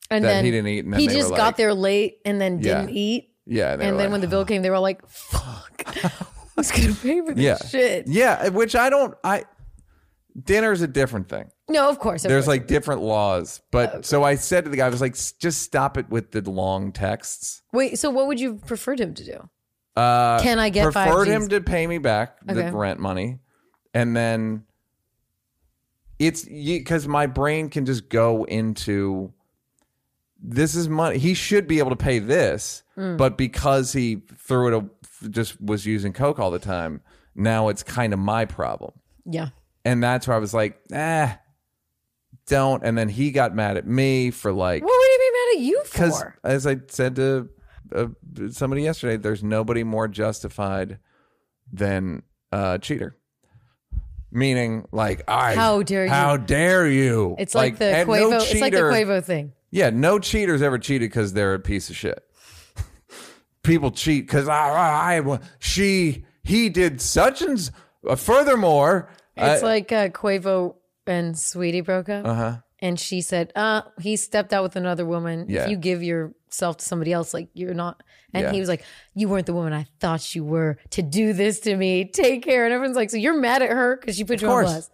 and that then he didn't eat, and then he just got like- there late and then didn't eat. Yeah, they and then like, when the bill came, they were like, "Fuck, (laughs) who's gonna pay for this yeah, shit?" yeah, which I don't. I dinner's a different thing. No, of course. of There's course. like different laws, but so I said to the guy, I was like, just stop it with the long texts. Wait, so what would you preferred him to do? Uh, Can I get preferred him to pay me back the rent money, and then it's because my brain can just go into this is money. He should be able to pay this, Mm. but because he threw it, just was using coke all the time. Now it's kind of my problem, Yeah. and that's where I was like, ah, don't. And then he got mad at me for like What would he be mad at you because for? as I said to uh, somebody yesterday, there's nobody more justified than a cheater. Meaning, like, I How dare you. How dare you? It's like, the and Quavo. it's like the cheater- Quavo thing. Yeah, no cheaters ever cheated because they're a piece of shit. People cheat because I, I, I, she, he did such and. Uh, furthermore, It's like uh, Quavo and Saweetie broke up, uh huh. and she said, "Uh, he stepped out with another woman. Yeah. If you give yourself to somebody else, like you're not." And Yeah. he was like, "You weren't the woman I thought you were to do this to me. Take care." And everyone's like, "So you're mad at her because she put you on blast?"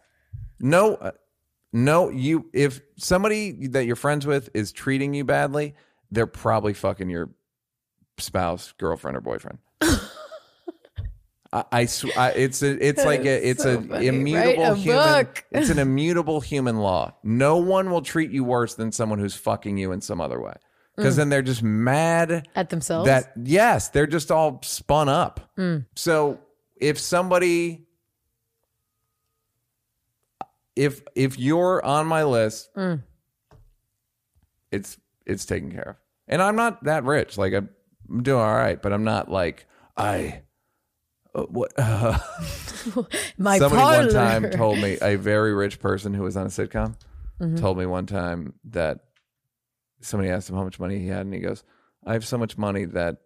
No, uh, no. You if somebody that you're friends with is treating you badly, they're probably fucking your spouse, girlfriend, or boyfriend. (laughs) I, I, sw- I it's a, it's like a, it's so a funny. immutable a human. It's an immutable human law. No one will treat you worse than someone who's fucking you in some other way, because Mm. then they're just mad At themselves. that yes, they're just all spun up. Mm. So if somebody if if you're on my list, Mm. it's it's taken care of. And I'm not that rich. Like I'm, I'm doing all right, but I'm not like I uh, what uh, (laughs) My somebody parlor. one time told me (laughs) a very rich person who was on a sitcom Mm-hmm. told me one time that somebody asked him how much money he had and he goes i have so much money that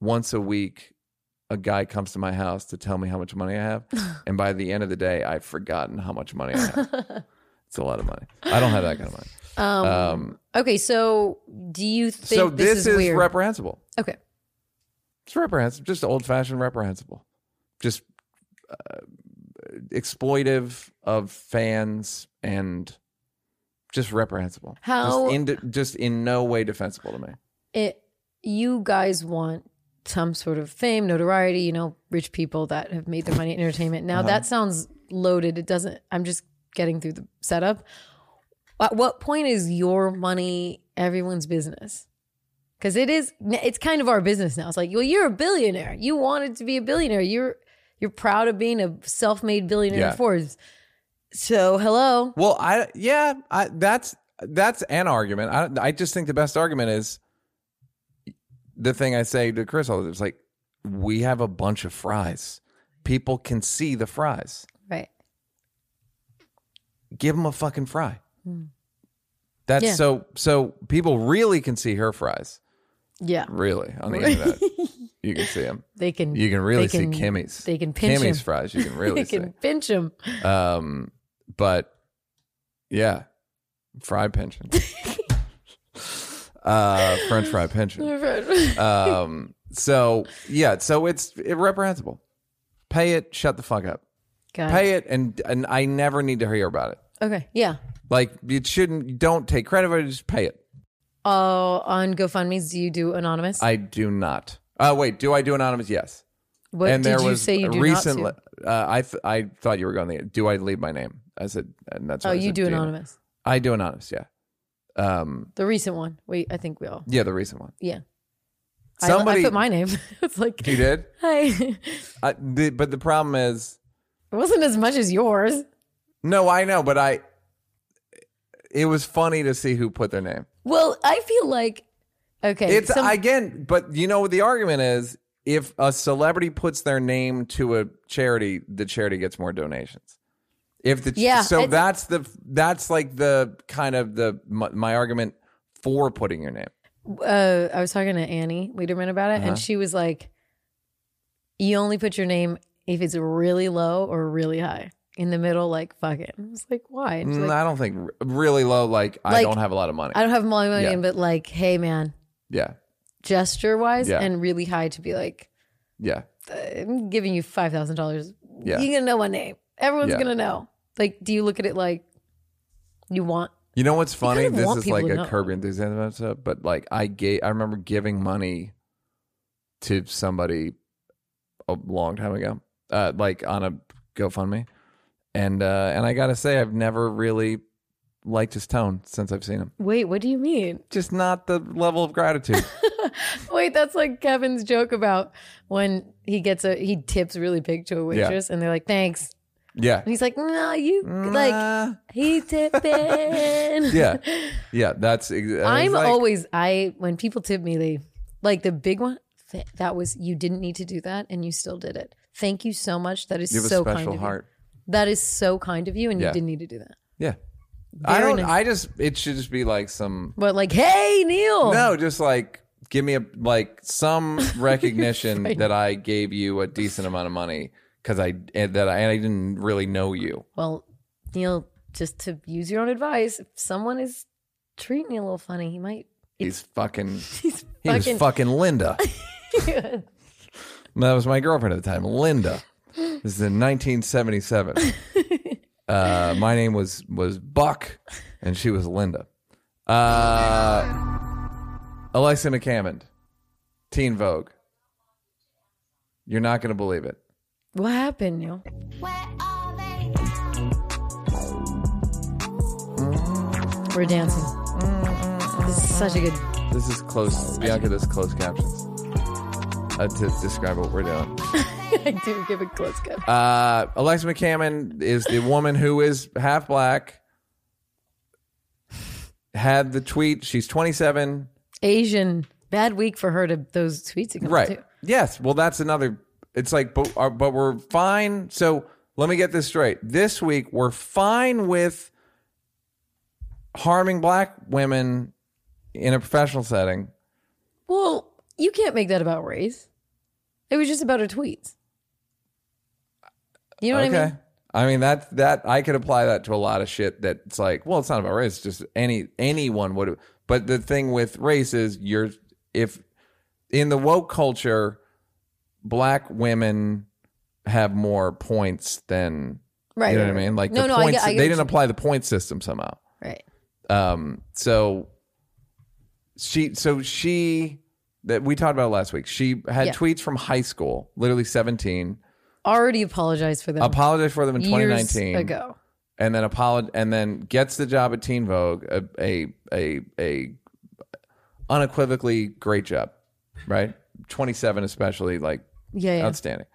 once a week a guy comes to my house to tell me how much money i have (laughs) and by the end of the day i've forgotten how much money i have It's a lot of money. I don't have that kind of money. Um, Okay, so do you think so this, this, is, weird? reprehensible. okay. It's reprehensible. Just old fashioned reprehensible. Just uh, exploitive of fans and just reprehensible. How- just in, just in no way defensible to me. It you guys want some sort of fame, notoriety, you know, rich people that have made their money in entertainment. Now Uh-huh. that sounds loaded. It doesn't I'm just getting through the setup. At what point is your money everyone's business? Because it is, it's kind of our business now. It's like, well, you're a billionaire. You wanted to be a billionaire. You're you're proud of being a self-made billionaire Yeah. Forbes. So, hello. Well, I yeah, I, that's that's an argument. I I just think the best argument is the thing I say to Chris all the time. It's like we have a bunch of fries. People can see the fries. Right. Give them a fucking fry. That's. Yeah. so so people really can see her fries. Yeah. Really on the internet, (laughs) you can see them. They can. You can really can- see Kimmy's. They can pinch Kimmy's him. fries. You can (laughs) really they see. can pinch him. Um, but yeah, fry pension. (laughs) uh, French fry pension. Um, so yeah, so it's reprehensible. Pay it. Shut the fuck up. Got it. Pay it, and and I never need to hear about it. Okay. Yeah. Like it shouldn't. Don't take credit for it. Just pay it. Oh, on GoFundMe's, do you do anonymous? I do not. Uh, wait. Do I do anonymous? Yes. what and did there you was say you do recently. not to? Uh, I th- I thought you were going. The, do I leave my name? I said, and that's. Oh, you said, do anonymous. I do anonymous. Yeah. Um. The recent one. Wait, I think we all. Yeah, the recent one. Yeah. I- Somebody I, put my name. (laughs) it's like, You did. (laughs) hi. I, the, but the problem is, it wasn't as much as yours. No, I know, but I. It was funny to see who put their name. Well, I feel like, okay. It's some- again, but you know what the argument is? If a celebrity puts their name to a charity, the charity gets more donations. If the ch- Yeah, so that's the that's like the kind of the my, my argument for putting your name. uh, I was talking to Annie Lederman about it, Uh-huh. and she was like, "You only put your name if it's really low or really high. In the middle, like fuck it." I was like, "Why?" She's Mm, like, I don't think really low. Like, I Like, don't have a lot of money. I don't have money, money, Yeah. but like, hey, man, yeah, gesture wise, Yeah. and really high to be like, yeah, I'm giving you five thousand dollars. Yeah. You're gonna know my name. Everyone's Yeah. gonna know. Like, do you look at it like you want? You know what's funny? kind of This want is people like to a know. Curb Your Enthusiasm episode, but like I gave, I remember giving money to somebody a long time ago, uh, like on a GoFundMe, and uh, and I gotta say, I've never really liked his tone since I've seen him. Wait, what do you mean? Just not the level of gratitude. (laughs) Wait, that's like Kevin's joke about when he gets a he tips really big to a waitress, and they're like, "Thanks," yeah, and he's like, "No, you like he tipping." (laughs) yeah, (laughs) yeah. That's. ex- I'm like- always I when people tip me, they like the big one. th- That was you didn't need to do that, and you still did it. Thank you so much. That is You have so a kind special of heart. That is so kind of you, and Yeah. you didn't need to do that. Yeah. I Very don't. nice. I just. It should just be like some. But like, hey, Neil. No, just like give me a like some (laughs) recognition that I gave you a decent amount of money because I and that I, and I didn't really know you. Well, Neil, just to use your own advice, if someone is treating you a little funny, he might. He's fucking. (laughs) He's He was fucking. fucking Linda. (laughs) that was my girlfriend at the time, Linda. This is in 1977. (laughs) Uh, my name was was Buck, and she was Linda. Uh, Alexa McCammond, Teen Vogue. You're not going to believe it. what happened, Neil? We're dancing. This is such a good. This is close. Bianca does close captions uh, to describe what we're doing. (laughs) I do give a close cut. Uh, Alexa McCammond is the woman who is half black. Had the tweet. She's 27. Asian. Bad week for her to those tweets. that come Right. Yes. Well, that's another. It's like, but, uh, but we're fine. So let me get this straight. This week, we're fine with harming black women in a professional setting. Well, you can't make that about race. It was just about her tweets. You know what. I mean? I mean that that I could apply that to a lot of shit. That it's like, well, it's not about race. It's just any anyone would. But the thing with race is, you're if in the woke culture, black women have more points than Right, You know right, what I mean? Like No, the no, I get- I get they didn't apply the point system somehow. Right. Um, so she, so she, that we talked about last week. She had Yeah. tweets from high school, literally seventeen. Already apologized for them Apologized for them in 2019 years ago. and then apolog- and then gets the job at Teen Vogue, a a a, a unequivocally great job, right? Twenty seven, especially like Yeah, yeah. outstanding.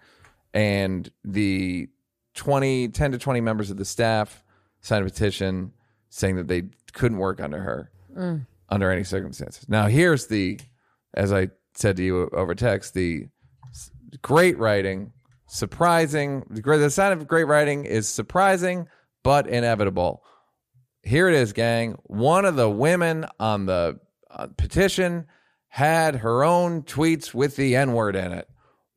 And the 20, 10 to 20 members of the staff signed a petition saying that they couldn't work under her Mm. under any circumstances. Now, here's the, as I said to you over text, the great writing, surprising. The sign of great writing is surprising but inevitable. Here it is, gang. One of the women on the uh, petition had her own tweets with the N word in it.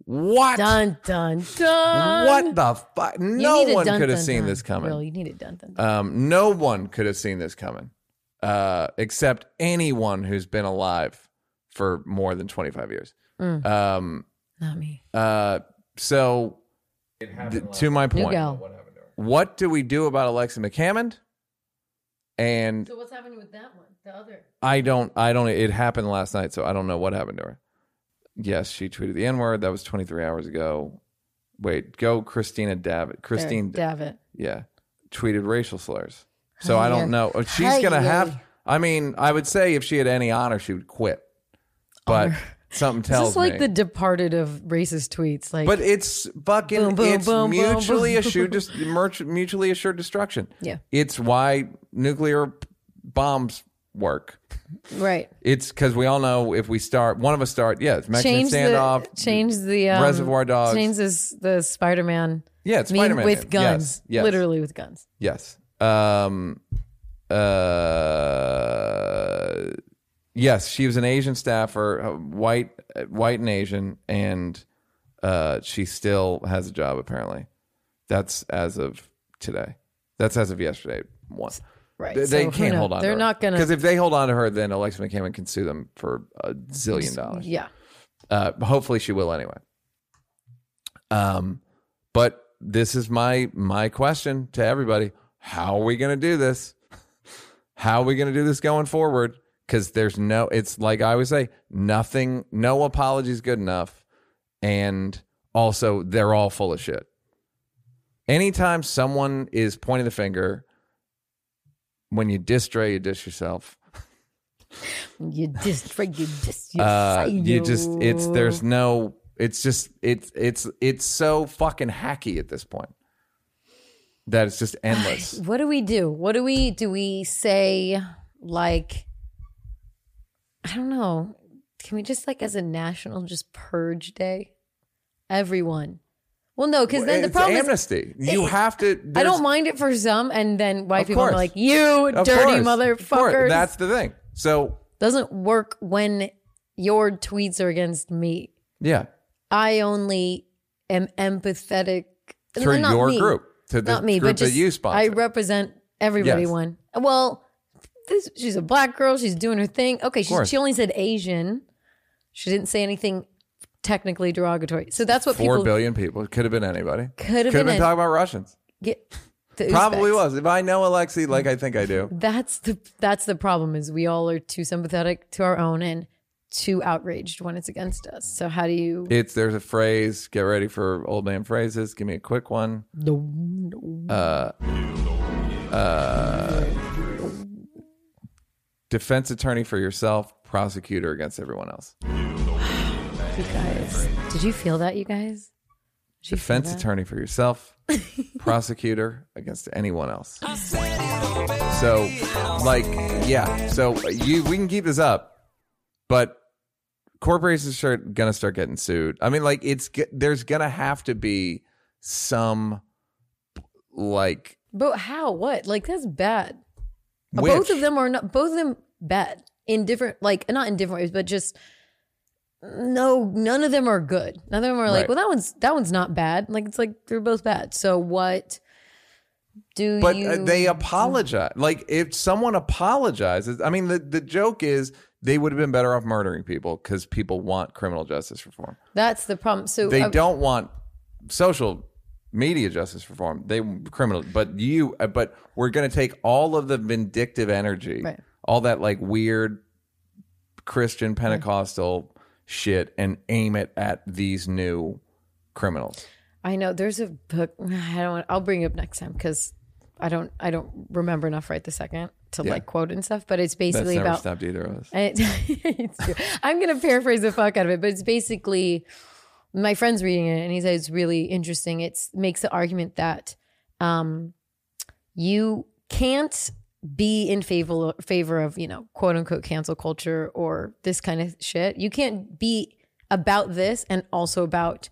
What? Dun dun dun. What the fuck? No one dun, could have dun, seen dun. this coming. Really, you need it dun dun. Um, no one could have seen this coming, uh, except anyone who's been alive for more than 25 years. Mm. Um, Not me. uh, so, th- to my New point, gal. what do we do about Alexa McCammond? And So what's happening with that one? The other. I don't, I don't, it happened last night, so I don't know what happened to her. Yes, she tweeted the N word. That was 23 hours ago. Wait, go Christina Davitt. Christine, Davitt. yeah, tweeted racial slurs. So Hi, I don't know. She's Hi, gonna yeah. have. I mean, I would say if she had any honor, she would quit. But Honor. Something This tells is like me. the departed of racist tweets. Like, but it's fucking. Boom, boom, it's boom, mutually assured. (laughs) Just mutually assured destruction. Yeah. It's why nuclear bombs work. right. It's because we all know if we start, one of us start. Yeah, it's Mexican Change standoff. the change the um, Reservoir Dogs. Change this the Spider Man. Yeah, it's meme Spider-Man with guns. Yes, yes. Literally with guns. Yes. Um. Uh. Yes, she was an Asian staffer, uh, white, uh, white and Asian, and uh, she still has a job. Apparently, that's as of today. That's as of yesterday. One. Right. They, So they can't knows? hold on. They're to not gonna. because if they hold on to her, then Alexa McCammond can sue them for a zillion dollars. Yeah. Uh, hopefully she will anyway. Um, but this is my my question to everybody: How are we going to do this? (laughs) How are we going to do this going forward? Because there's no. It's like I always say: nothing, no apology is good enough, and also they're all full of shit. Anytime someone is pointing the finger, when you diss Dre, you diss yourself. You just, you just, (laughs) you, uh, you just it's there's no it's just it's it's it's so fucking hacky at this point that it's just endless What do we do? What do we do? We say like, I don't know. Can we just like as a national just purge day? Everyone. Well, no, because then the it's problem is amnesty you it- have to I don't mind it for some, and then white people are like, "You of dirty course, of motherfuckers." that's the thing so doesn't work when your tweets are against me. yeah I only am empathetic not your me. group to the not me, group but just that you sponsor I represent everybody. Yes. One. Well, this, she's a black girl. She's doing her thing. Okay, she, course. she only said Asian. She didn't say anything technically derogatory. So that's what four people billion people could have been anybody could have could have been. been talking about russians get the probably Uzbeks. was if i know alexi like i think i do That's the that's the problem is we all are too sympathetic to our own and too outraged when it's against us. So how do you? it's there's a phrase get ready for old man phrases give me a quick one No, no. Uh, uh, defense attorney for yourself, prosecutor against everyone else. You guys, did you feel that? You guys, Did you feel Defense that? attorney for yourself, (laughs) prosecutor against anyone else. So, like, yeah. So you we can keep this up, but corporations are gonna start getting sued. I mean, like, it's g- there's gonna have to be some like But how? What? Like that's bad. Which, Both of them are not. Both of them bad in different, like not in different ways, but just no. None of them are good. None of them are like, Right. well, that one's that one's not bad. Like it's like they're both bad. So what? Do But you? uh, they apologize. Like if someone apologizes, I mean, the the joke is they would have been better off murdering people because people want criminal justice reform. That's the problem. So They uh, don't want social media justice reform. They criminal, but you, uh, but we're going to take all of the vindictive energy, Right. all that like weird Christian Pentecostal shit, and aim it at these new criminals. I know there's a book. (sighs) I don't. I'll bring it up next time because I don't. I don't remember enough right the second to Yeah. like quote and stuff. But it's basically about stopped either of us. (laughs) (laughs) It- I'm going to paraphrase the fuck out of it, but it's basically my friend's reading it and he says it's really interesting. It makes the argument that um, you can't be in favor favor of you know quote unquote cancel culture or this kind of shit. You can't be about this and also about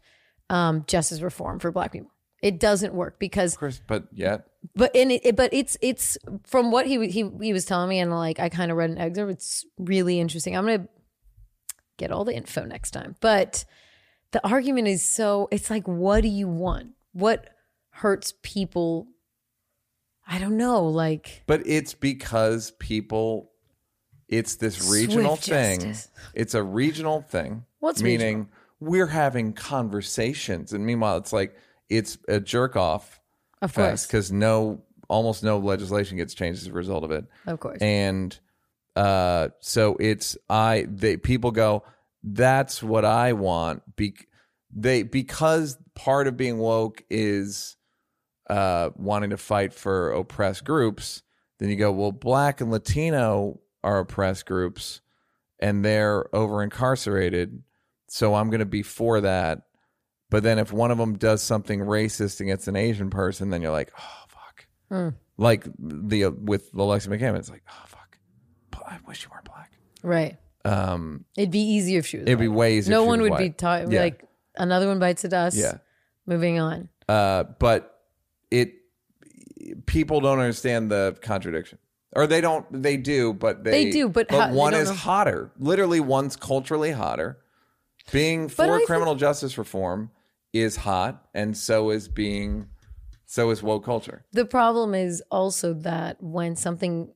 um, justice reform for Black people. It doesn't work because Of course, but yet but in it, but it's it's from what he he he was telling me, and like I kind of read an excerpt. It's really interesting. I'm gonna get all the info next time. But the argument is so it's like, what do you want? What hurts people? I don't know. Like But it's because people, it's this regional thing. justice. It's a regional thing. What's meaning we're having conversations, and meanwhile, it's like it's a jerk off of course, because no, almost no legislation gets changed as a result of it, of course. and uh, so it's I. They people go. That's what I want. Be, they because part of being woke is uh, wanting to fight for oppressed groups, then you go, well, black and Latino are oppressed groups and they're over incarcerated. So I'm going to be for that. But then if one of them does something racist against an Asian person, then you're like, oh, fuck. Hmm. Like the uh, with Alexa McCammond, it's like, oh, fuck. I wish you weren't black. right. Um, It'd be easier if she was. it'd be way easier. if No she one was would be white. taught. Yeah. Like another one bites the dust. Yeah. Moving on. Uh, but it people don't understand the contradiction, or they don't. They do, but they, They do, but how- they one don't is know. hotter. Literally, one's culturally hotter. Being But I for think- criminal justice reform is hot, and so is being so is woke culture. The problem is also that when something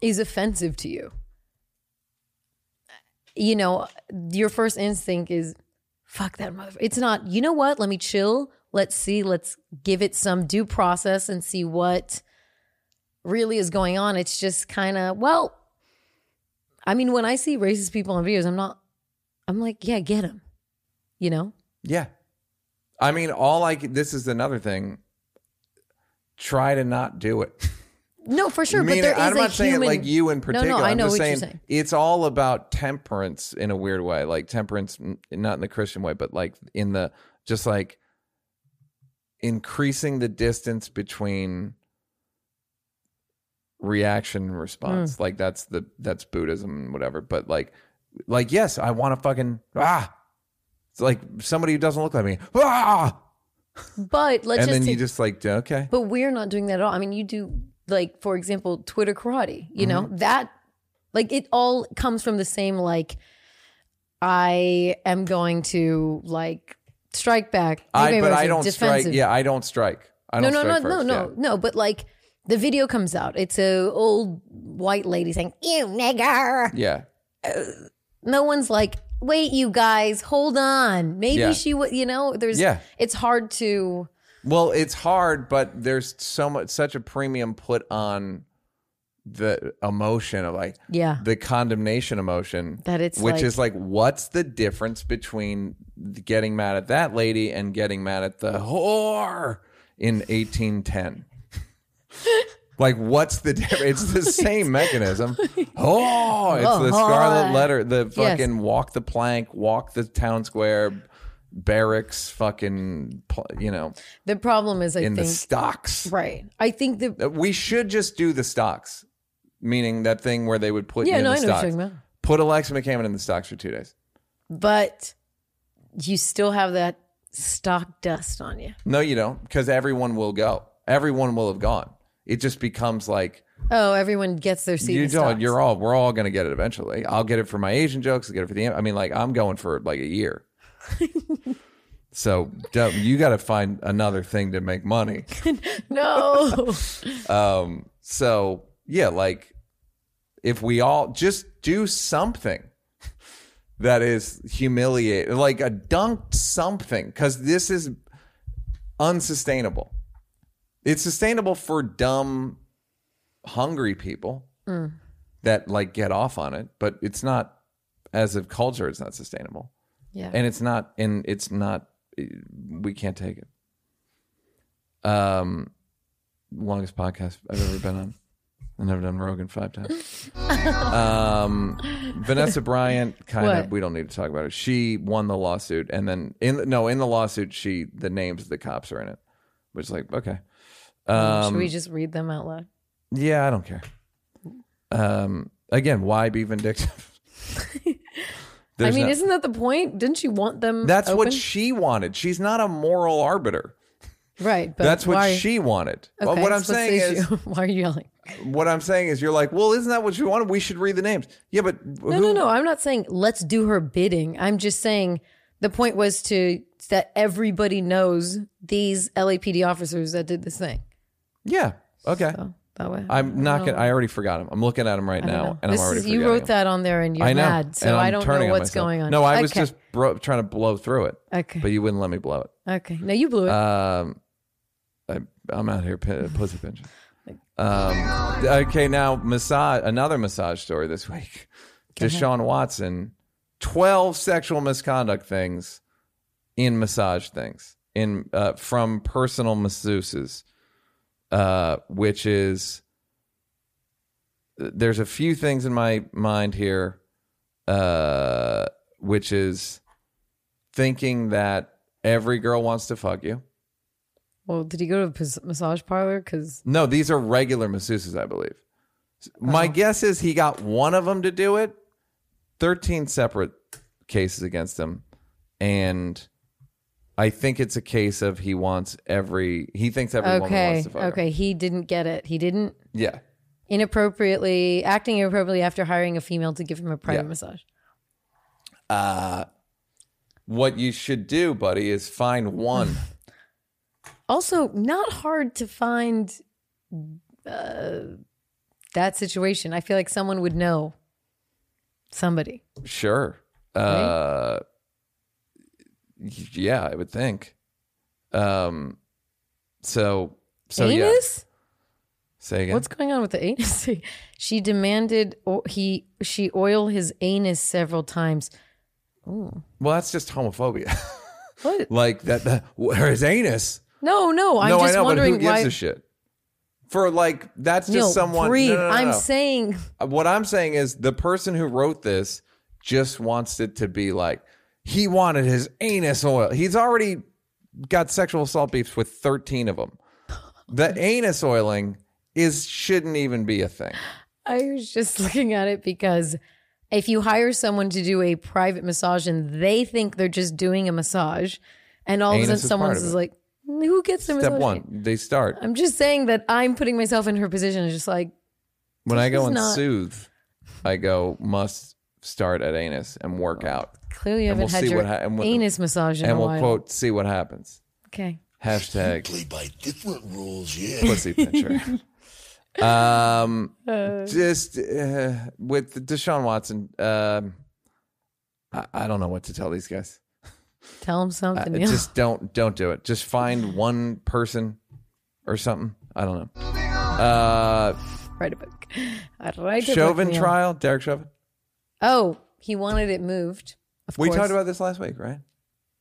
is offensive to you, you know, your first instinct is, fuck that motherfucker. It's not, you know what? Let me chill. Let's see. Let's give it some due process and see what really is going on. It's just kind of, well, I mean, when I see racist people on videos, I'm not, I'm like, yeah, get them, you know? Yeah, I mean, all I this is another thing. Try to not do it. (laughs) No, for sure. Meaning, but there is I'm not saying human, it like you in particular. no, I I'm know just what saying, you're saying. it's all about temperance in a weird way, like temperance, not in the Christian way, but like in the just like increasing the distance between reaction and response. Mm. Like that's the that's Buddhism and whatever. But like, like yes, I want to fucking ah. It's like somebody who doesn't look like me. Ah, But let's and just then you just like okay. But we're not doing that at all. I mean, you do like, for example, Twitter karate. You know Mm-hmm. that, like, it all comes from the same. Like, I am going to like strike back. I but I don't defensive. strike. Yeah, I don't strike. I No, don't no, no, no, first, no, yeah. no. But like, the video comes out. It's a old white lady saying "you nigger." Yeah. No one's like, "Wait, you guys, hold on." Maybe Yeah. she would. You know, there's. Yeah. It's hard to. Well, it's hard, but there's so much, such a premium put on the emotion of like Yeah. the condemnation emotion That it's which like- is like, what's the difference between getting mad at that lady and getting mad at the whore in 1810? (laughs) like, what's the difference? It's the same mechanism. (laughs) Oh, it's the scarlet letter, the fucking walk the plank, walk the town square, barracks, fucking, you know, The problem is, I in the think. stocks. right. I think the. Uh, We should just do the stocks, meaning that thing where they would put Yeah, you in no, the I know what you're talking about. Put Alexa McCammond in the stocks for two days. but you still have that stock dust on you. No, you don't, because everyone will go. Everyone will have gone. It just becomes like Oh, everyone gets their seat. you don't. You're all. We're all going to get it eventually. I'll get it for my Asian jokes. I'll get it for the. I mean, like I'm going for like a year. (laughs) So you got to find another thing to make money. (laughs) No. (laughs) Um, so yeah, like if we all just do something that is humiliating, like a dunked something, because this is unsustainable. It's sustainable for dumb, hungry people that like get off on it, but it's not as a culture. It's not sustainable, yeah. and it's not, and it's not. We can't take it. Um, longest podcast I've ever been on. I've never done Rogan five times. (laughs) um, Vanessa Bryant, kind What? of. We don't need to talk about it. She won the lawsuit, and then in no, in the lawsuit, she the names of the cops are in it, which is like okay. Should Um, we just read them out loud? yeah, I don't care. Um, again, why be vindictive? (laughs) I mean, no- isn't that the point? Didn't you want them? that's what she wanted. She's not a moral arbiter. right. But That's what why- she wanted. Well, what I'm saying is, (laughs) why are you yelling? what I'm saying is, you're like, well, isn't that what you wanted? We should read the names. Yeah, but No, no, no. I'm not saying let's do her bidding. I'm just saying the point was to that everybody knows these LAPD officers that did this thing. Yeah. Okay. So that way, I'm not gonna. I already forgot him. I'm looking at him right now, know. and This I'm already. is, you wrote him. that on there, and you're I know. mad. So I'm don't know what's going on. No, I was just bro- trying to blow through it, okay. but you wouldn't let me blow it. okay. No, you blew it. Um, I, I'm out here p- (laughs) pussy pinching. Um, okay, now massage. Another massage story this week. Deshaun Watson, twelve sexual misconduct things in massage things in uh, from personal masseuses, uh, which is there's a few things in my mind here, uh, which is thinking that every girl wants to fuck you. well, did he go to a massage parlor? Because No, these are regular masseuses, I believe. My guess is he got one of them to do it. Thirteen separate cases against him, and I think it's a case of he wants every. He thinks everyone okay, wants to fuck him. okay, he didn't get it. He didn't Yeah, inappropriately acting inappropriately after hiring a female to give him a private Yeah. massage. Uh, what you should do, buddy, is find one. (laughs) Also, not hard to find uh, that situation. I feel like someone would know somebody. sure. Uh, yeah, I would think. Um, so so yeah. Say again. What's going on with the anus? (laughs) she demanded o- he she oil his anus several times. Well, that's just homophobia. (laughs) What? like that, that his anus. No, no. I'm no, just I know, but wondering who gives why. a shit? For like, that's just Neil, someone. breathe. no, no, no, I'm saying what I'm saying is the person who wrote this just wants it to be like he wanted his anus oil. He's already got sexual assault beefs with 13 of them. The (laughs) anus oiling is shouldn't even be a thing. I was just looking at it because if you hire someone to do a private massage and they think they're just doing a massage, and all of a sudden is someone part of is like, "Who gets the Step massage?" one, they start. I'm just saying that I'm putting myself in her position. It's just like, When I go and not- soothe, I go must start at anus and work oh, out. Clearly, you And haven't we'll had see your what ha- and we'll- anus massage in and a we'll while. quote see what happens. Okay. Hashtag Play by different rules, yeah. pussy pincher. (laughs) um, Uh. just uh, with Deshaun Watson, um, I, I don't know what to tell these guys. Tell him Uh, something. Neil. just don't don't do it. Just find one person or something. I don't know. Uh, write a book. I'd write a book, Chauvin Neil. trial, Derek Chauvin. Oh, he wanted it moved. Of We course. talked about this last week, right?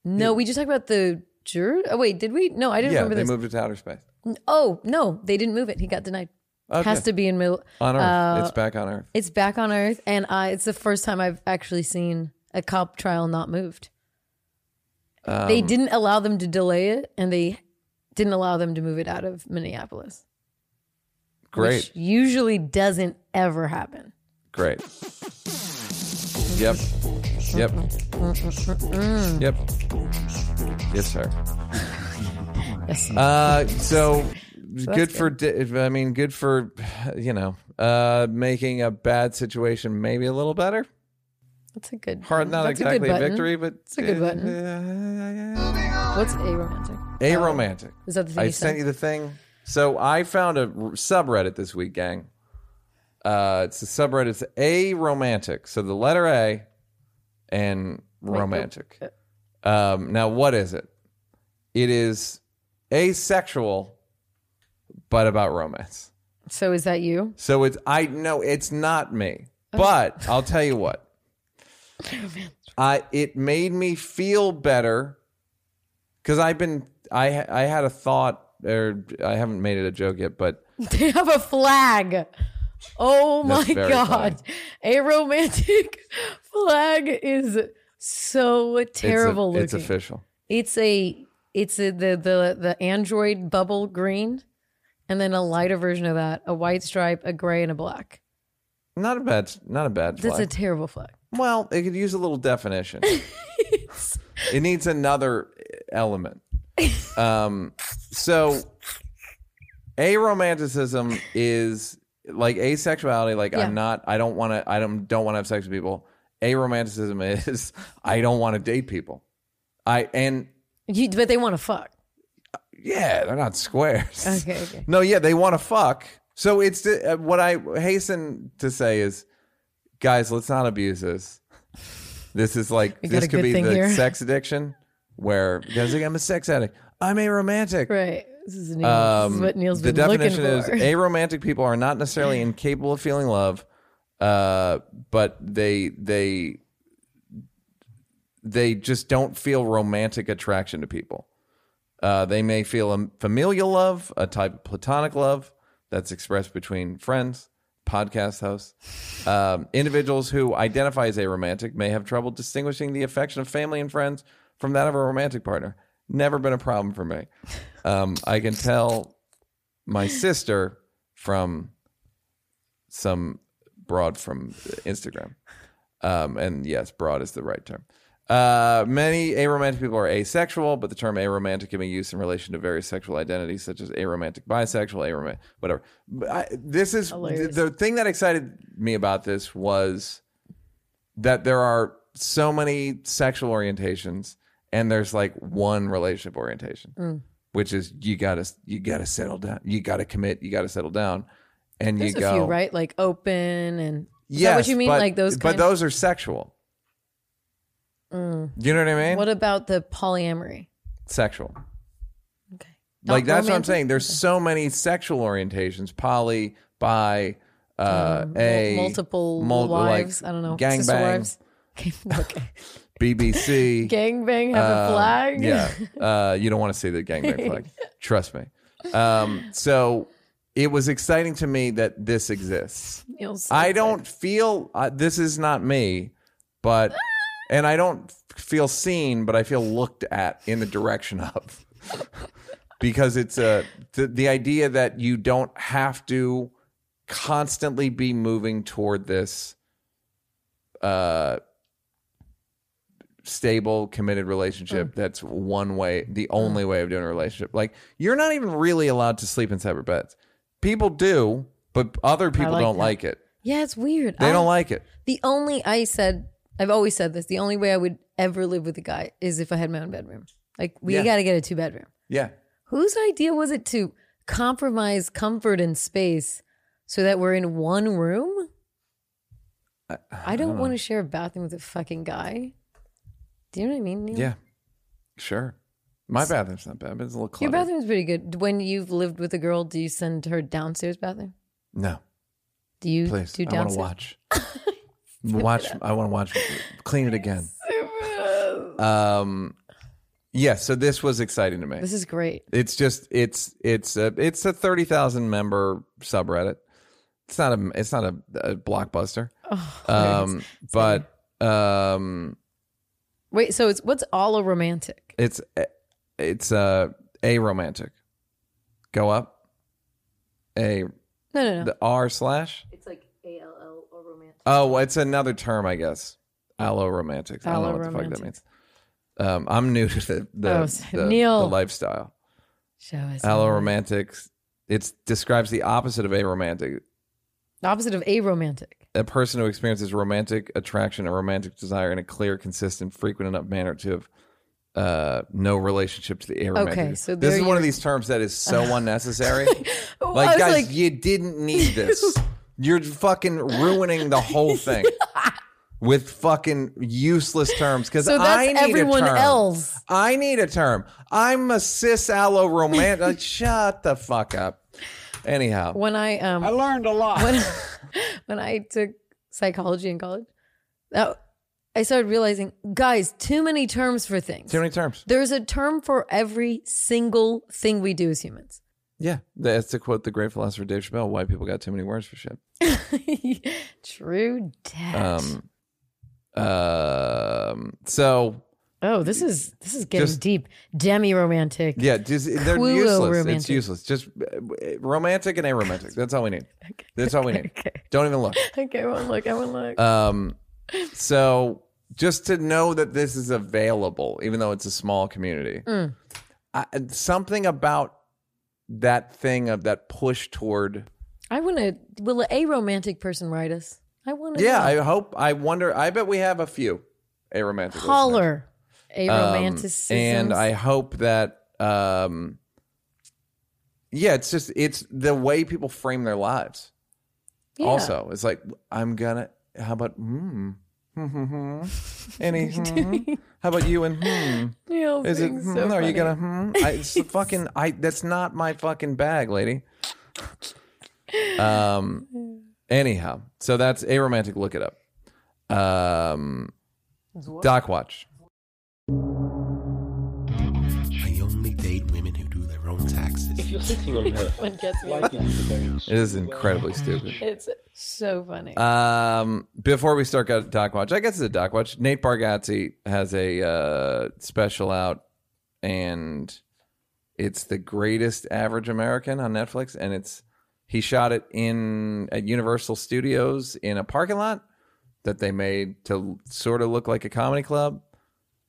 No, we just talked about the juror. Oh wait, did we? No, I didn't remember. Yeah, remember they this. moved it to outer space. Oh no, they didn't move it. He got denied. Okay. Has to be in middle. on Earth. uh, it's back on Earth. It's back on Earth, and uh, it's the first time I've actually seen a cop trial not moved. Um, they didn't allow them to delay it, and they didn't allow them to move it out of Minneapolis. Great, Which usually doesn't ever happen. great. Yep. Yep. Yep. Yes, sir. (laughs) Yes. Uh, so, that's good for. di- I mean, good for you know, uh, making a bad situation maybe a little better. That's a good. Hard, not that's a good exactly a, victory, but It's a good uh, button. uh. What's aromantic? Aromantic. Is that the thing I you sent you the thing. So I found a subreddit this week, gang. Uh, it's a subreddit. It's a romantic. So the letter A and romantic. Um, now, what is it? It is asexual, but about romance. So is that you? So it's I know it's not me, but I'll tell you what. (laughs) I it made me feel better because I've been I I had a thought or I haven't made it a joke yet, but (laughs) They have a flag. Oh my god. A romantic flag is so it's a- terrible it's, official. It's a it's a, the the the Android bubble green and then a lighter version of that, a white stripe, a gray and a black. Not a bad not a bad That's a terrible flag. well, it could use a little definition. (laughs) it needs another element. Um, so aromanticism is like asexuality. Like Yeah. I'm not. I don't want to. I don't don't want to have sex with people. Aromanticism is (laughs) I don't want to date people. I and You, but they want to fuck. yeah, they're not squares. Okay, okay. (laughs) No, yeah, they want to fuck. So it's uh, what I hasten to say is, guys, let's not abuse this. This is like this could be the here. sex addiction, where guys like I'm a sex addict. I'm a romantic. Right. This is, Neil. this is what Neil's Um, the definition is aromantic (laughs) people are not necessarily incapable of feeling love, uh, but they they they just don't feel romantic attraction to people. Uh, they may feel a familial love, a type of platonic love that's expressed between friends, podcast hosts. Um, individuals who identify as aromantic may have trouble distinguishing the affection of family and friends from that of a romantic partner. Never been a problem for me. Um, I can tell my sister from some broad from Instagram. Um, and yes, broad is the right term. Uh, many aromantic people are asexual, but the term aromantic can be used in relation to various sexual identities, such as aromantic, bisexual, aromantic, whatever. But I, this is the, the thing that excited me about this was that there are so many sexual orientations, and there's like one relationship orientation, which is you gotta you gotta settle down, you gotta commit, you gotta settle down, and There's you a go few, right? Like open and is Yes, that what you mean? but, like those but those are sexual. Mm. You know what I mean? What about the polyamory? sexual. Okay. Like Not that's what I'm saying. There's so many sexual orientations: poly, bi, uh, Um, a multiple mul- like wives. I don't know. gang sister bang. wives. okay. BBC. Gangbang have a Um, flag. Yeah, (laughs) uh, you don't want to see the gangbang flag. (laughs) Trust me. Um, so it was exciting to me that this exists. So I don't feel uh, this is not me, but (laughs) and I don't feel seen, but I feel looked at in the direction of. (laughs) Because it's a the, the idea that you don't have to constantly be moving toward this uh stable committed relationship that's one way the only way of doing a relationship. Like you're not even really allowed to sleep in separate beds people do but other people like don't that. like it Yeah, it's weird. they I- don't like it The only I said I've always said this. The only way I would ever live with a guy is if I had my own bedroom. Like we Yeah. got to get a two bedroom. yeah Whose idea was it to compromise comfort and space so that we're in one room? I, don't, want to share a bathroom with a fucking guy. Do you know what I mean? Neil? yeah sure my bathroom's not bad but it's a little Your bathroom's pretty good. When you've lived with a girl, do you send her downstairs bathroom? no Do you please do i want to watch (laughs) watch i want to watch clean it again um yeah so this was exciting to me This is great. It's just it's it's a it's a thirty thousand member subreddit. It's not a it's not a, a blockbuster. Oh, Um, (laughs) but um, Wait, so it's what's all a romantic? it's it's uh, a romantic. Go up. A No, no, no. the R slash. it's like A L L or romantic. Oh, it's another term, I guess. Allo romantics. I don't know what the fuck that Allo-romantics. means. Um, I'm new to the the, Oh, so the, Neil. the lifestyle. Show us. Allo romantics. It describes the opposite of aromantic. The opposite of a romantic. a person who experiences romantic attraction or romantic desire in a clear, consistent, frequent enough manner to have uh, no relationship to the aromantic. Okay, so this is one of these terms that is so (laughs) unnecessary. (laughs) Like, guys, like- you didn't need (laughs) this. You're fucking ruining the whole thing with fucking useless terms. Because So I need everyone a term. else. I need a term. I'm a cis allo romantic. like, shut the fuck up. Anyhow, When I um I learned a lot. when when I took psychology in college, that I started realizing, guys, too many terms for things. too many terms. There's a term for every single thing we do as humans. Yeah, that's to quote the great philosopher Dave Chappelle. White people got too many words for shit. (laughs) True dat. Um, um. So oh, this is this is getting just- deep. Demi romantic. yeah, just they're useless. It's useless. Just uh, romantic and aromantic. That's all we need. (laughs) That's all we need. Okay. Don't even look. (laughs) Okay, I won't look. I won't look. Um, so just to know that this is available, even though it's a small community, Mm. I, something about that thing of that push toward. I want to. Will a romantic person write us? I want to. Yeah, I hope. I wonder. I bet we have a few a romantic. holler. A Um, romanticism. and I hope that. Um, yeah, it's just it's the way people frame their lives. Also, it's like I'm gonna. How about hmm? hmm, hmm, hmm. Any? (laughs) hmm? How about you and hmm? Neil Is it hmm? so Are you gonna? Hmm? I, it's the fucking. I. That's not my fucking bag, lady. Um. Anyhow, so that's a romantic. Look it up. Um. Doc Watch. You're sitting on her, One gets me. why did you very It is incredibly stupid. It's so funny. Um, before we start got Doc Watch, I guess it's a Doc Watch. Nate Bargatze has a uh, special out, and it's the greatest average American on Netflix, and it's he shot it in at Universal Studios in a parking lot that they made to sort of look like a comedy club,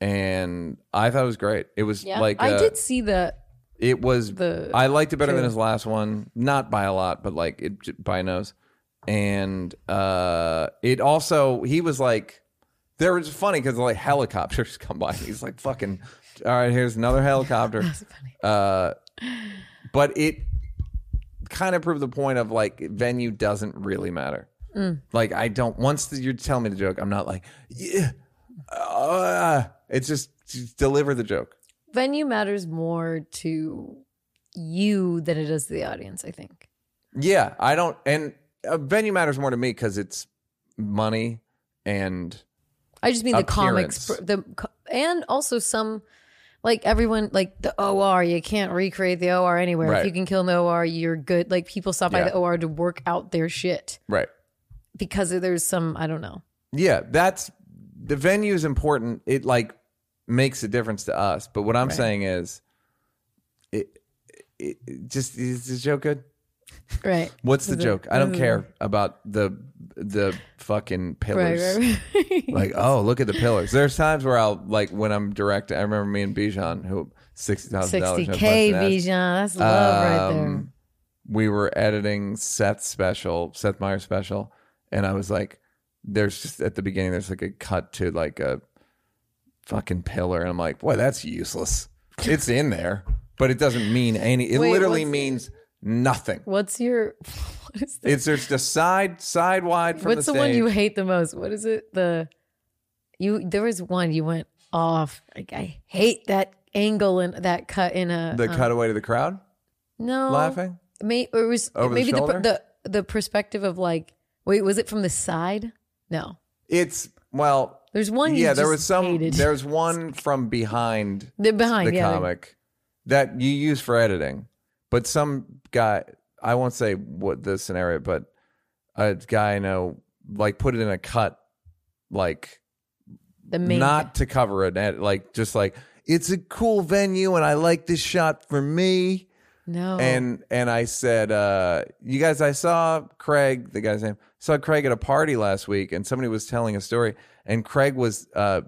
and I thought it was great. It was yeah, like I did see that. It was. The I liked it better than his last one, not by a lot, but like it j- by a nose. And uh, it also he was like, there was funny because like helicopters (laughs) come by. He's like, fucking, all right, here's another helicopter. (laughs) Uh, but it kind of proved the point of like venue doesn't really matter. Mm. Like I don't. Once the, you're telling me the joke, I'm not like, yeah. Uh, it's just, just deliver the joke. Venue matters more to you than it does to the audience. I think. Yeah, I don't. And a venue matters more to me because it's money and I just mean the comics, the and also some. Like everyone, like the OR, you can't recreate the OR anywhere. Right. If you can kill the OR, you're good. Like people stop by Yeah. the OR to work out their shit right. because there's some I don't know. Yeah, that's the venue is important. It like makes a difference to us. But what I'm saying is, it, it, it just is the joke good? Right. (laughs) What's the joke? I don't care about the the fucking pillars. Right. right. (laughs) Like, oh, look at the pillars. There's times where I'll like when I'm directing. I remember me and Bijan, who sixty thousand dollars, 60k Bijan. That's love right there. um, we were editing Seth's special, Seth Meyers special, and I was like, "There's just at the beginning, there's like a cut to like a fucking pillar," and I'm like, "Boy, that's useless. It's in there, but it doesn't mean any. It Wait, literally what's- means nothing. What's your (laughs) what is the, It's just a side, side wide from what's the the, one you hate the most? What is it? The you there was one you went off. Like I hate that angle and that cut in a The um, cutaway to the crowd no laughing. May, or it was Over the maybe the, shoulder? the the perspective of like wait was it from the side? No, It's well, there's one. You yeah. There was some. hated. There's one from behind the behind the yeah. comic that you use for editing, but some guy I won't say what the scenario, but a guy I know like put it in a cut, like The main not to cover it, like just like it's a cool venue and I like this shot for me. No And and I said, uh, you guys, I saw Craig, the guy's name, saw Craig at a party last week, and somebody was telling a story, and Craig was uh,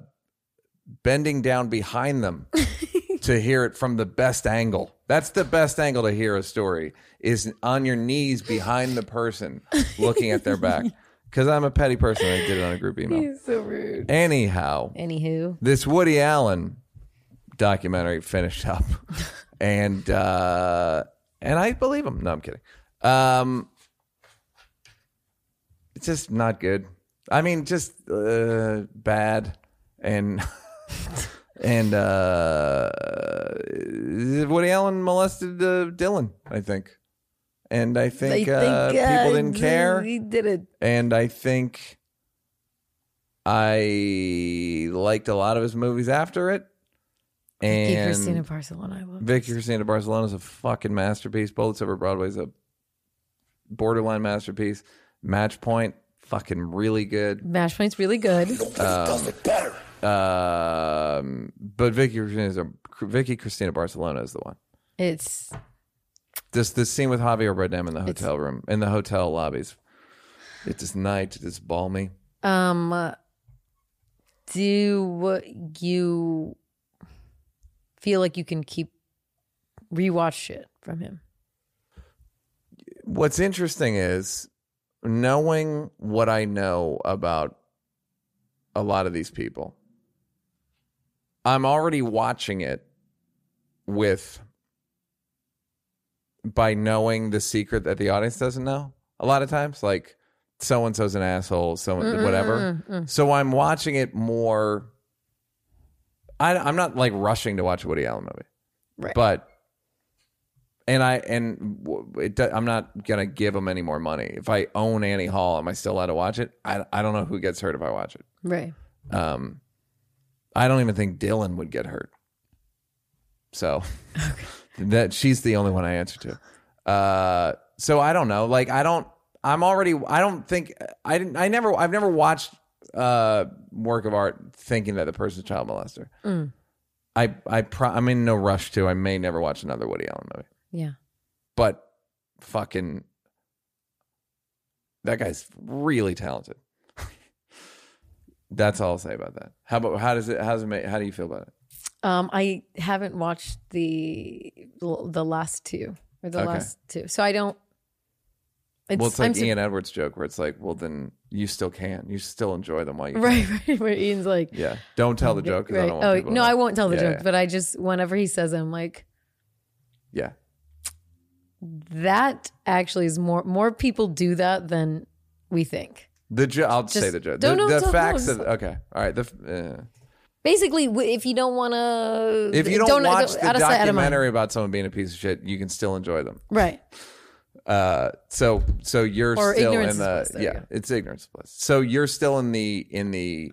bending down behind them (laughs) to hear it from the best angle. That's the best angle to hear a story is on your knees behind the person looking at their back. (laughs) Because I'm a petty person, I did it on a group email. He's so rude. Anyhow, Anywho, this Woody Allen documentary finished up, (laughs) and uh, and I believe him. No, I'm kidding. Um, it's just not good. I mean, just uh, bad and (laughs) and uh, Woody Allen molested uh, Dylan. I think, and I think, uh, people didn't care He did it. and I think I liked a lot of his movies after it. Vicky And Cristina Barcelona. I love Vicky Cristina Barcelona is a fucking masterpiece. Bullets Over Broadway is a borderline masterpiece. Match Point, fucking really good. Match Point's really good. does it better. Um, but Vicky Cristina, Vicky Cristina Barcelona is the one. It's This this scene with Javier Bardem in the hotel room in the hotel lobbies. It's just night. It's balmy. um. Do you feel like you can keep rewatch shit from him? what's interesting is knowing what I know about a lot of these people. I'm already watching it with by knowing the secret that the audience doesn't know. A lot of times, like so and so's an asshole, so whatever. So I'm watching it more. I, I'm not like rushing to watch a Woody Allen movie, Right. but and I and it, I'm not gonna give him any more money. If I own Annie Hall, am I still allowed to watch it? I I don't know who gets hurt if I watch it. Right. Um, I don't even think Dylan would get hurt. So (laughs) that she's the only one I answer to. Uh, so I don't know. Like I don't. I'm already. I don't think. I didn't. I never. I've never watched uh work of art thinking that the person's a child molester. I I pro- I'm in no rush to. I may never watch another Woody Allen movie, Yeah. but fucking that guy's really talented. That's all I'll say about that. How about how does it? How does it make? How do you feel about it? Um, I haven't watched the the last two or the Okay. last two, so I don't. It's, well, it's like su- Ian Edwards' joke where it's like, well, then you still can. You still enjoy them while you can. right, (laughs) right, where Ian's like, Yeah. Don't tell the joke. right. don't want Oh no, know. I won't tell the Yeah, joke, yeah. but I just whenever he says it, I'm like, Yeah. that actually is more more people do that than we think. The jo- I'll say the joke. The, don't know the until- facts no, of okay. All right. The uh, Basically, if you don't want to, if you don't, watch the of sight, out of documentary about someone being a piece of shit, you can still enjoy them. right? Uh, so so you're Or still ignorance in is the bliss, there you yeah, go. it's ignorance bliss. So you're still in the in the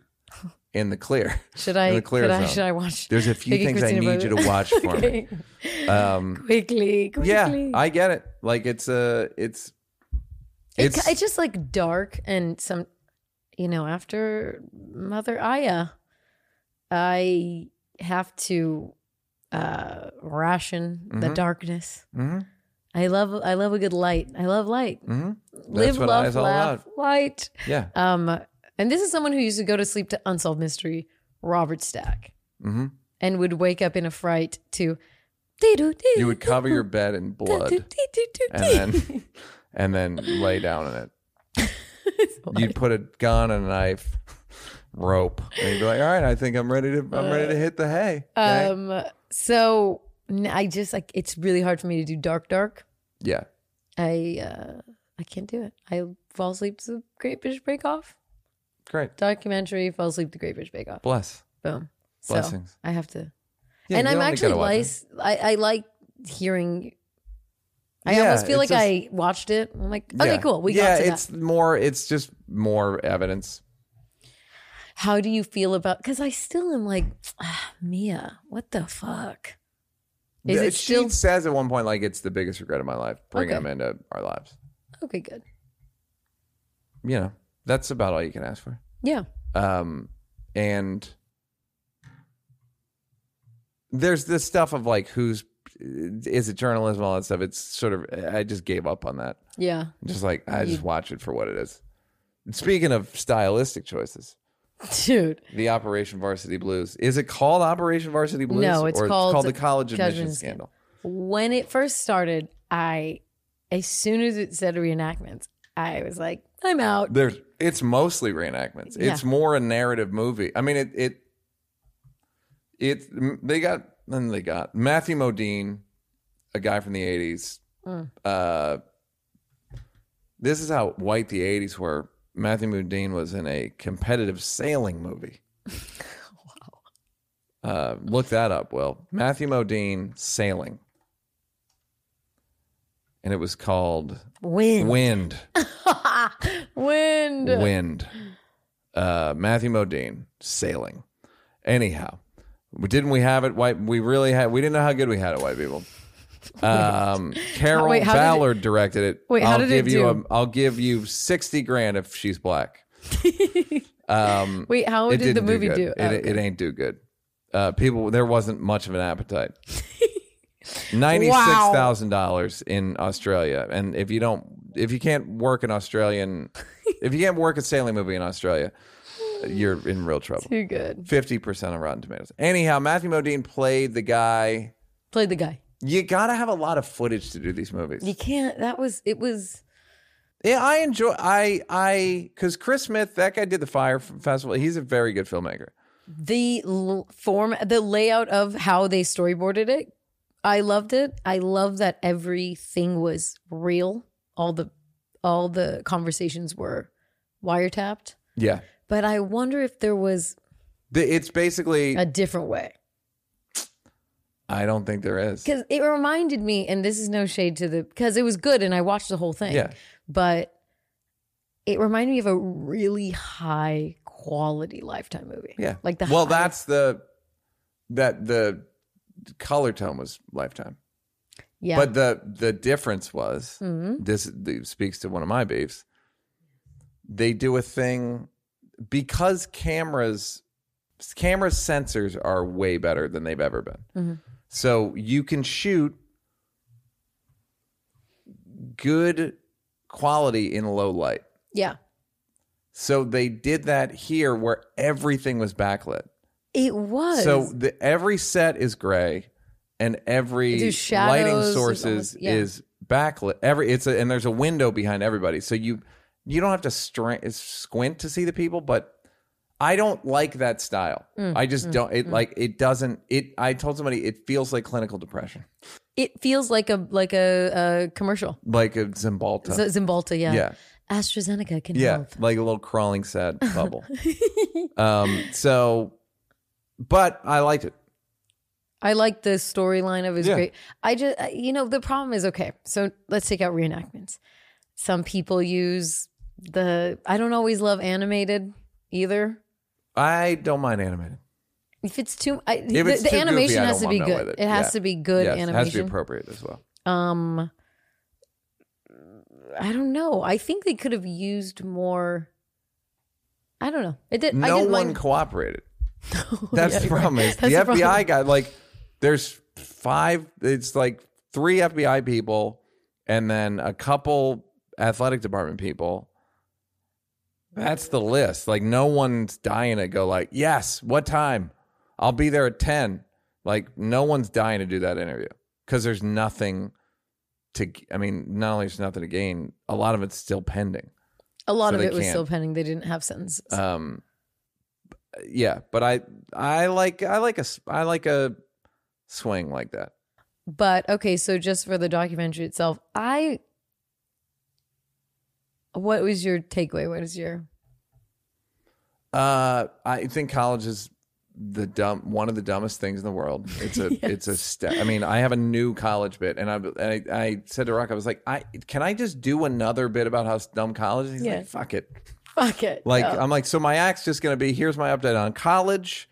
in the clear. (laughs) Should in I? the clear Could I zone. should I watch? There's a few Vicky things I Cristina need you to watch for me. (laughs) Okay. Um, quickly, quickly. yeah, I get it. Like it's a it's It's, it's it's just like dark and some, you know, after Mother Aya, I have to uh ration Mm-hmm. the darkness. I love I love a good light. I love light. Mm-hmm. Live, love, laugh, light. yeah. Um, and this is someone who used to go to sleep to Unsolved Mystery, Robert Stack, hmm and would wake up in a fright to. You would cover your bed in blood and then and then lay down in it. (laughs) You'd put a gun and a knife, rope, and you'd be like, "All right, I think I'm ready to I'm ready to hit the hay." Okay? Um. So I just like it's really hard for me to do dark, dark. yeah, I uh I can't do it. I fall asleep to the Great British Bake Off great. documentary. Fall asleep to Great British Bake Off. Bless. Boom. So Blessings. I have to. Yeah, and I'm actually nice. I, I like hearing. I Yeah, almost feel like just- I watched it. I'm like, okay, Yeah. cool. We yeah, got to it's that. more. It's just more evidence. How do you feel about? Because I still am like, ah, Mia. What the fuck? Is it she still says at one point like it's the biggest regret of my life bringing Okay. them into our lives. okay? Good. You know, that's about all you can ask for. Yeah. Um, and there's this stuff of like who's is it journalism all that stuff. It's sort of I just gave up on that. Yeah. Just like I just watch it for what it is. And speaking of stylistic choices, Dude. the Operation Varsity Blues is it called Operation Varsity Blues? No, it's called it's called the College Admission Scandal. when it first started, I as soon as it said reenactments, I was like, I'm out. There's it's mostly reenactments. Yeah. It's more a narrative movie. I mean it it it they got then they got Matthew Modine, a guy from the '80s. Uh, this is how white the '80s were. Matthew Modine was in a competitive sailing movie. (laughs) Uh, look that up, Will. Matthew Modine sailing, and it was called Wind. Wind. (laughs) Wind. Wind. Uh, Matthew Modine sailing. Anyhow, didn't we have it? White. We really had. We didn't know how good we had it. White people. Um, Carroll (laughs) Wait, how did it- Ballard directed it. Wait, how I'll did it give you do? A, I'll give you sixty grand if she's black. (laughs) um, Wait, how did the didn't movie good. do? It, Oh, it ain't do good. Uh, people, there wasn't much of an appetite. (laughs) Ninety six thousand dollars in Australia, and if you don't, if you can't work an Australian, if you can't work a sailing movie in Australia, you're in real trouble. Too good. Fifty percent of Rotten Tomatoes. Anyhow, Matthew Modine played the guy. Played the guy. You gotta have a lot of footage to do these movies. You can't. That was. It was. Yeah, I enjoy. I I because Chris Smith, that guy did the Fyre Festival. He's a very good filmmaker. the l- form the layout of how they storyboarded it i loved it i love that everything was real all the all the conversations were wiretapped Yeah, but i wonder if there was The- it's basically. a different way I don't think there is. because it reminded me and this is no shade to the because it was good and i watched the whole thing Yeah. but it reminded me of a really high quality lifetime movie Yeah. like the well, high- that's the that the color tone was Lifetime, yeah but the the difference was Mhm. this speaks to one of my beefs. They do a thing because cameras camera sensors are way better than they've ever been. Mm-hmm. So you can shoot good quality in low light. yeah So they did that here where everything was backlit. it was So the every set is gray, and every shadows, lighting sources almost- is, yeah. is backlit. Every it's a, and there's a window behind everybody, so you you don't have to stra- squint to see the people. But I don't like that style. Mm, I just don't. It like it doesn't. It. I told somebody it feels like clinical depression, It feels like a like a, a commercial. like a Cymbalta. Z- Cymbalta, yeah. yeah. AstraZeneca can Yeah, help. like a little crawling sad (laughs) bubble. um. So, but I liked it. I like the storyline of was Yeah. great. I just, you know, the problem is okay. So let's take out reenactments. Some people use the. I don't always love animated either. I don't mind animated. If it's too, I, If the, it's the too animation goofy, I has don't to be wanna know good. with It, it. has Yeah. to be good Yes, it has to be animation. appropriate as well. um, I don't know. I think they could have used more. I don't know. It did. I No didn't one mind- cooperated. (laughs) That's the problem. Is That's the the FBI problem. guy like there's five. It's like three FBI people and then a couple athletic department people. That's the list. Like no one's dying to go. Like yes, what time? I'll be there at ten. Like no one's dying to do that interview because there's nothing to. I mean, not only there's nothing to gain, a lot of it's still pending. A lot so of it was still pending. They didn't have sentences. Um, yeah, but I I like I like a, I like a swing like that. But okay, so just for the documentary itself, I what was your takeaway? What is your Uh, I think college is the dumb one of the dumbest things in the world. It's a (laughs) it's a step. I mean, I have a new college bit, and I I, I said to Rock, I was like, I can I just do another bit about how dumb college? is? He's Yeah. like, fuck it. fuck it? Like No. I'm like, so my act's just gonna be here's my update on college,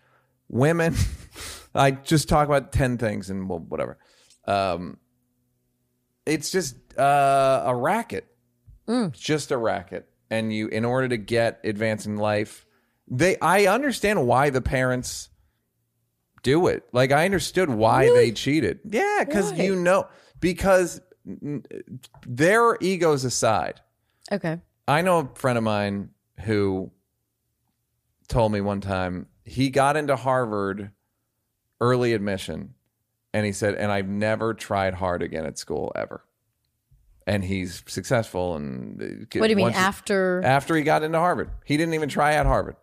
women. (laughs) I just talk about ten things and well, whatever. Um, it's just uh, a racket. It's just a racket, and you in order to get advance in life, they I understand why the parents do it. Like I understood why they cheated. Yeah, because you know because mm, their egos aside. okay. I know a friend of mine who told me one time he got into Harvard early admission and he said, and I've never tried hard again at school ever. And he's successful. And What do you mean after? after he got into Harvard? He didn't even try at Harvard.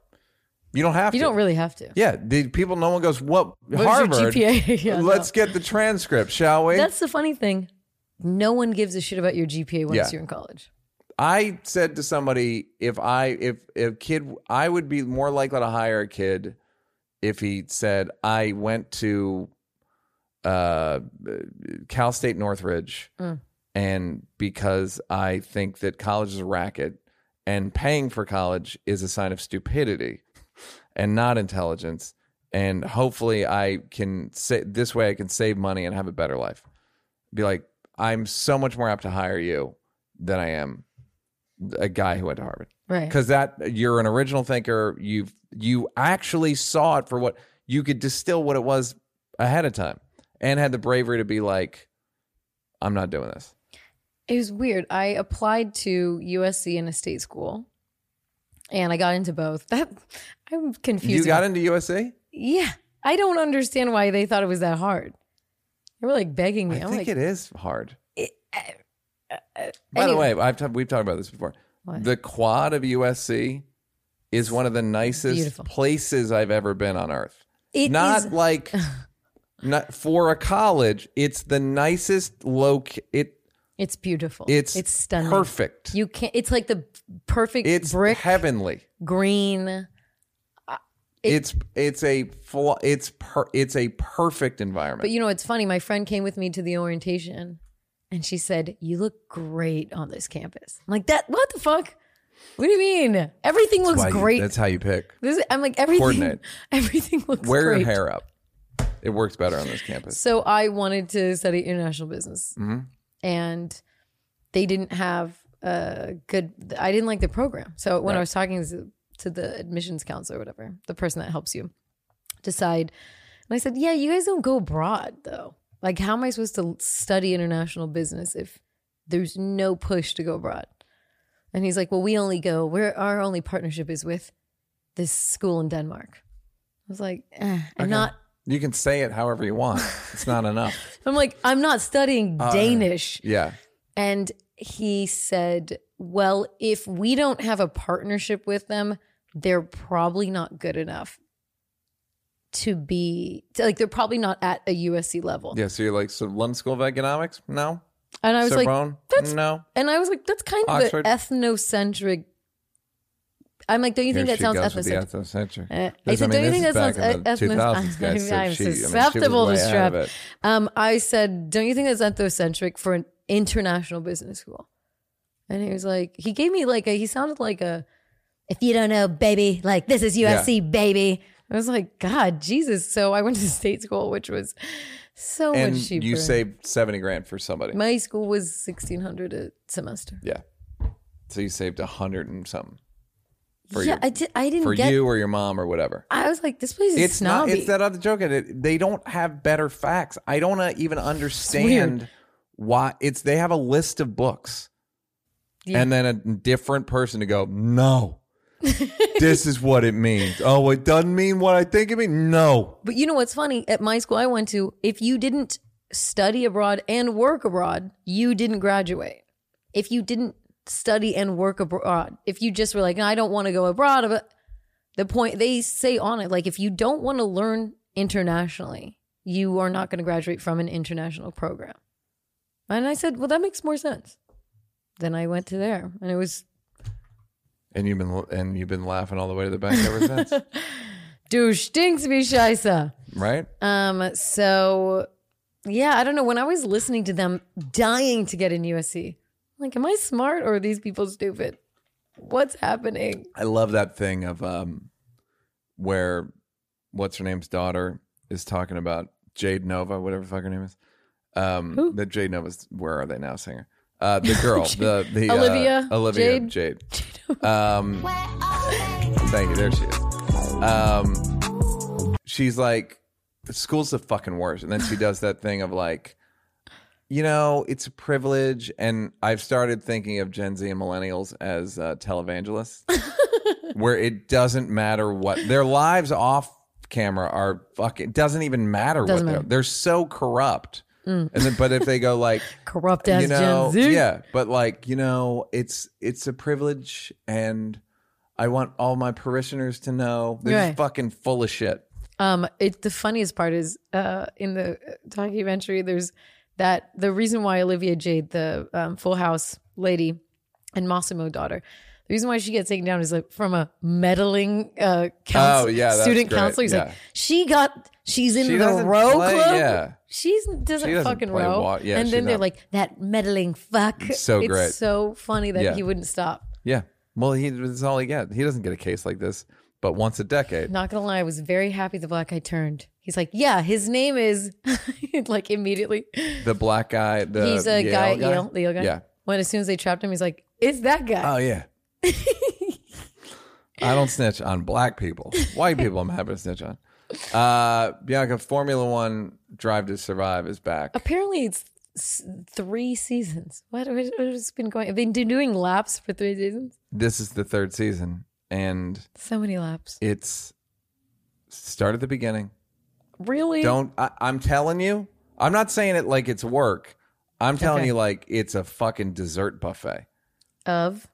You don't have to You to. don't really have to. Yeah, the people. No one goes. What your Harvard? GPA? (laughs) Yeah, let's no. get the transcript, shall we? That's the funny thing. No one gives a shit about your GPA once Yeah. you're in college. I said to somebody, if I if if kid, I would be more likely to hire a kid if he said I went to uh, Cal State Northridge, and because I think that college is a racket, and paying for college is a sign of stupidity and not intelligence. And hopefully, I can say this way I can save money and have a better life. Be like, I'm so much more apt to hire you than I am a guy who went to Harvard Right. because that you're an original thinker. You've you actually saw it for what you could distill what it was ahead of time, and had the bravery to be like, I'm not doing this. It was weird. I applied to USC in a state school and I got into both. (laughs) That I'm confused. You got into USC? Yeah. I don't understand why they thought it was that hard. They were like begging me. I I'm think like, it is hard. uh, By the way, I've t- we've talked about this before. What? The quad of USC is one of the nicest Beautiful. places I've ever been on earth. It not is- like (laughs) not for a college. It's the nicest loc. It it's beautiful. it's it's stunning. perfect. You can't it's like the perfect it's brick heavenly. green. it's it's a full. It's per, it's a perfect environment. But you know, it's funny. My friend came with me to the orientation and she said, You look great on this campus. I'm like, that what the fuck? What do you mean? Everything looks Why you- great. that's how you pick. This is- I'm like everything. Coordinate. (laughs) Everything looks great. Wear great. your hair up. It works better on this campus. So I wanted to study international business, Mm-hmm. And they didn't have a good. I didn't like the program. So when I was talking to, to the admissions counselor, or whatever, the person that helps you decide, and I said, "Yeah, you guys don't go abroad though. Like, how am I supposed to study international business if there's no push to go abroad?" And he's like, "Well, we only go. We're our only partnership is with this school in Denmark." I was like, eh, "I'm not." You can say it however you want. It's not enough. (laughs) I'm like, I'm not studying Uh, Danish. Yeah. And he said, Well, if we don't have a partnership with them, they're probably not good enough to be like they're probably not at a USC level. Yeah. So you're like, so London School of Economics? No. And I was like, that's- no. and I was like, that's kind of an ethnocentric. I'm like, don't you think Here that sounds goes with the ethnocentric? ethnocentric. Uh, I said, mean, don't you think that sounds ethnocentric? in the ethno- 2000s, guys, so I'm she- I mean, she was susceptible way to strap. Um, I said, don't you think that's ethnocentric for an international business school? And he was like, he gave me like a, he sounded like a, if you don't know, baby, like this is USC, baby. I was like, God, Jesus. So I went to (laughs) state school, which was so And much cheaper. you saved 70 grand for somebody. my school was sixteen hundred a semester. yeah. So you saved a hundred and something for yeah, your, I did. I didn't for get. you or your mom or whatever. I was like, this place is It's not. snobby. It's that other joke. It, they don't have better facts. I don't uh, even understand why. It's they have a list of books, Yeah. and then a different person to go. No, (laughs) this is what it means. Oh, it doesn't mean what I think it means. No, But you know what's funny? At my school I went to, if you didn't study abroad and work abroad, you didn't graduate. If you didn't study and work abroad, if you just were like, I don't want to go abroad, but the point they say on it, like if you don't want to learn internationally, you are not going to graduate from an international program. And I said, well, that makes more sense. Then I went to there, and it was and you've been and you've been laughing all the way to the bank ever since, (laughs) du stinks wie Scheiße. right? Um, so yeah, I don't know. When I was listening to them dying to get in USC, like, am I smart or are these people stupid? What's happening? I love that thing of um, where what's her name's daughter is talking about Jade Nova, whatever the fuck her name is. Um, Who? the Jade Nova's where are they now? Singer, uh, the girl, (laughs) the the uh, Olivia? Olivia Jade? Jade. (laughs) Um, thank you. There she is. Um, she's like, school's the fucking worst, and then she does that thing of like. You know, it's a privilege, and I've started thinking of Gen Z and millennials as uh, televangelists (laughs) where it doesn't matter what their lives off camera are fucking doesn't even matter Doesn't what they're matter. they're so corrupt and then but if they go (laughs) like Corrupt ass you know Gen Z. yeah but like you know it's it's a privilege and I want all my parishioners to know. They're Right. fucking full of shit. Um, it the funniest part is uh in the documentary. There's that the reason why Olivia Jade, the um, Full House lady, and Mossimo daughter, the reason why she gets taken down is like from a meddling uh counsel, Oh, yeah, student great. counselor. He's Yeah. like, she got she's in She the row play- club. yeah. She's doesn't, She doesn't fucking row. wa- yeah, and then they're not. like that meddling fuck. so it's great. so funny that Yeah. he wouldn't stop. Yeah. Well, he that's all he get. He doesn't get a case like this, but once a decade. Not gonna lie, I was very happy the black guy turned. He's like, yeah, his name is (laughs) like immediately. The black guy, the He's a Yale guy, guy? Yale, the Yale guy. Yeah. When as soon as they trapped him, he's like, it's that guy. Oh yeah. (laughs) I don't snitch on black people. White people, I'm happy to snitch on. Uh, Bianca, Formula One Drive to Survive is back. Apparently, it's s- three seasons. What, what what has been going? I've been doing laps for three seasons? This is the third season, and So many laps. it's start at the beginning. Really? Don't. I, I'm telling you. I'm not saying it like it's work. I'm telling Okay. you like it's a fucking dessert buffet Of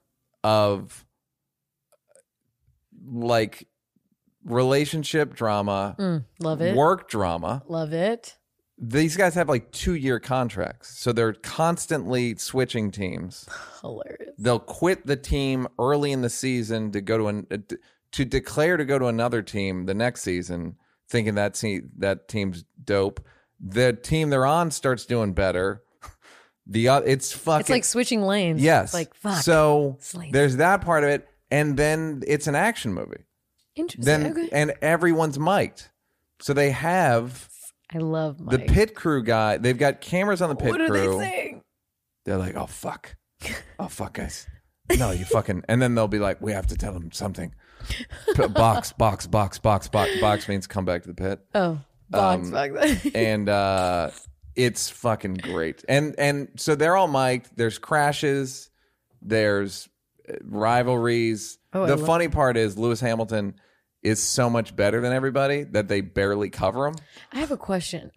of like relationship drama, Mm, love it. work drama. Love it. These guys have like two year contracts, so they're constantly switching teams. Hilarious. They'll quit the team early in the season to go to an to declare to go to another team the next season, thinking that te- that team's dope. The team they're on starts doing better. (laughs) The uh, it's fucking It's like switching lanes. yes. It's like fuck. So there's that part of it, and then it's an action movie. Interesting. Then okay. and everyone's mic'd, so they have I love the pit crew guy. They've got cameras on the pit What are crew. they saying? They're like, "Oh fuck, (laughs) oh fuck, guys, no, you fucking." And then they'll be like, "We have to tell them something." Box, (laughs) box, box, box, box. Box means come back to the pit, Oh, box Um, back (laughs) then. and uh, it's fucking great. And and so they're all mic'd. There's crashes. There's uh, rivalries. Oh, the love- funny part is Lewis Hamilton is so much better than everybody that they barely cover them. I have a question.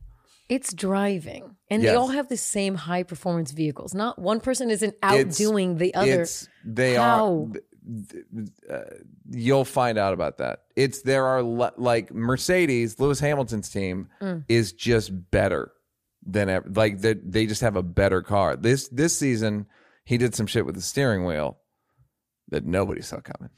It's driving, and Yes. they all have the same high performance vehicles. Not one person isn't It's- outdoing the other. It's they How? are. uh, you'll find out about that. It's there are le- like Mercedes, Lewis Hamilton's team Mm. is just better than ever. Like they they just have a better car. This this season he did some shit with the steering wheel that nobody saw coming.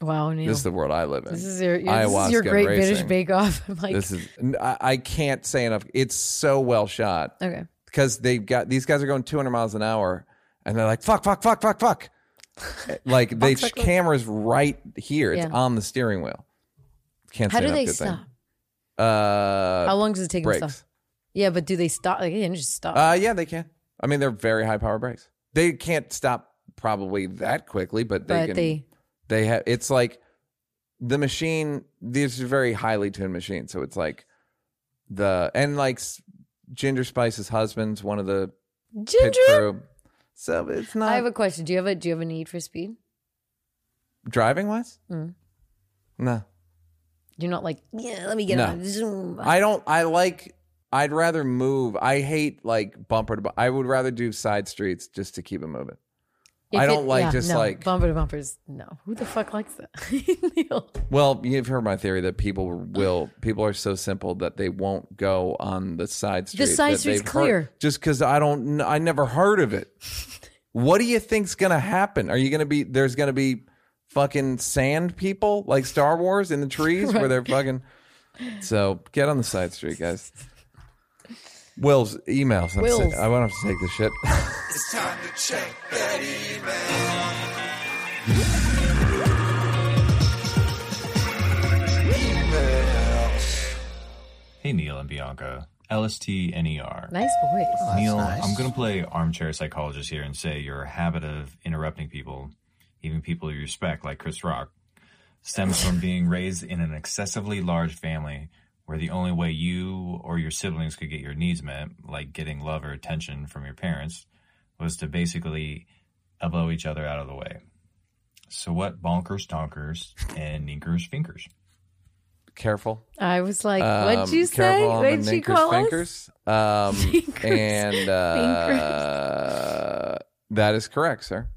Wow, Neil. This is the world I live in. This is your, your this is your Great British. Bake Off. I'm (laughs) like, This is I, I can't say enough. It's so well shot. okay. because they've got these guys are going 200 miles an hour and they're like fuck fuck fuck fuck fuck (laughs) like they fuck, fuck. cameras right here it's Yeah. on the steering wheel can't How do they stop? uh How long does it take them to brakes stop? Yeah, but do they stop? Like, they can just stop. uh yeah they can i mean they're very high power brakes they can't stop probably that quickly but they but can they, they have it's like the machine these are very highly tuned machines so it's like the and like ginger spice's husband's one of the pit Ginger. crew so it's not I have a question. Do you have a Do you have a need for speed? driving wise Mm. no You're not like, yeah, let me get No. on. Zoom. i don't i like i'd rather move i hate like bumper to bumper i would rather do side streets just to keep it moving If I don't it- like yeah, just no, like- bumper to bumpers. No, who the fuck likes that? (laughs) Well you've heard my theory that people will people are so simple that they won't go on the side street The side street's they've heard- clear. just because i don't i never heard of it what do you think's gonna happen are you gonna be there's gonna be fucking sand people like star wars in the trees where they're fucking so get on the side street guys (laughs) Will's emails. I'm Will's. sick- I won't have to take this shit. (laughs) It's time to check that email. Emails. Hey, Neil and Bianca. LSTNER. Nice voice. Neil, nice. I'm going to play armchair psychologist here and say your habit of interrupting people, even people you respect, like Chris Rock, stems from being raised in an excessively large family where the only way you or your siblings could get your needs met, like getting love or attention from your parents, was to basically elbow each other out of the way. So what bonkers, tonkers, and ninkers, finkers? Careful. I was like, Um, what'd you say? careful on the What'd she ninkers, call us? Um, (laughs) Finkers. and uh, that is correct, sir.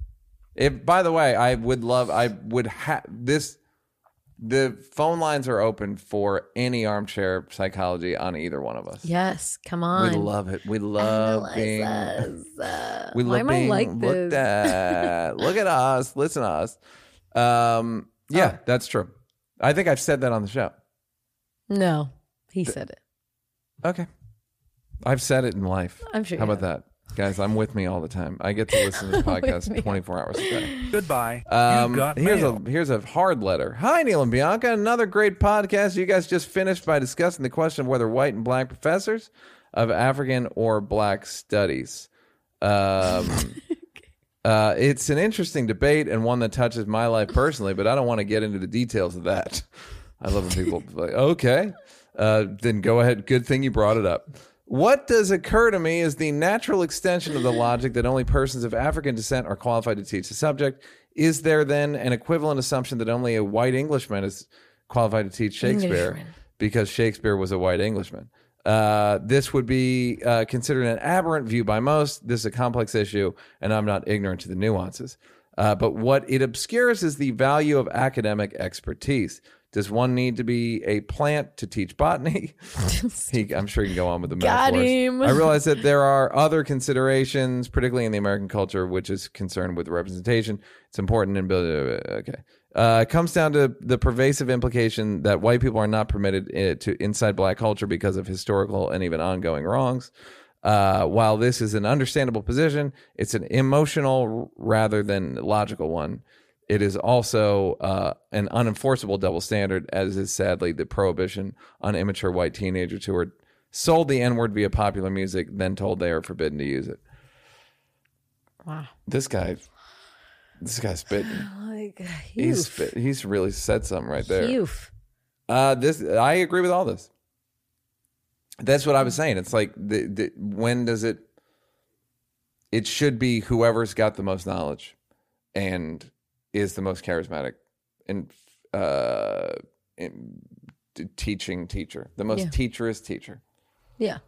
If by the way, I would love. I would have this. The phone lines are open for any armchair psychology on either one of us. Yes, come on. We love it. We love being. Uh, We love being like looked this? at. Look at us. Listen to us. Um, yeah, Oh. that's true. I think I've said that on the show. No, he said it. Okay. I've said it in life. I'm sure How about that? Guys, I'm with me all the time. I get to (laughs) listen to this podcast 24 hours a day. Goodbye. Um, here's mail. a here's a hard letter. Hi, Neil and Bianca. Another great podcast. You guys just finished by discussing the question of whether white and black professors of African or black studies. Um, (laughs) uh, it's an interesting debate and one that touches my life personally, but I don't want to get into the details of that. I love when people like, okay, uh, then go ahead. Good thing you brought it up. What does occur to me is the natural extension of the logic that only persons of African descent are qualified to teach the subject. Is there then an equivalent assumption that only a white Englishman is qualified to teach Shakespeare Englishman. because Shakespeare was a white Englishman? Uh, this would be uh, considered an aberrant view by most. This is a complex issue, and I'm not ignorant to the nuances. Uh, but what it obscures is the value of academic expertise. Does one need to be a plant to teach botany? (laughs) he, I'm sure you can go on with the Got metaphors. him. I realize that there are other considerations, particularly in the American culture, which is concerned with representation. It's important in building. Okay, uh, it comes down to the pervasive implication that white people are not permitted uh, to inside black culture because of historical and even ongoing wrongs. Uh, while this is an understandable position, it's an emotional rather than logical one. It is also uh, an unenforceable double standard, as is sadly the prohibition on immature white teenagers who are sold the N word via popular music, then told they are forbidden to use it. Wow. This guy, this guy's spitting. (sighs) Like, He's spit, he's really said something right there. Uh, this I agree with all this. That's what I was saying. It's like the, the when does it? It should be whoever's got the most knowledge, and is the most charismatic, and uh, in, teaching teacher, the most Yeah. teacherist teacher. Yeah.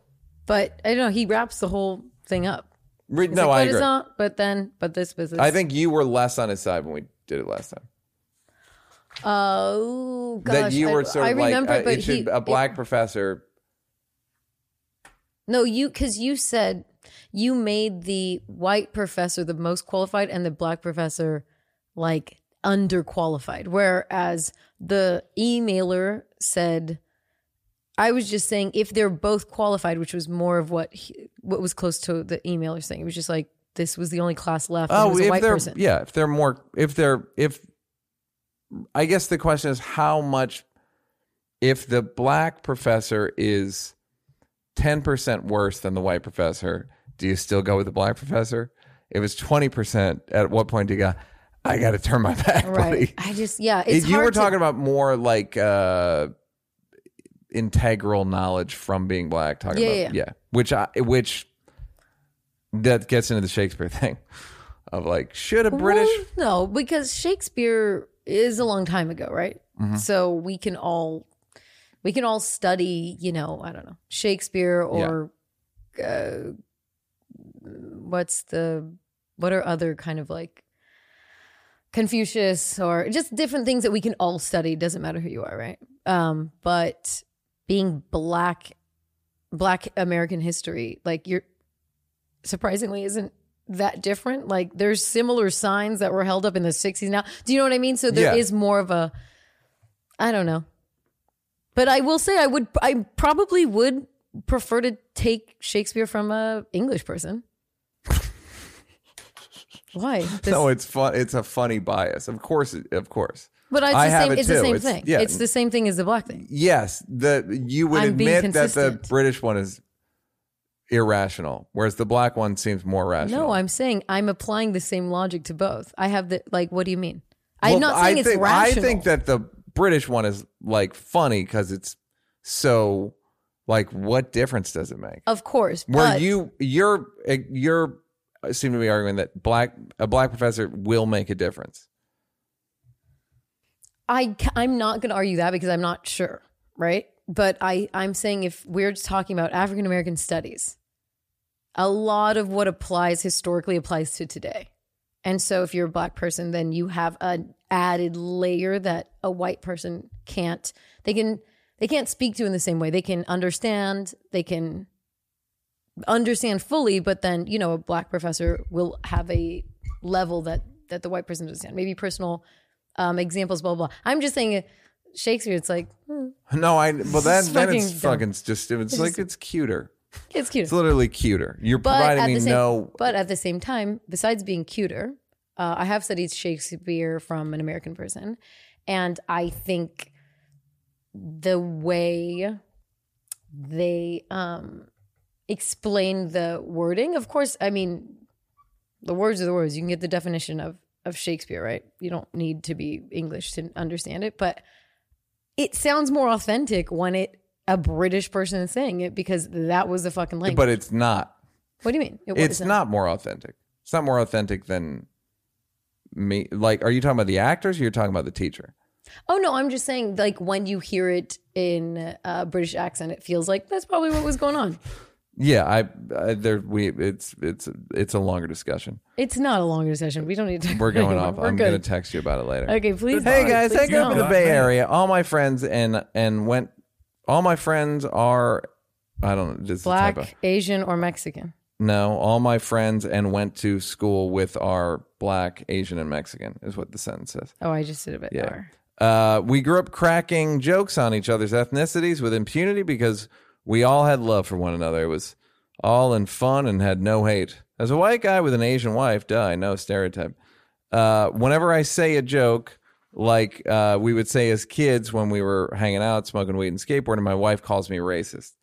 But I don't know. He wraps the whole thing up. Re- no, like, I agree. not. But then, but this business. I think you were less on his side when we did it last time. Oh gosh. that you I- were sort I of like remember, uh, but it should, he, a black professor. No, you because you said you made the white professor the most qualified and the black professor like underqualified. Whereas the emailer said, I was just saying if they're both qualified, which was more of what he, what was close to the emailer saying. It was just like this was the only class left. and oh, it Oh, if white they're person. yeah, if they're more, if they're if, I guess the question is how much. If the black professor is ten percent worse than the white professor, do you still go with the black professor? If it's twenty percent, at what point do you go? I got to turn my (laughs) back, Right. buddy. I just yeah. It's you were to- talking about more like uh integral knowledge from being black talking Yeah, about yeah. yeah which i which that gets into the shakespeare (laughs) thing of like should a british Well, no, because Shakespeare is a long time ago, right? Mm-hmm. So we can all we can all study, you know, I don't know, Shakespeare or uh, what's the what are other kind of like Confucius or just different things that we can all study. Doesn't matter who you are, right? Um, but being black, black American history, like you're surprisingly isn't that different. Like there's similar signs that were held up in the 60s now. Do you know what I mean? So there is Yeah. more of a I don't know. But I will say I would I probably would prefer to take Shakespeare from a English person. Why? (laughs) This- no it's fun it's a funny bias of course it- of course but it's the I have same it it's the too. same It's- thing. yeah. It's the same thing as the black thing. yes the you would I'm admit that the british one is irrational whereas the black one seems more rational No, I'm saying I'm applying the same logic to both. I have the like what do you mean? I'm not saying I it's think, rational. I think that the British one is like funny because it's so like what difference does it make? of course. Where you you're eh, you're seem to be arguing that black a black professor will make a difference. I I'm not going to argue that because I'm not sure, right? But I I'm saying if we're talking about African American studies, a lot of what applies historically applies to today. And so if you're a black person, then you have an added layer that a white person can't they can they can't speak to in the same way. They can understand, they can understand fully, but then, you know, a black professor will have a level that that the white person doesn't understand. Maybe personal um, examples, blah, blah blah. I'm just saying Shakespeare, it's like hmm, No, I. Well, then It's then it's fucking dumb. fucking just. It's like it's cuter. it's cuter. It's literally cuter. You're but providing me same, no. but at the same time, besides being cuter, uh, I have studied Shakespeare from an American person, and I think the way they um, explain the wording, of course, I mean, the words are the words. You can get the definition of of Shakespeare, right? You don't need to be English to understand it, but it sounds more authentic when it a British person is saying it because that was the fucking language. But it's not. what do you mean? It It's not more authentic. It's not more authentic than me. Like, are you talking about the actors? or You're talking about the teacher. Oh no, I'm just saying like when you hear it in a British accent, it feels like that's probably what was going on. Yeah, I, I there we it's it's it's a longer discussion. It's not a longer session. We don't need to. We're (laughs) going off. We're I'm good. gonna text you about it later. Okay, please. Hey guys, please I grew up in the don't. Bay Area. All my friends and and went. All my friends are. I don't know. This is a typo. Black, Asian, or Mexican. No, all my friends and went to school with are black, Asian, and Mexican. Is what the sentence says. Oh, I just did a bit Yeah. Uh, we grew up cracking jokes on each other's ethnicities with impunity because we all had love for one another. It was all in fun and had no hate. As a white guy with an Asian wife, duh, I know stereotype. Uh, whenever I say a joke, like uh, we would say as kids when we were hanging out, smoking weed and skateboarding, my wife calls me racist.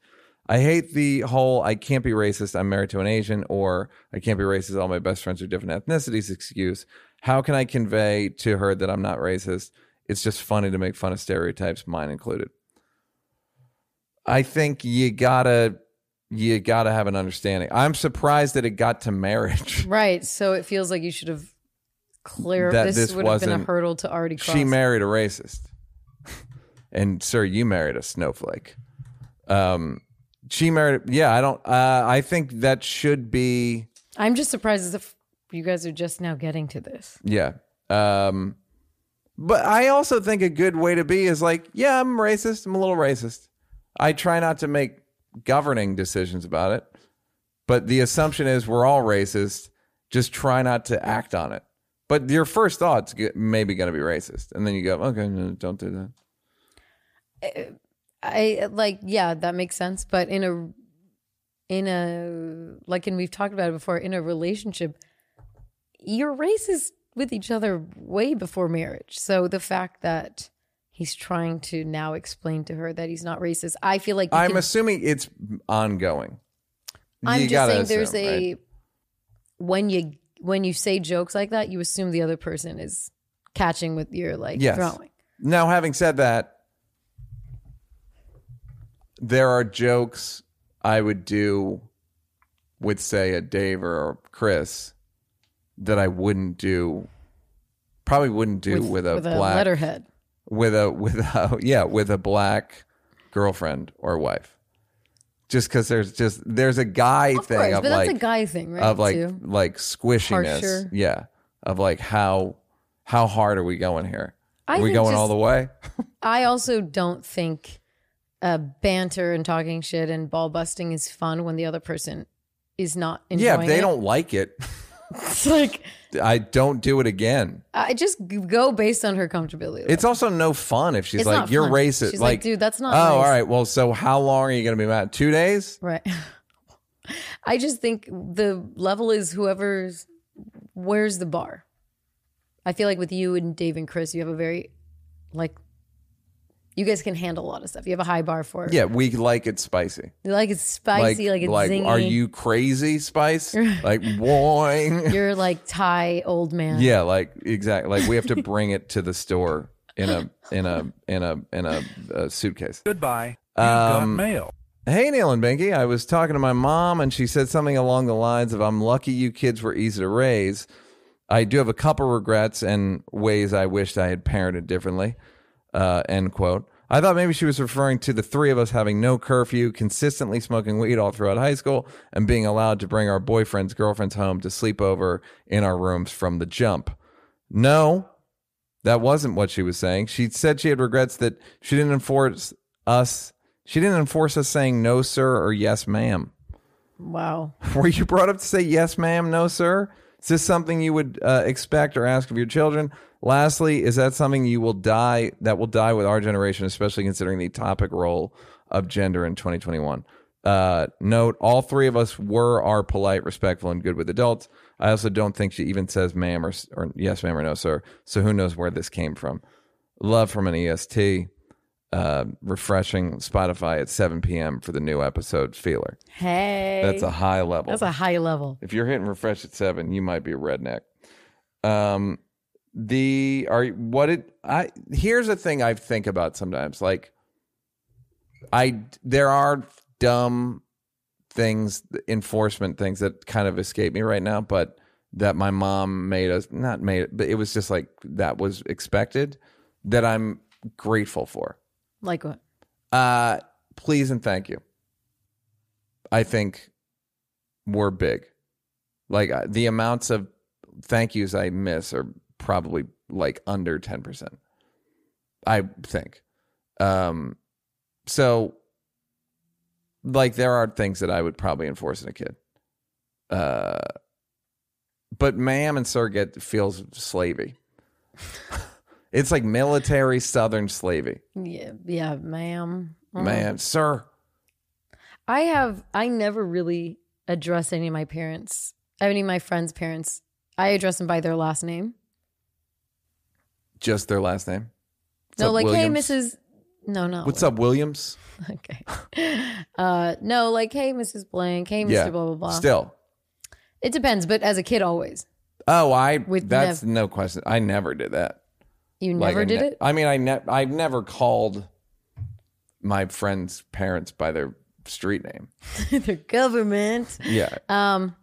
I hate the whole I can't be racist, I'm married to an Asian, or I can't be racist, all my best friends are different ethnicities excuse. How can I convey to her that I'm not racist? It's just funny to make fun of stereotypes, mine included. I think you gotta you gotta have an understanding. I'm surprised that it got to marriage. (laughs) Right. So it feels like you should have clear. That This, this would have been a hurdle to already cross. She married a racist. (laughs) and sir, you married a snowflake. Um she married yeah, I don't uh I think that should be I'm just surprised as if you guys are just now getting to this. Yeah. Um but I also think a good way to be is like, yeah, I'm racist. I'm a little racist. I try not to make governing decisions about it. But the assumption is we're all racist. Just try not to act on it. But your first thought's maybe going to be racist. And then you go, okay, no, don't do that. I like, yeah, that makes sense. But in a, in a, like, and we've talked about it before, in a relationship, you're racist with each other way before marriage. So the fact that he's trying to now explain to her that he's not racist, I feel like I'm can- assuming it's ongoing. I'm You just saying there's assume, a right? when you when you say jokes like that, you assume the other person is catching what you're like Yes. throwing. Now, having said that, there are jokes I would do with, say, a Dave or Chris that I wouldn't do. Probably wouldn't do with, a with a black letterhead. With a (laughs) with a yeah with a black girlfriend or wife. Just because there's just there's a guy Of thing course, of but like that's a guy thing, right? of like too? like squishiness. Harsher. Yeah, of like how how hard are we going here? I Are we going all the way? (laughs) I also don't think uh, banter and talking shit and ball busting is fun when the other person is not enjoying Yeah, if they it. don't like it, (laughs) It's (laughs) like I don't do it again. I just go based on her comfortability. It's also no fun if she's It's like, not "You're fun. racist." She's like, "Dude, that's not Oh, nice." all right. Well, so how long are you going to be mad? Two days? Right. (laughs) I just think the level is whoever's where's the bar. I feel like with you and Dave and Chris, you have a very like you guys can handle a lot of stuff. You have a high bar for it. Yeah, we like it spicy. You like it's spicy, like, it's zingy. are you crazy, spice? (laughs) like, boing. (laughs) You're like Thai old man. Yeah, like exactly. Like we have to bring it to the store in a in a in a in a, uh suitcase. Goodbye. You got Um, mail. Hey, Neil and Binky. I was talking to my mom, and she said something along the lines of, I'm lucky you kids were easy to raise. I do have a couple regrets and ways I wished I had parented differently. Uh, end quote. I thought maybe she was referring to the three of us having no curfew, consistently smoking weed all throughout high school, and being allowed to bring our boyfriends, girlfriends home to sleep over in our rooms from the jump. No, that wasn't what she was saying. She said she had regrets that she didn't enforce us. She didn't enforce us saying no, sir, or yes, ma'am. Wow. (laughs) Were you brought up to say yes, ma'am, no, sir? Is this something you would uh, expect or ask of your children? Lastly, is that something you will die that will die with our generation, especially considering the topic role of gender in 2021? Uh, note: All three of us were are polite, respectful, and good with adults. I also don't think she even says "ma'am" or, or "yes, ma'am" or "no, sir." So who knows where this came from? Love from an EST. Uh, refreshing Spotify at 7 p.m. for the new episode feeler. Hey. That's a high level. That's a high level. If you're hitting refresh at seven, you might be a redneck. Um, the are what it I here's a thing I think about sometimes. Like, I there are dumb things, enforcement things that kind of escape me right now, but that my mom made us not made it, but it was just like that was expected. That I'm grateful for. Like what? Uh, please and thank you. I think we're big. Like uh, the amounts of thank yous I miss are probably like under 10%. I think. Um, so like there are things that I would probably enforce in a kid. Uh, but ma'am and sir get feels slavey. (laughs) it's like military southern slavey. Yeah, yeah, ma'am. Mm. Man, sir. I have I never really address any of my parents, any of my friends' parents. I address them by their last name. Just their last name. What's no, up, like, Williams? hey, Mrs. No, no. What's up, Williams? (laughs) Okay. Uh, no, like, hey, Mrs. Blank. Hey, Mr. Yeah. Blah blah blah. Still. it depends, but as a kid, always. Oh, I. With that's nev- no question. I never did that. You Like, never I did ne- it. I mean, I ne- I've never called my friends' parents by their street name. (laughs) the government. Yeah. Um,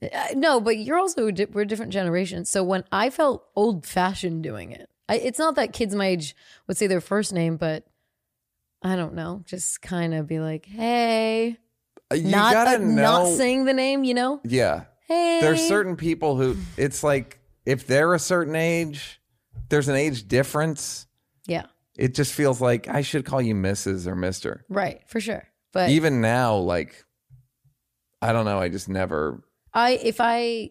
uh, no, but you're also di- we're different generations. So when I felt old fashioned doing it, I, it's not that kids my age would say their first name, but I don't know, just kind of be like, hey, you not gotta uh, know. not saying the name, you know, yeah. hey. There's certain people who it's like if they're a certain age, there's an age difference. yeah, It just feels like I should call you Mrs. or Mister. right, for sure. But Even now, like I don't know. I just never. I if I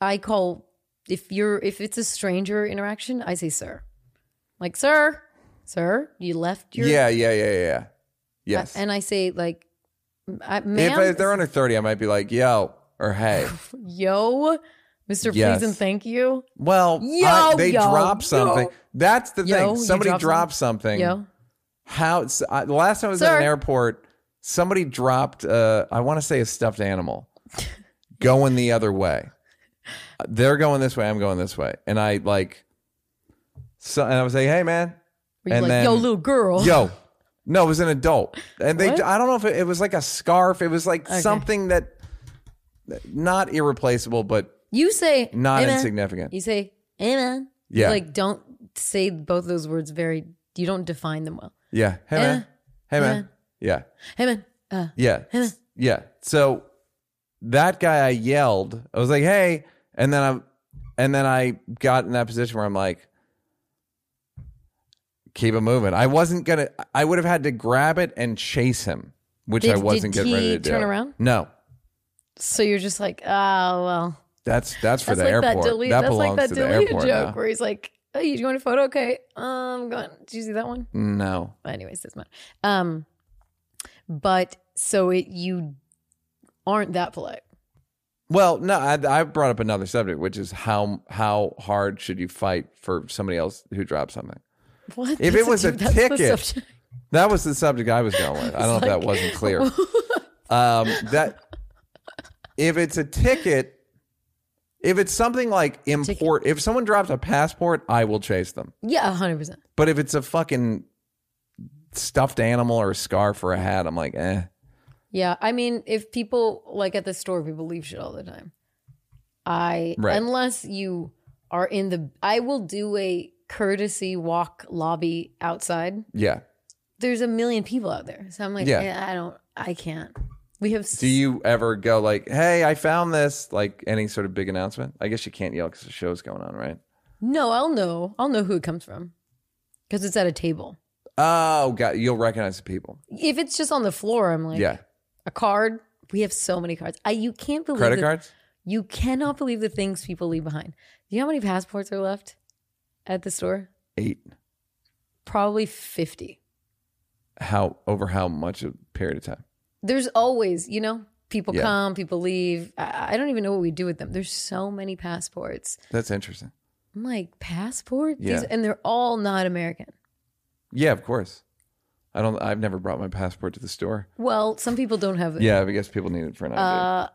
I call if you're if it's a stranger interaction, I say sir, like sir, sir, you left your Yeah, yeah, yeah, yeah, yeah. Yes. and I say like, I, if, ma'am, if they're under 30, I might be like, yo, or hey. (laughs) yo, Mister, Yes. please and thank you, Well, Yo, I- they yo, drop something. yo. That's the Yo, thing. Somebody drop drops something. yo. How? s- I, the last time I was at Sir. an airport, somebody dropped, uh, I want to say a stuffed animal (laughs) going the other way. Uh, They're going this way. I'm going this way. And I like, so, and I was like, hey, man. Were you And like, then- yo, little girl, Yo. No, it was an adult. And they, What? I don't know if it, it was like a scarf. It was like Okay. something that, not irreplaceable, but you say not man. insignificant. You say, hey man, You, Yeah. like don't say both those words very. You don't define them well. Yeah. Hey, Eh. man. Hey, Eh. man. Yeah. Hey man, uh, Yeah. Hey, man. Yeah. So that guy I yelled, I was like, hey, and then I and then I got in that position where I'm like, keep it moving. I wasn't gonna I would have had to grab it and chase him, which Did- I wasn't getting ready to do. turn around? No. so you're just like, oh well. That's that's for That's the like airport. that delete. that that's belongs like that to the deleted airport joke now. where he's like, "Oh, you going to photo? Okay, um, going. Did you see that one? No. But Anyways, doesn't matter. Um, but so it you aren't that polite. Well, no, I, I brought up another subject, which is how how hard should you fight for somebody else who dropped something? What? If it was a that's ticket. That was the subject I was going with. I don't know if that wasn't clear. (laughs) um, that if it's a ticket, if it's something like import, if someone drops a passport, I will chase them. Yeah, hundred percent. But if it's a fucking stuffed animal or a scarf or a hat, I'm like, eh. Yeah, I mean, if people like at the store, people leave shit all the time. I Right. unless you are in the, I will do a courtesy walk lobby outside. Yeah. There's a million people out there, so I'm like, Yeah. yeah. I don't, I can't. We have. Do you ever go like, "Hey, I found this"? Like any sort of big announcement? I guess you can't yell because the show's going on, right? No, I'll know. I'll know who it comes from because it's at a table. Oh, God, you'll recognize the people. If it's just on the floor, I'm like, yeah, a card. We have so many cards. I you can't believe credit the- cards. You cannot believe the things people leave behind. Do you know how many passports are left at the store? Eight. Probably fifty. How over how much a period of time? There's always, you know, people Yeah. come, people leave. I, I don't even know what we do with them. There's so many passports. That's interesting. I'm like, passport? These- Yeah. and they're all not American. Yeah, of course. I don't. I've never brought my passport to the store. Well, some people don't have it. Yeah, I guess people need it for an ID. Uh,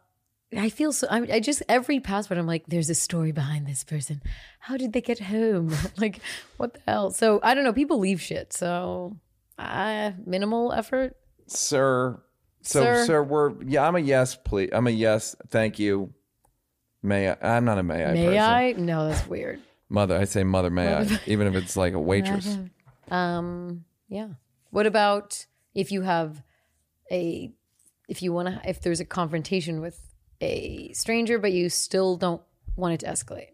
I feel so. I, I just every passport. I'm like, there's a story behind this person. How did they get home? (laughs) like, what the hell? So I don't know. People leave shit. So, uh, minimal effort. sir. So, sir. Sir. we're yeah. I'm a yes, please. I'm a yes. Thank you. May I? I'm not a may I. May person. I? No, that's weird. Mother, I say mother. May I? Even if it's like a waitress. Um, yeah. What about if you have a, if you want to, if there's a confrontation with a stranger, but you still don't want it to escalate?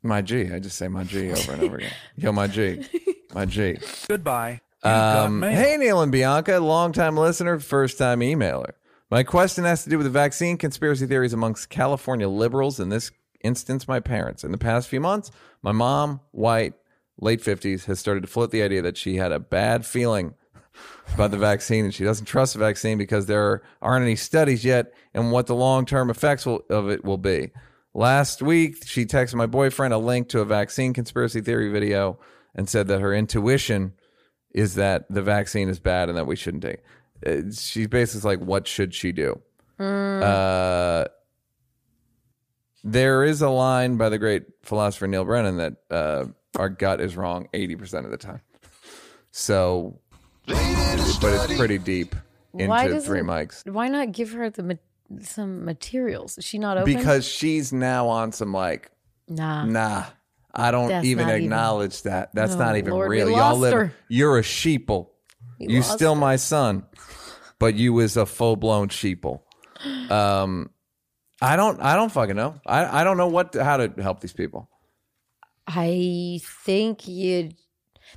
My G. I just say my G over and over again. (laughs) Yo, my G. (laughs) My G. Goodbye. Um, hey, Neil and Bianca, longtime listener, first time emailer. My question has to do with the vaccine conspiracy theories amongst California liberals, in this instance, my parents. In the past few months, my mom, white, late 50s, has started to float the idea that she had a bad feeling about the vaccine and she doesn't trust the vaccine because there aren't any studies yet and what the long term effects will, of it will be. Last week, she texted my boyfriend a link to a vaccine conspiracy theory video and said that her intuition is that the vaccine is bad and that we shouldn't take. it. Uh, She's basically like, what should she do? Uh, there is a line by the great philosopher Neil Brennan that uh, our gut is wrong 80% of the time. So, but it's pretty deep into three mics. Why not give her the some materials? Is she not open? Because she's now on some like, nah. nah, I don't That's even not even- acknowledge that. That's Oh, not even Lord, real. Y'all live. Her. You're a sheeple. We you still her. my son, but you is a full blown sheeple. Um, I don't. I don't fucking know. I I don't know what how to help these people. I think you.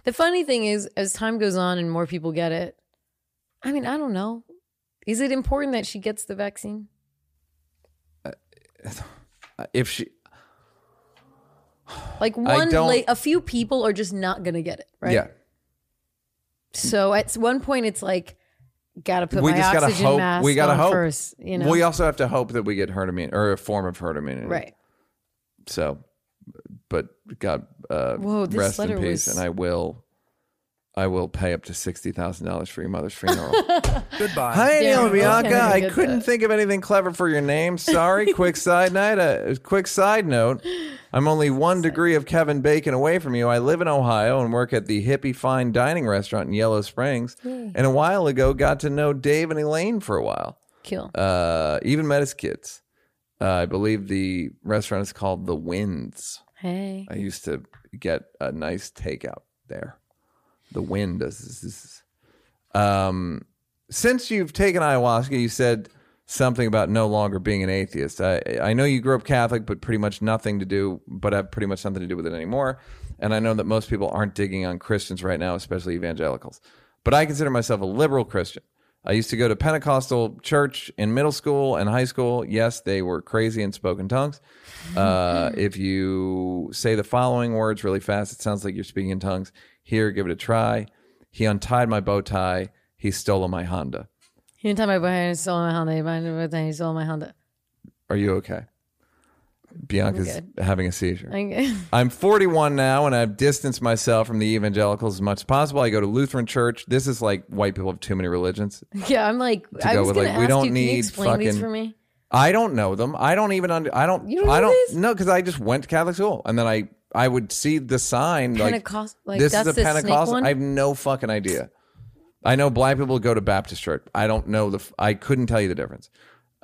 The funny thing is, as time goes on and more people get it, I mean, I don't know. Is it important that she gets the vaccine? Uh, (sighs) if she, (sighs) Like one, like a few people are just not gonna get it, right? yeah, So at one point, it's like, gotta put we my just gotta oxygen hope. mask We gotta on hope first. You know, We also have to hope that we get herd immunity or a form of herd immunity. right? So, but God, uh, Whoa, this rest in letter peace, was- and I will. I will pay up to sixty thousand dollars for your mother's funeral. (laughs) Goodbye. Hi, Neil and okay, Bianca. I I couldn't that. think of anything clever for your name. Sorry. (laughs) quick side note. A quick side note. I'm only one degree of Kevin Bacon away from you. I live in Ohio and work at the hippie fine dining restaurant in Yellow Springs. And a while ago, got to know Dave and Elaine for a while. Kill. Uh, even met his kids. Uh, I believe the restaurant is called The Winds. Hey, I used to get a nice takeout there. The wind does this. this. Um, since you've taken ayahuasca, you said something about no longer being an atheist. I, I know you grew up Catholic, but pretty much nothing to do, but have pretty much nothing to do with it anymore. And I know that most people aren't digging on Christians right now, especially evangelicals. But I consider myself a liberal Christian. I used to go to Pentecostal church in middle school and high school. Yes, they were crazy and spoke in tongues. Uh, (laughs) if you say the following words really fast, it sounds like you're speaking in tongues. Here, give it a try. He untied my bow tie. He stole my Honda. anytime I buy he stole my Honda, he he stole my Honda. Are you okay? Bianca's having a seizure. I- (laughs) I'm 41 now, and I've distanced myself from the evangelicals as much as possible. I go to Lutheran church. This is like white people have too many religions. (laughs) yeah, I'm like, I go was with, gonna like, we ask don't you, can you need explain these for me? I don't know them. I don't even under. I don't. You don't I know don't these? no because I just went to Catholic school, and then I I would see the sign Pentecost- like, like, this is a Pentecostal. I have no fucking idea. I know black people go to Baptist church. I don't know the. I couldn't tell you the difference.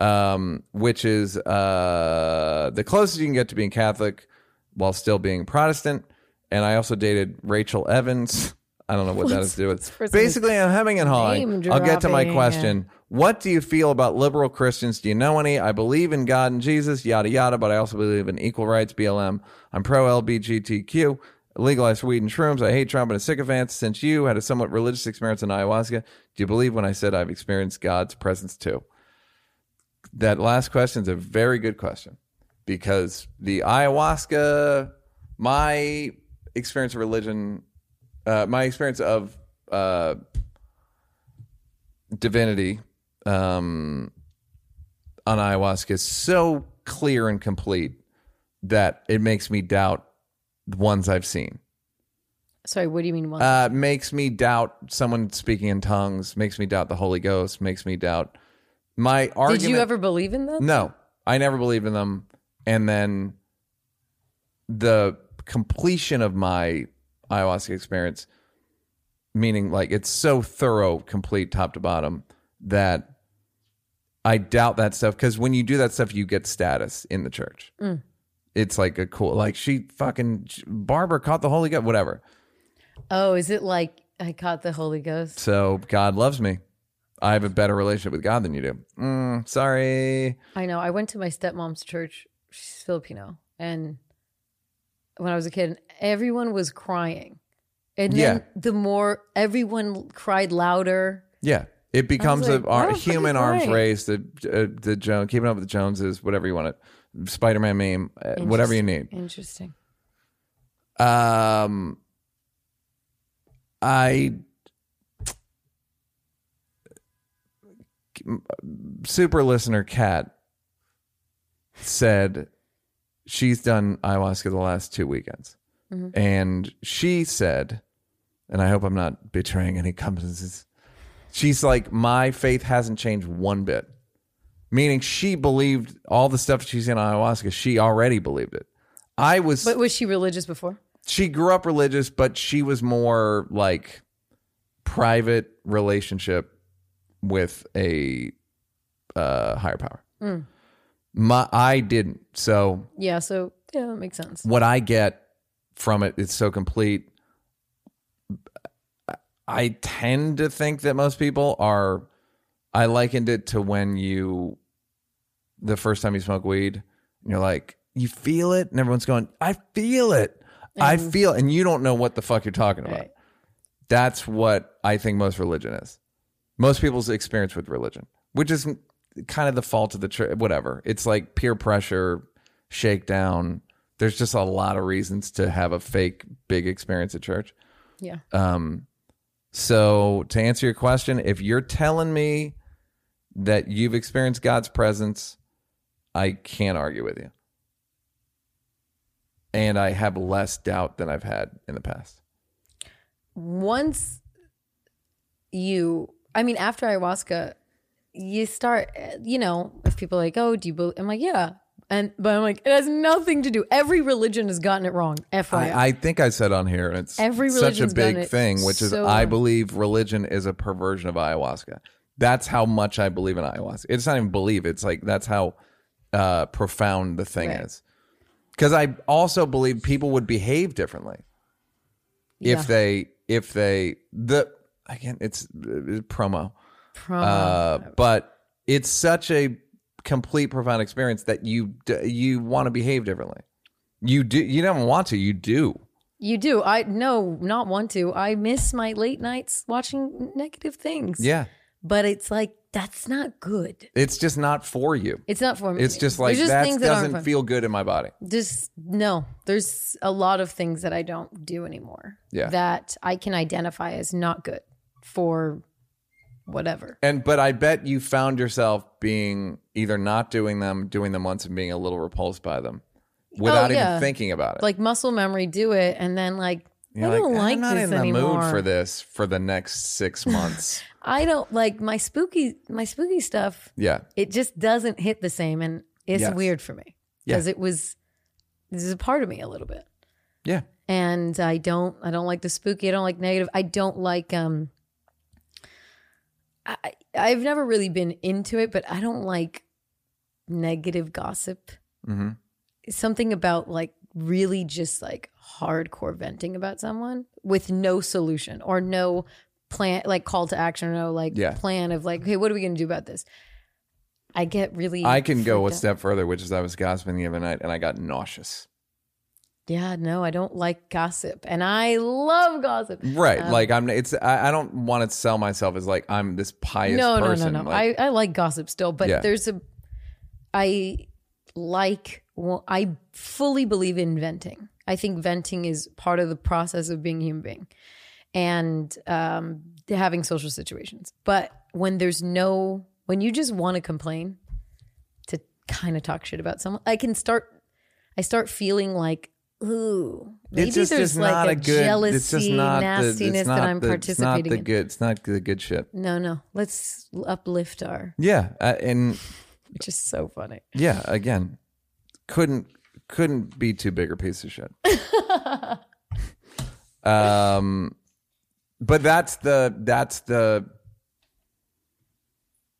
Um, which is uh the closest you can get to being Catholic while still being Protestant. and I also dated Rachel Evans. I don't know what that has to do with. (laughs) Basically, I'm hemming and hawing. I'll get to my question. What do you feel about liberal Christians? Do you know any? I believe in God and Jesus, yada yada, but I also believe in equal rights, BLM. I'm pro LBGTQ, legalize weed and shrooms. I hate Trump and a sycophant. Since you had a somewhat religious experience in ayahuasca, do you believe when I said I've experienced God's presence too? That last question is a very good question because the ayahuasca, my experience of religion, uh, my experience of uh, divinity um, on ayahuasca is so clear and complete that it makes me doubt the ones I've seen. Sorry, what do you mean? One? Uh, makes me doubt someone speaking in tongues. Makes me doubt the Holy Ghost. Makes me doubt my argument. Did you ever believe in them? No, I never believed in them. And then the completion of my ayahuasca experience, meaning like it's so thorough, complete, top to bottom, that I doubt that stuff. Because when you do that stuff, you get status in the church. Mm. It's like a cool, like she fucking Barbara caught the Holy Ghost, whatever. Oh, is it like I caught the Holy Ghost? So God loves me. I have a better relationship with God than you do. Mm, sorry. I know. I went to my stepmom's church. She's Filipino, and when I was a kid, everyone was crying, and then Yeah. the more everyone cried louder. Yeah, it becomes like, a ar- human arms race. The uh, the Jones, keeping up with the Joneses, whatever you want it, Spider Man meme, uh, whatever you need. Interesting. Um, I super listener Kat said she's done ayahuasca the last two weekends, mm-hmm. and she said, and I hope I'm not betraying any companies. She's like, my faith hasn't changed one bit. Meaning she believed all the stuff she's in ayahuasca, she already believed it. I was But was she religious before? she grew up religious, but she was more like private relationship with a uh, higher power. My I didn't. So Yeah. So yeah, that makes sense. what I get from it, it's so complete. I tend to think that most people are. I likened it to when you, the first time you smoke weed, and you're like, you feel it, and everyone's going, I feel it, I feel, and you don't know what the fuck you're talking about. Right. That's what I think most religion is. Most people's experience with religion, which is kind of the fault of the church. Whatever, it's like peer pressure, shakedown. There's just a lot of reasons to have a fake big experience at church. Yeah. Um, so to answer your question, if you're telling me that you've experienced God's presence, I can't argue with you. And I have less doubt than I've had in the past. once you i mean after ayahuasca you start you know if people are like oh do you believe i'm like yeah and but i'm like it has nothing to do every religion has gotten it wrong fyi I, I think I said on here, and it's Every such a religion's big it thing, which is so I wrong. believe religion is a perversion of ayahuasca. That's how much I believe in ayahuasca. It's not even believe; it's like that's how uh, profound the thing Right. is. Because I also believe people would behave differently Yeah. if they if they the again it's uh, promo, Promo. uh, but it's such a complete profound experience that you you want to behave differently. You do you don't want to you do. you do i no not want to i miss my late nights watching negative things Yeah. but it's like that's not good It's just not for you. it's not for me It's just like There's that that doesn't fun. feel good in my body. just no there's a lot of things that i don't do anymore Yeah. that i can identify as not good for whatever And but I bet you found yourself being either not doing them, doing them once, and being a little repulsed by them without Oh, yeah. even thinking about it. like muscle memory do it and then like You're i don't like, I'm not this in the anymore mood for this for the next six (laughs) months. i don't like my spooky my spooky stuff yeah. it just doesn't hit the same and it's Yes. weird for me Yeah. because it was this is a part of me a little bit Yeah. and i don't i don't like the spooky i don't like negative i don't like um I, i've never really been into it but i don't like negative gossip Mhm. something about like really just like hardcore venting about someone with no solution or no plan, like call to action or no like Yeah. plan of like, hey, what are we going to do about this? I get really. I can go a out. step further, which is I was gossiping the other night and I got nauseous. Yeah, no, I don't like gossip, and I love gossip. Right. Um, like I'm it's I, I don't want to sell myself as like I'm this pious no, person. no, no, no. Like, I, I like gossip still, but Yeah. there's a. I like. Well, I fully believe in venting. I think venting is part of the process of being a human being, and um, having social situations. But when there's no, when you just want to complain, to kind of talk shit about someone, I can start. I start feeling like. Ooh, maybe it's just, there's just like not a, good jealousy, it's just not the, nastiness it's not that I'm the, participating it's not the in. good it's not the good shit. No, no. Let's uplift our, Yeah. Uh, and (laughs) which is so funny. yeah, again, couldn't couldn't be too big a piece of shit. (laughs) um but that's the that's the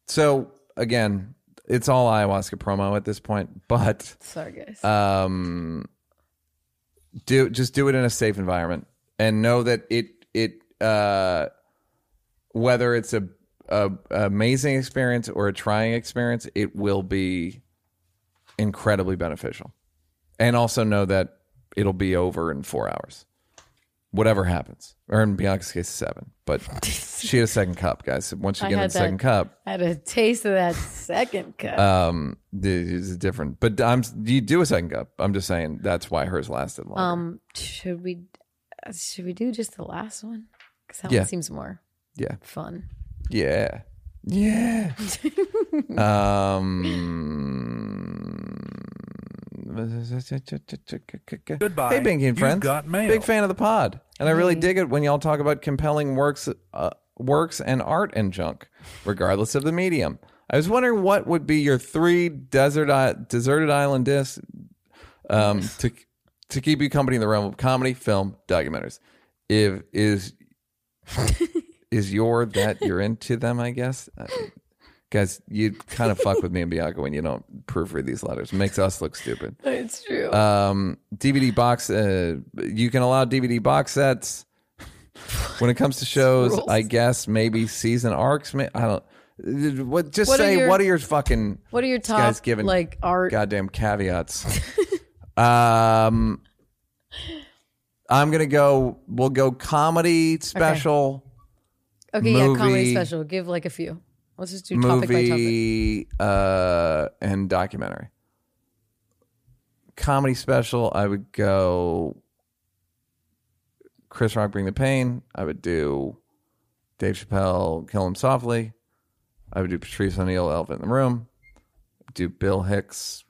so again, it's all ayahuasca promo at this point, but Sorry, guys. um do just do it in a safe environment and know that it it uh whether it's a, a amazing experience or a trying experience it will be incredibly beneficial. And also know that it'll be over in four hours whatever happens or in bianca's case seven but (laughs) she had a second cup guys once you get in the second that. cup I had a taste of that second (laughs) cup. um is different but i'm you do a second cup i'm just saying that's why hers lasted longer um, should we uh, should we do just the last one? Because that Yeah. one seems more yeah fun. Yeah. Yeah. (laughs) um. Goodbye. Hey, Binky friends. got mail. Big fan of the pod, and I really dig it when y'all talk about compelling works, uh, works and art and junk, regardless of the medium. I was wondering what would be your three desert I- deserted island discs um, (laughs) to to keep you company in the realm of comedy, film, documentaries. If is (laughs) is your that you're into them? I guess. Uh, Guys, you kind of fuck with me and Bianca when you don't proofread these letters. It makes us look stupid. It's true. Um, DVD box. Uh, you can allow DVD box sets. When it comes to (laughs) shows, Rules. I guess maybe season arcs. May, I don't. What? Just What are say your- what are your fucking what are your this guy's giving like art? goddamn caveats? (laughs) um, I'm gonna go. We'll go comedy special. Okay, yeah, comedy movie- special. Give like a few. Let's just do topic by topic. movie uh, and documentary. Comedy special, I would go Chris Rock Bring the Pain. I would do Dave Chappelle Kill Him Softly. I would do Patrice O'Neal Elephant in the Room. Do Bill Hicks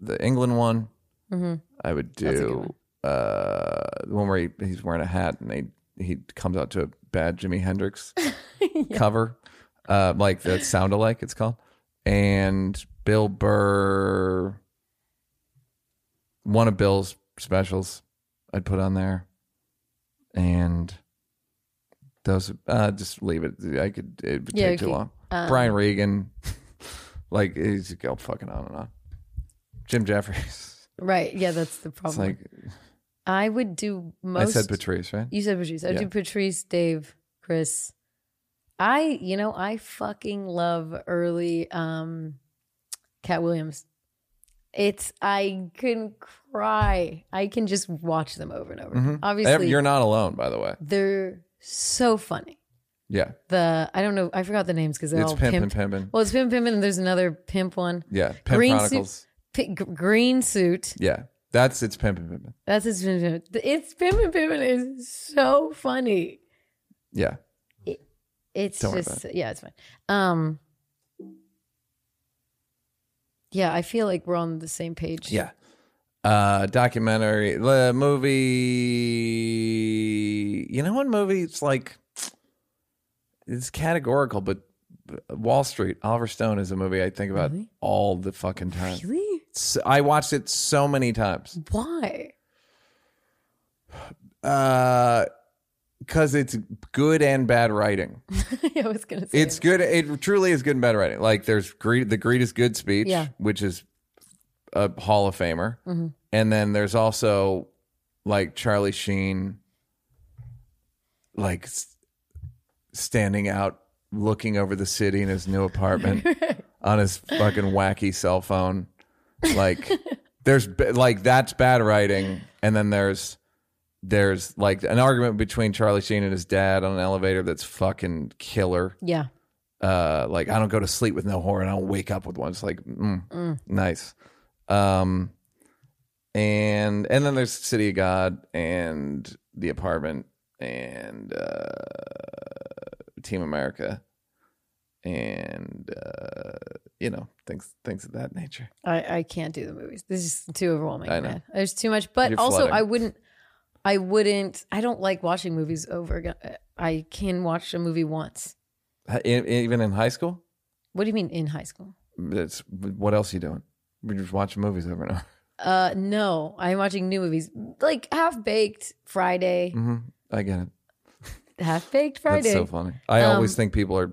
the England one. I would Mm-hmm. a good do uh, the one where he, he's wearing a hat and they he comes out to a bad Jimi Hendrix (laughs) cover, uh, like the sound alike. It's called, and Bill Burr. One of Bill's specials, I'd put on there, and those uh, just leave it. I could it would Yeah, take too okay. long. Um, Brian Regan, (laughs) like he's go fucking on and on. Jim Jeffries. Right. Yeah, that's the It's problem. like I would do most. I said Patrice, right? You said Patrice. I Yeah. do Patrice, Dave, Chris. I, you know, I fucking love early um Katt Williams. It's I can cry. I can just watch them over and over. Mhm. Obviously, You're not alone, by the way. they're so funny. Yeah, The I don't know. I forgot the names because they're it's all Pimp pimp. and Pimpin'. Well, it's Pimp Pimpin', and there's another pimp one. Yeah, Pimp Green Chronicles. suit, P- g- green suit. Yeah, that's it's Pimp and Pimpin'. That's his. It's Pimp and Pimpin' is so funny. Yeah, It's Don't just yeah, it's fine. Um Yeah, I feel like we're on the same page. yeah. Uh, documentary, the movie. You know, one movie. It's like it's categorical, but Wall Street. Oliver Stone is a movie I think about Really? all the fucking time. Really? S- I watched it so many times. Why? Uh, because it's good and bad writing. (laughs) I was gonna say It's good. It truly is good and bad writing. Like there's greed. The greed is good speech, Yeah. which is a Hall of Famer. Mm-hmm. and then there's also like Charlie Sheen, like s- standing out, looking over the city in his new apartment (laughs) on his fucking wacky cell phone. Like, (laughs) there's ba- like that's bad writing, and then there's there's like an argument between Charlie Sheen and his dad on an elevator that's fucking killer Yeah. uh like I don't go to sleep with no horn. I don't wake up with one. It's like mm, nice. Um and and then there's City of God and The Apartment and uh Team America and uh you know things things of that nature. I, I can't do the movies. This is too overwhelming. I know. man. There's too much. But You're also, flooding. I wouldn't. I wouldn't. I don't like watching movies over again. I can watch a movie once. E- Even in high school, What do you mean in high school? it's what else you doing? We just watching movies over and over. Uh, no, I'm watching new movies like Half Baked Friday. hmm I get it. Half Baked Friday. (laughs) That's so funny. I Um, always think people are.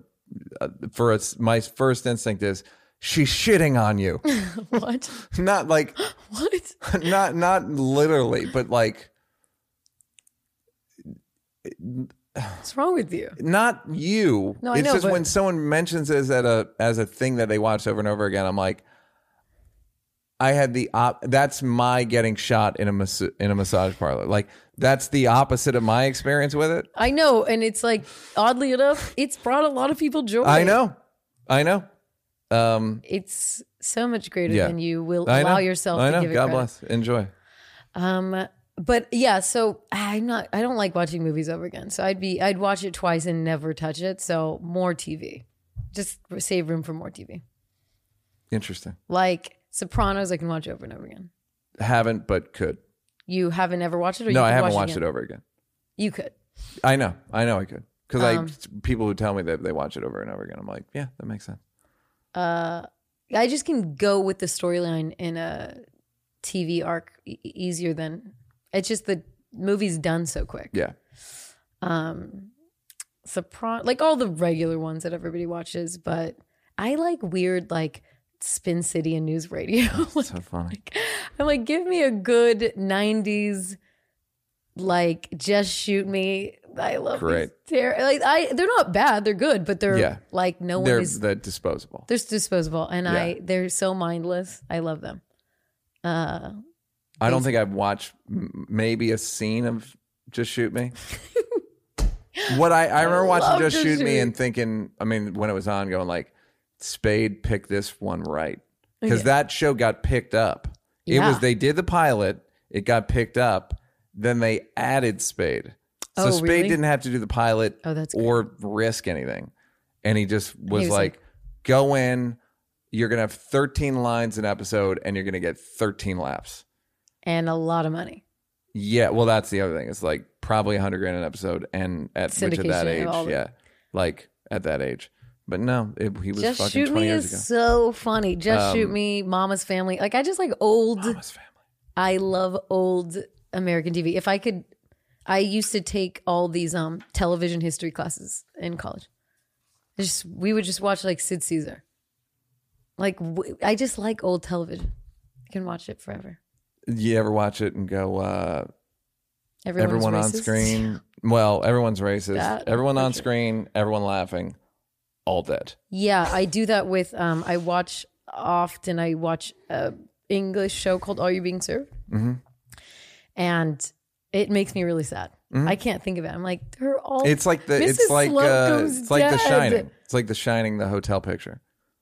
Uh, for us, my first instinct is she's shitting on you. (laughs) what? (laughs) not like, (gasps) What? not not literally, but like What's wrong with you? not you. No, I it's know, just but- when someone mentions this as a as a thing that they watch over and over again. I'm like, I had the op. That's my getting shot in a mas- in a massage parlor. Like that's the opposite of my experience with it. I know, and it's like oddly enough, it's brought a lot of people joy. I know, I know. Um, It's so much greater Yeah. than you will I know. allow yourself I to know. give it God credit. bless. Enjoy. Um, but yeah, so I'm not. I don't like watching movies over again. So I'd be. I'd watch it twice and never touch it. So more TV. Just save room for more TV. Interesting. Like Sopranos, I can watch over and over again. Haven't, but could. You haven't ever watched it, or No, you I haven't watch watched it, again? over again. You could. I know. I know I could. Because Um, I people who tell me that they watch it over and over again, I'm like, yeah, that makes sense. Uh, I just can go with the storyline in a TV arc e- easier than. It's just the movie's done so quick. Yeah. um sopran like all the regular ones that everybody watches but i like weird like spin city and news radio (laughs) Like, So funny. i'm like give me a good 90s like just shoot me i love Great. these ter- like i they're not bad they're good but they're Yeah. like no one They're is the disposable. they're disposable and i they're so mindless i love them uh I don't think I've watched m- maybe a scene of Just Shoot Me. (laughs) what I, I remember watching Just Shoot Me and thinking, I mean, when it was on, going like, Spade picked this one right. Oh, because Yeah. that show got picked up. It was, they did the pilot, it got picked up, then they added Spade. So Oh, Spade really? didn't have to do the pilot Oh, that's or risk anything. And he just was, was like, like- go in, you're going to have 13 lines an episode, and you're going to get 13 laps. And a lot of money Yeah, well, that's the other thing. It's like probably a 100 grand an episode, and at which at that Syndication age, of all the- yeah, like at that age. But no, it, he was just fucking shoot 20 me years is ago. so funny just shoot Um, me mama's family like i just like old Mama's family. I love old American TV. If I could, I used to take all these um television history classes in college. Just we would just watch like Sid Caesar. Like w- I just like old television. I can watch it forever. You ever watch it and go, uh, Everyone's everyone on racist. screen? Well, everyone's racist. That- everyone on sure. screen, everyone laughing, all dead. Yeah, I do that with um. I watch often. I watch a English show called Are You Being Served, Mm-hmm. and it makes me really sad. I can't think of it. I'm like they're all. It's like the it's like uh, it's like The. Shining. It's like The Shining, the hotel picture,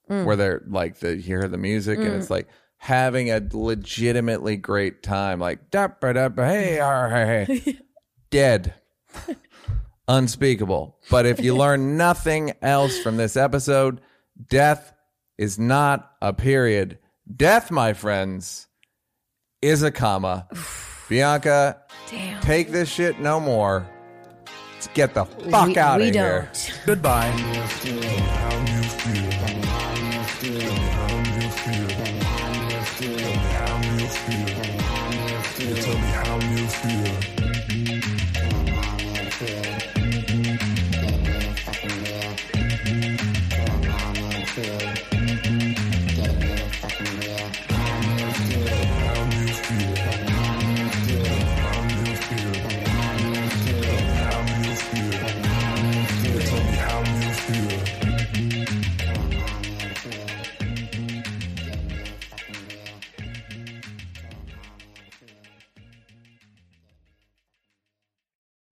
Mm. where they're like the you hear the music and it's like having a legitimately great time. Like da ba da ba hey (laughs) ar, hey, hey. dead, (laughs) unspeakable. But if you (laughs) learn nothing else from this episode, death is not a period. Death, my friends, is a comma. (sighs) Bianca, Damn. take this shit no more. Let's get the fuck we, out we of here. don't. Goodbye.